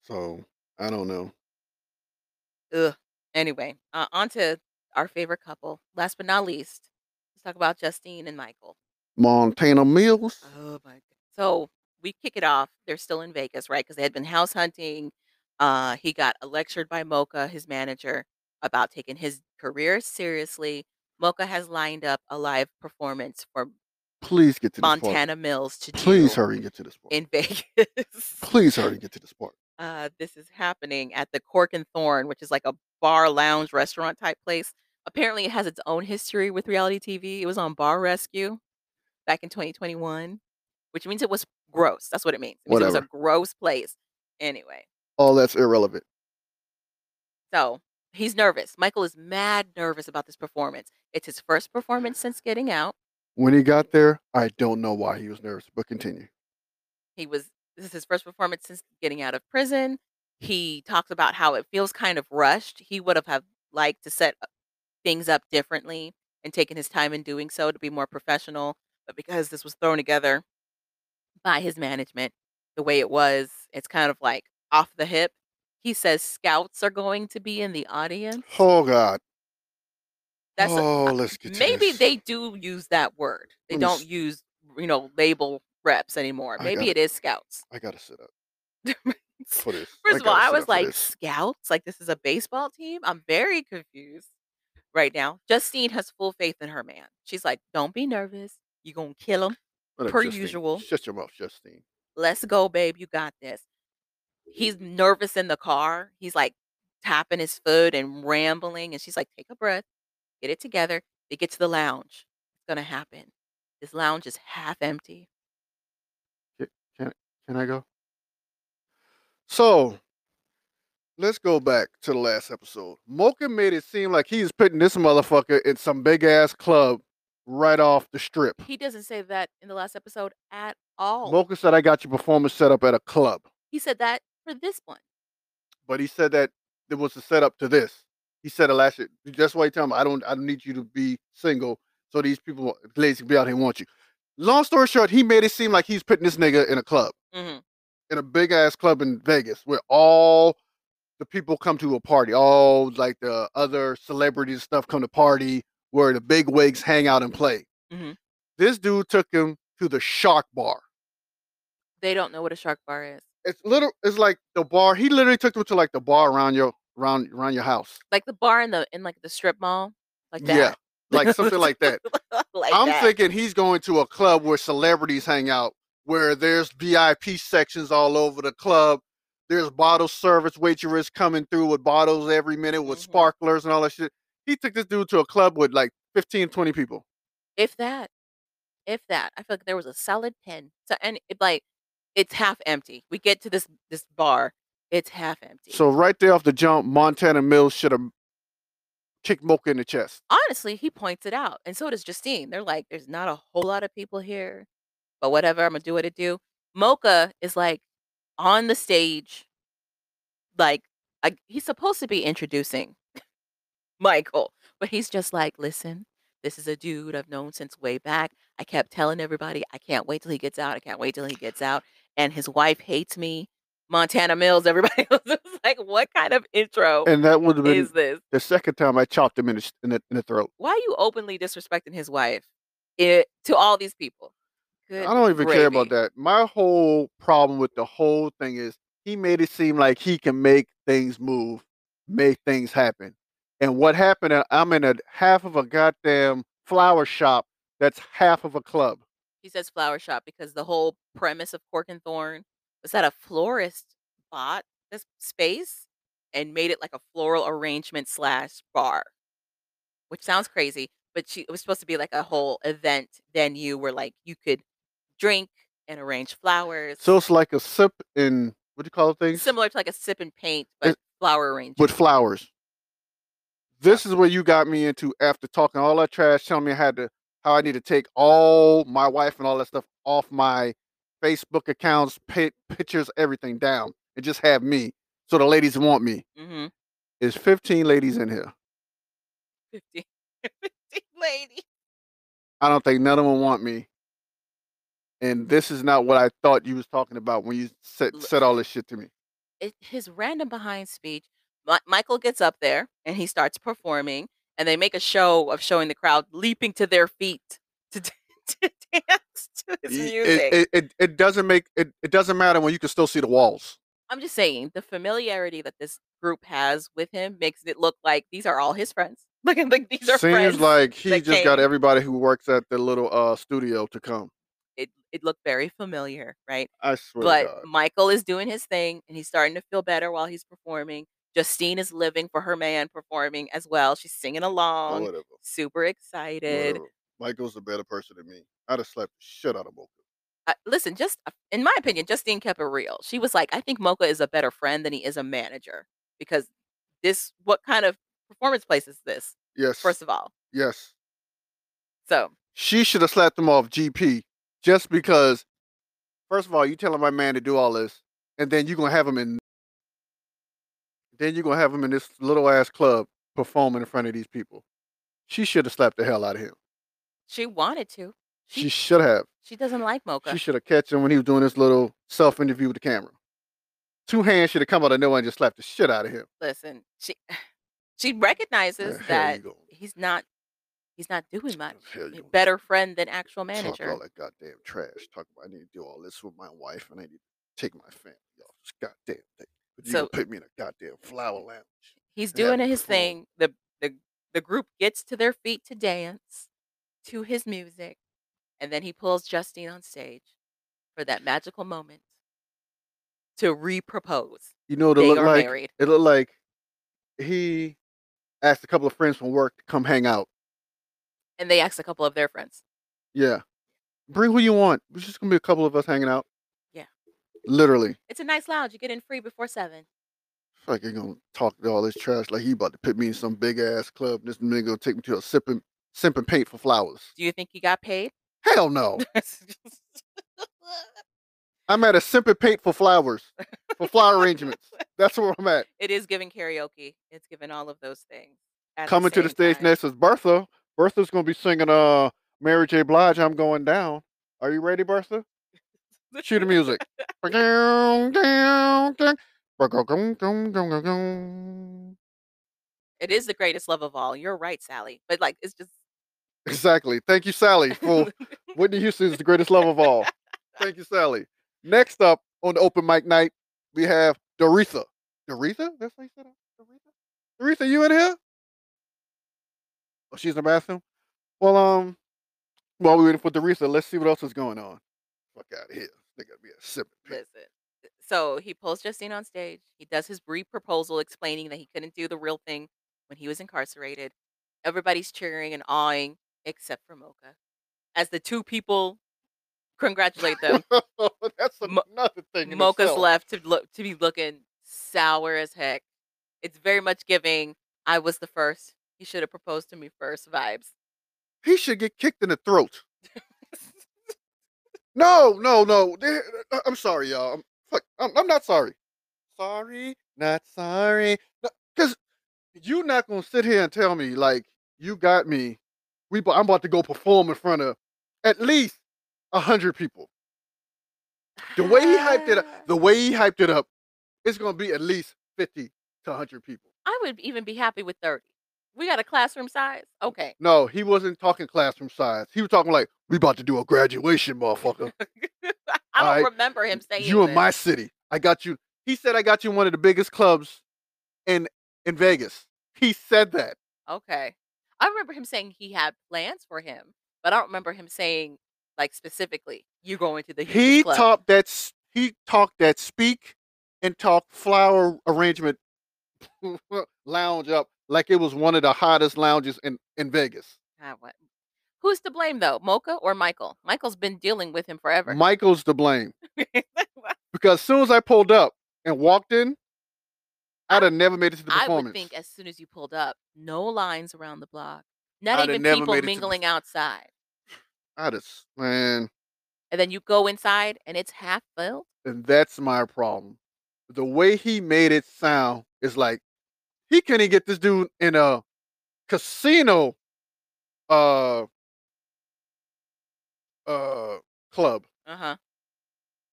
S2: so I don't know.
S1: Ugh. Anyway, uh, on to our favorite couple. Last but not least, let's talk about Justine and Michael.
S2: Montana Mills.
S1: Oh my god. So we kick it off. They're still in Vegas, right? Because they had been house hunting. Uh, he got lectured by Mocha, his manager, about taking his career seriously. Mocha has lined up a live performance for
S2: Please get to this part.
S1: Montana Mills to
S2: Please
S1: do
S2: hurry and get to this part.
S1: in Vegas.
S2: Please hurry and get to this part.
S1: Uh, this is happening at the Cork and Thorn, which is like a bar lounge restaurant type place. Apparently, it has its own history with reality TV. It was on Bar Rescue back in 2021, which means it was gross. That's what it means. It means it was a gross place. Anyway,
S2: All that's irrelevant.
S1: so he's nervous. Michael is mad nervous about this performance. It's his first performance since getting out.
S2: When he got there, I don't know why he was nervous, but continue.
S1: He was this is his first performance since getting out of prison. He talks about how it feels kind of rushed. He would have have liked to set things up differently and taken his time in doing so to be more professional. But because this was thrown together by his management the way it was, it's kind of like off the hip. He says scouts are going to be in the audience.
S2: Oh God.
S1: That's a-
S2: oh, uh, let's get to
S1: maybe they do use that word. They don't use, you know, label reps anymore.
S2: I
S1: Maybe
S2: gotta-
S1: it is scouts.
S2: I gotta sit up.
S1: First of all, I was like, scouts? Like this is a baseball team? I'm very confused right now. Justine has full faith in her man. She's like, don't be nervous. You're going to kill him.
S2: What
S1: per
S2: Justine?
S1: usual.
S2: Shut your mouth, Justine.
S1: Let's go, babe. You got this. He's nervous in the car. He's like tapping his foot and rambling. And she's like, take a breath, get it together. They get to the lounge. It's gonna happen. This lounge is half empty.
S2: Can can I go? So let's go back to the last episode. Mocha made it seem like he's putting this motherfucker in some big ass club right off the strip.
S1: He doesn't say that in the last episode at all.
S2: Mocha said, I got your performance set up at a club.
S1: he said that for this one.
S2: But he said that there was a setup to this. He said it last year. That's why he told him, I don't I don't need you to be single so these people ladies can be out here and want you. Long story short, he made it seem like he's putting this nigga in a club.
S1: hmm
S2: in a big ass club in Vegas where all the people come to a party, all like the other celebrities and stuff come to party where the big wigs hang out and play.
S1: Mhm.
S2: This dude took him to the Shark Bar.
S1: They don't know what a shark bar is.
S2: It's little. It's like the bar. He literally took them to like the bar around your around around your house.
S1: Like the bar in the in like the strip mall, like that.
S2: Yeah, like something like that.
S1: like
S2: I'm
S1: that.
S2: thinking he's going to a club where celebrities hang out, where there's VIP sections all over the club. There's bottle service waitress coming through with bottles every minute with
S1: Mhm.
S2: sparklers and all that shit. He took this dude to a club with like 15, 20 people.
S1: if that, if that. I feel like there was a solid ten. So and it like it's half empty. We get to this this bar, it's half empty.
S2: So right there off the jump, Montana Mills should have kicked Mocha in the chest.
S1: honestly, he points it out, and so does Justine. They're like, "There's not a whole lot of people here, but whatever. I'm gonna do what it do." Mocha is like on the stage, like I, he's supposed to be introducing Michael, but he's just like, "Listen, this is a dude I've known since way back. I kept telling everybody, I can't wait till he gets out. I can't wait till he gets out." And his wife hates me. Montana Mills. Everybody else was like, "What kind of intro
S2: And that would have been
S1: is this?"
S2: the second time I chopped him in the, in the, in the throat.
S1: why are you openly disrespecting his wife it, to all these people? Good
S2: I don't even care about that. My whole problem with the whole thing is he made it seem like he can make things move, make things happen. And what happened? uh, I'm in a half of a goddamn flower shop that's half of a club.
S1: He says flower shop because the whole premise of Cork and Thorn was that a florist bought this space and made it like a floral arrangement slash bar, which sounds crazy. But she, it was supposed to be like a whole event venue where like you could drink and arrange flowers,
S2: So it's like a sip in what do you call things?
S1: similar to like a sip and paint, but
S2: It-
S1: flower arrangement.
S2: with flowers. This is where you got me into after talking all that trash, telling me I had to how I need to take all my wife and all that stuff off my Facebook accounts, pi pictures, everything down, and just have me. So the ladies want me.
S1: mm-hmm.
S2: Is 15 ladies in here?
S1: 50, 50 lady.
S2: I don't think none of them want me. And this is not what I thought you was talking about when you said said all this shit to me.
S1: it, his random behind speech. Mi- Michael gets up there and he starts performing, and they make a show of showing the crowd leaping to their feet to, to dance to his music.
S2: It, it, it, it doesn't make it, it doesn't matter when you can still see the walls.
S1: I'm just saying the familiarity that this group has with him makes it look like these are all his friends. Look at like these are
S2: Seems like he just got everybody who works at the little uh studio to come.
S1: it it looked very familiar, right?
S2: I swear
S1: but
S2: to God.
S1: Michael is doing his thing and he's starting to feel better while he's performing. Justine is living for her man performing as well. She's singing along,
S2: whatever.
S1: super excited.
S2: whatever. Michael's a better person than me. I'd have slapped the shit out of Mocha.
S1: I, listen, just uh, in my opinion, Justine kept it real. She was like, I think Mocha is a better friend than he is a manager because this, what kind of performance place is this?
S2: Yes.
S1: First of all,
S2: yes.
S1: so
S2: She should have slapped him off GP just because, first of all, you telling my man to do all this, and then you're going to have him in. Then you're going to have him in this little ass club performing in front of these people. She should have slapped the hell out of him.
S1: She wanted to.
S2: She
S1: She
S2: should have.
S1: she doesn't like Mocha.
S2: She should have catch him when he was doing this little self interview with the camera. Two hands should have come out of nowhere and just slapped the shit out of him.
S1: Listen, she she recognizes
S2: hell
S1: that
S2: you
S1: he's not he's not doing much.
S2: hell you
S1: A
S2: gonna
S1: Better friend than actual
S2: Talk
S1: manager.
S2: all that goddamn trash. Talk about I need to do all this with my wife and I need to take my family off this goddamn thing. But you
S1: So-
S2: put me in a goddamn flower lounge.
S1: He's
S2: and have
S1: doing
S2: me
S1: his
S2: perform.
S1: thing. The the the group gets to their feet to dance to his music, and then he pulls Justine on stage for that magical moment to re-propose.
S2: You know what it
S1: They
S2: looked
S1: are
S2: like?
S1: married.
S2: It looked like he asked a couple of friends from work to come hang out.
S1: And they asked a couple of their friends.
S2: Yeah. Bring who you want. It's just gonna be a couple of us hanging out.
S1: Yeah.
S2: Literally.
S1: It's a nice lounge. You get in free before seven.
S2: Like you're gonna talk all this trash like he about to put me in some big ass club. This nigga gonna take me to a sipping simping paint for flowers.
S1: Do you think he got paid?
S2: Hell no. I'm at a simping paint for flowers. For flower arrangements. That's where I'm at.
S1: it is giving karaoke. It's giving all of those things.
S2: Coming to the stage
S1: time.
S2: next is Bertha. Bertha's gonna be singing uh Mary J. Blige, I'm going down. Are you ready, Bertha? Cue the music.
S1: It is the greatest love of all. You're right, Sally. But like, it's just
S2: Exactly. Thank you, Sally, for Whitney Houston is the greatest love of all. Thank you, Sally. Next up on the open mic night, we have Doretha. Doretha? That's how you said it? Doretha? Doretha, you in here? Oh, she's in the bathroom? Well, um, while we're waiting for Doretha, let's see what else is going on. Fuck out of here. They gotta be a paint.
S1: listen. So he pulls Justine on stage. He does his brief proposal explaining that he couldn't do the real thing when he was incarcerated. Everybody's cheering and awing except for Mocha. As the two people congratulate them,
S2: That's
S1: Mo-
S2: another thing. in
S1: Mocha's
S2: itself.
S1: left to look to be looking sour as heck. It's very much giving I was the first. He should have proposed to me first vibes.
S2: He should get kicked in the throat. No, no, no. Uh, I'm sorry, y'all. I'm, fuck, I'm, I'm not sorry. Sorry, not sorry. Because you're not gonna sit here and tell me like you got me. We, I'm about to go perform in front of at least a hundred people. The way he hyped it up, the way he hyped it up, it's gonna be at least fifty to hundred people.
S1: I would even be happy with 30. We got a classroom size? Okay.
S2: No, he wasn't talking classroom size. He was talking like we about to do a graduation, motherfucker.
S1: I don't
S2: Alright,
S1: remember him saying
S2: you in my city. I got you. He said I got you in one of the biggest clubs in in Vegas. He said that.
S1: Okay. I remember him saying he had plans for him, but I don't remember him saying like specifically, you going to the
S2: He
S1: club.
S2: talked that he talked that speak and talk flower arrangement lounge up like it was one of the hottest lounges in in Vegas.
S1: Ah, what? Who's to blame though, Mocha or Michael? Michael's been dealing with him forever.
S2: Michael's to blame because as soon as I pulled up and walked in, I'd have never made it to the
S1: I
S2: performance.
S1: would think as soon as you pulled up, no lines around the block, not
S2: I'd have
S1: even
S2: never
S1: people
S2: made it to the-
S1: mingling outside,
S2: I just man.
S1: and then you go inside and it's half filled.
S2: And that's my problem. The way he made it sound is like he couldn't get this dude in a casino uh uh club.
S1: Uh huh.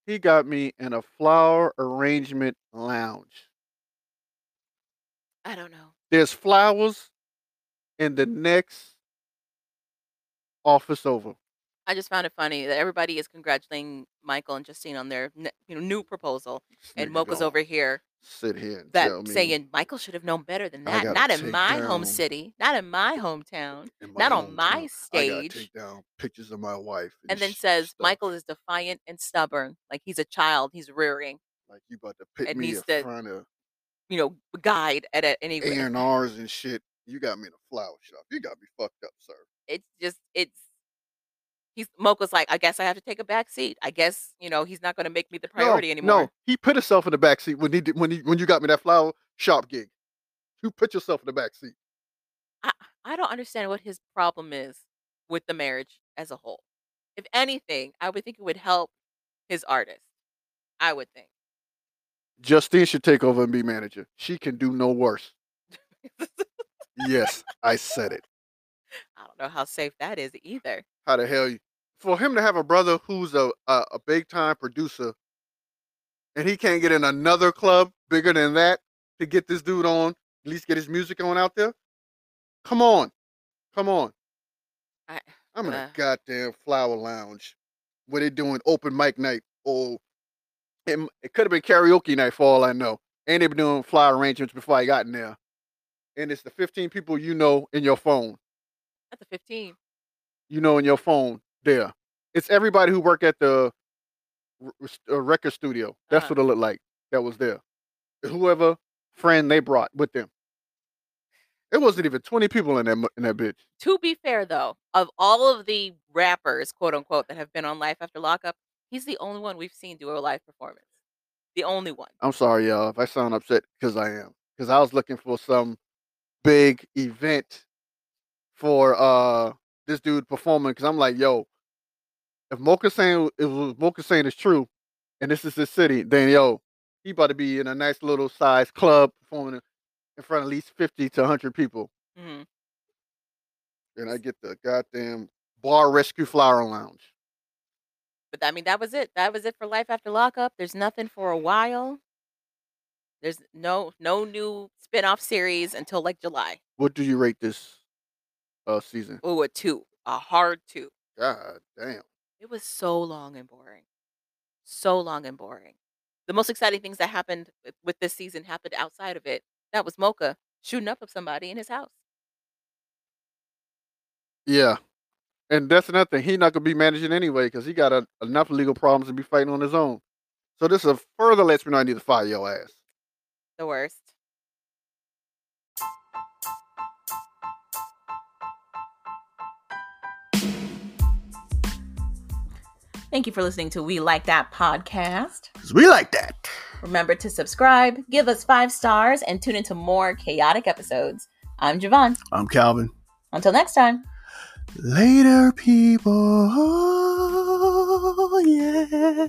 S2: He got me in a flower arrangement lounge.
S1: I don't know.
S2: There's flowers in the next office over.
S1: I just found it funny that everybody is congratulating Michael and Justine on their ne- you know new proposal, and
S2: nigga
S1: Mocha's
S2: gonna
S1: over here
S2: sit here and
S1: that
S2: tell me
S1: saying Michael should have known better than
S2: I
S1: that.
S2: gotta
S1: Not in
S2: take
S1: my home
S2: down-
S1: city, not in my hometown,
S2: in
S1: not on
S2: hometown,
S1: my
S2: I gotta
S1: stage.
S2: take down pictures of my wife
S1: and then
S2: sh-
S1: says
S2: stuff.
S1: Michael is defiant and stubborn, like he's a child, he's rearing,
S2: like you about to put
S1: and
S2: me
S1: needs
S2: in
S1: to-
S2: front of
S1: you know, guide at a, anywhere.
S2: A and R's and shit. You got me in a flower shop. You got me fucked up, sir.
S1: It's just it's. He's Mocha's like, I guess I have to take a back seat. I guess you know he's not going to make me the priority
S2: no,
S1: anymore.
S2: No, he put himself in the back seat when he did when he when you got me that flower shop gig. You put yourself in the back seat.
S1: I I don't understand what his problem is with the marriage as a whole. If anything, I would think it would help his artist. I would think.
S2: Justine should take over and be manager. She can do no worse. Yes, I said it.
S1: I don't know how safe that is either.
S2: How the hell you for him to have a brother who's a a, a big time producer and he can't get in another club bigger than that to get this dude on, at least get his music on out there? Come on. Come on.
S1: I,
S2: I'm in
S1: Uh.
S2: a goddamn flower lounge where they doing open mic night. Or it, it could have been karaoke night for all I know. And they've been doing flower arrangements before I got in there. And it's the 15 people you know in your phone.
S1: That's the 15.
S2: You know in your phone there. It's everybody who work at the r- uh, record studio. That's
S1: Uh-huh.
S2: what it looked like. That was there. Whoever friend they brought with them. It wasn't even twenty people in that in that bitch.
S1: To be fair, though, of all of the rappers, quote unquote, that have been on Life After Lockup, he's the only one we've seen do a live performance. The only one.
S2: I'm sorry, y'all, if I sound upset because I am. Because I was looking for some big event for uh this dude performing. Because I'm like, yo, if Mocha saying if Mocha saying is true, and this is his city, then yo, he about to be in a nice little size club performing in- front of at least fifty to hundred people,
S1: hmm
S2: and I get the goddamn Bar Rescue Flower Lounge.
S1: But I mean, that was it. That was it for Life After Lockup. There's nothing for a while. There's no no new spin-off series until like July.
S2: What do you rate this uh season?
S1: Oh, a two, a hard two.
S2: God damn.
S1: It was so long and boring. So long and boring. The most exciting things that happened with- with this season happened outside of it. That was Mocha shooting up of somebody in his house.
S2: Yeah. And that's another thing. He not gonna be managing anyway because he got a, enough legal problems to be fighting on his own. So this is a further lets me know I need to fire your ass.
S1: The worst.
S3: Thank you for listening to We Like Dat podcast.
S2: Cause we like that.
S3: Remember to subscribe, give us five stars, and tune into more chaotic episodes. I'm Javon.
S2: I'm Calvin.
S3: Until next time.
S2: Later, people. Yeah.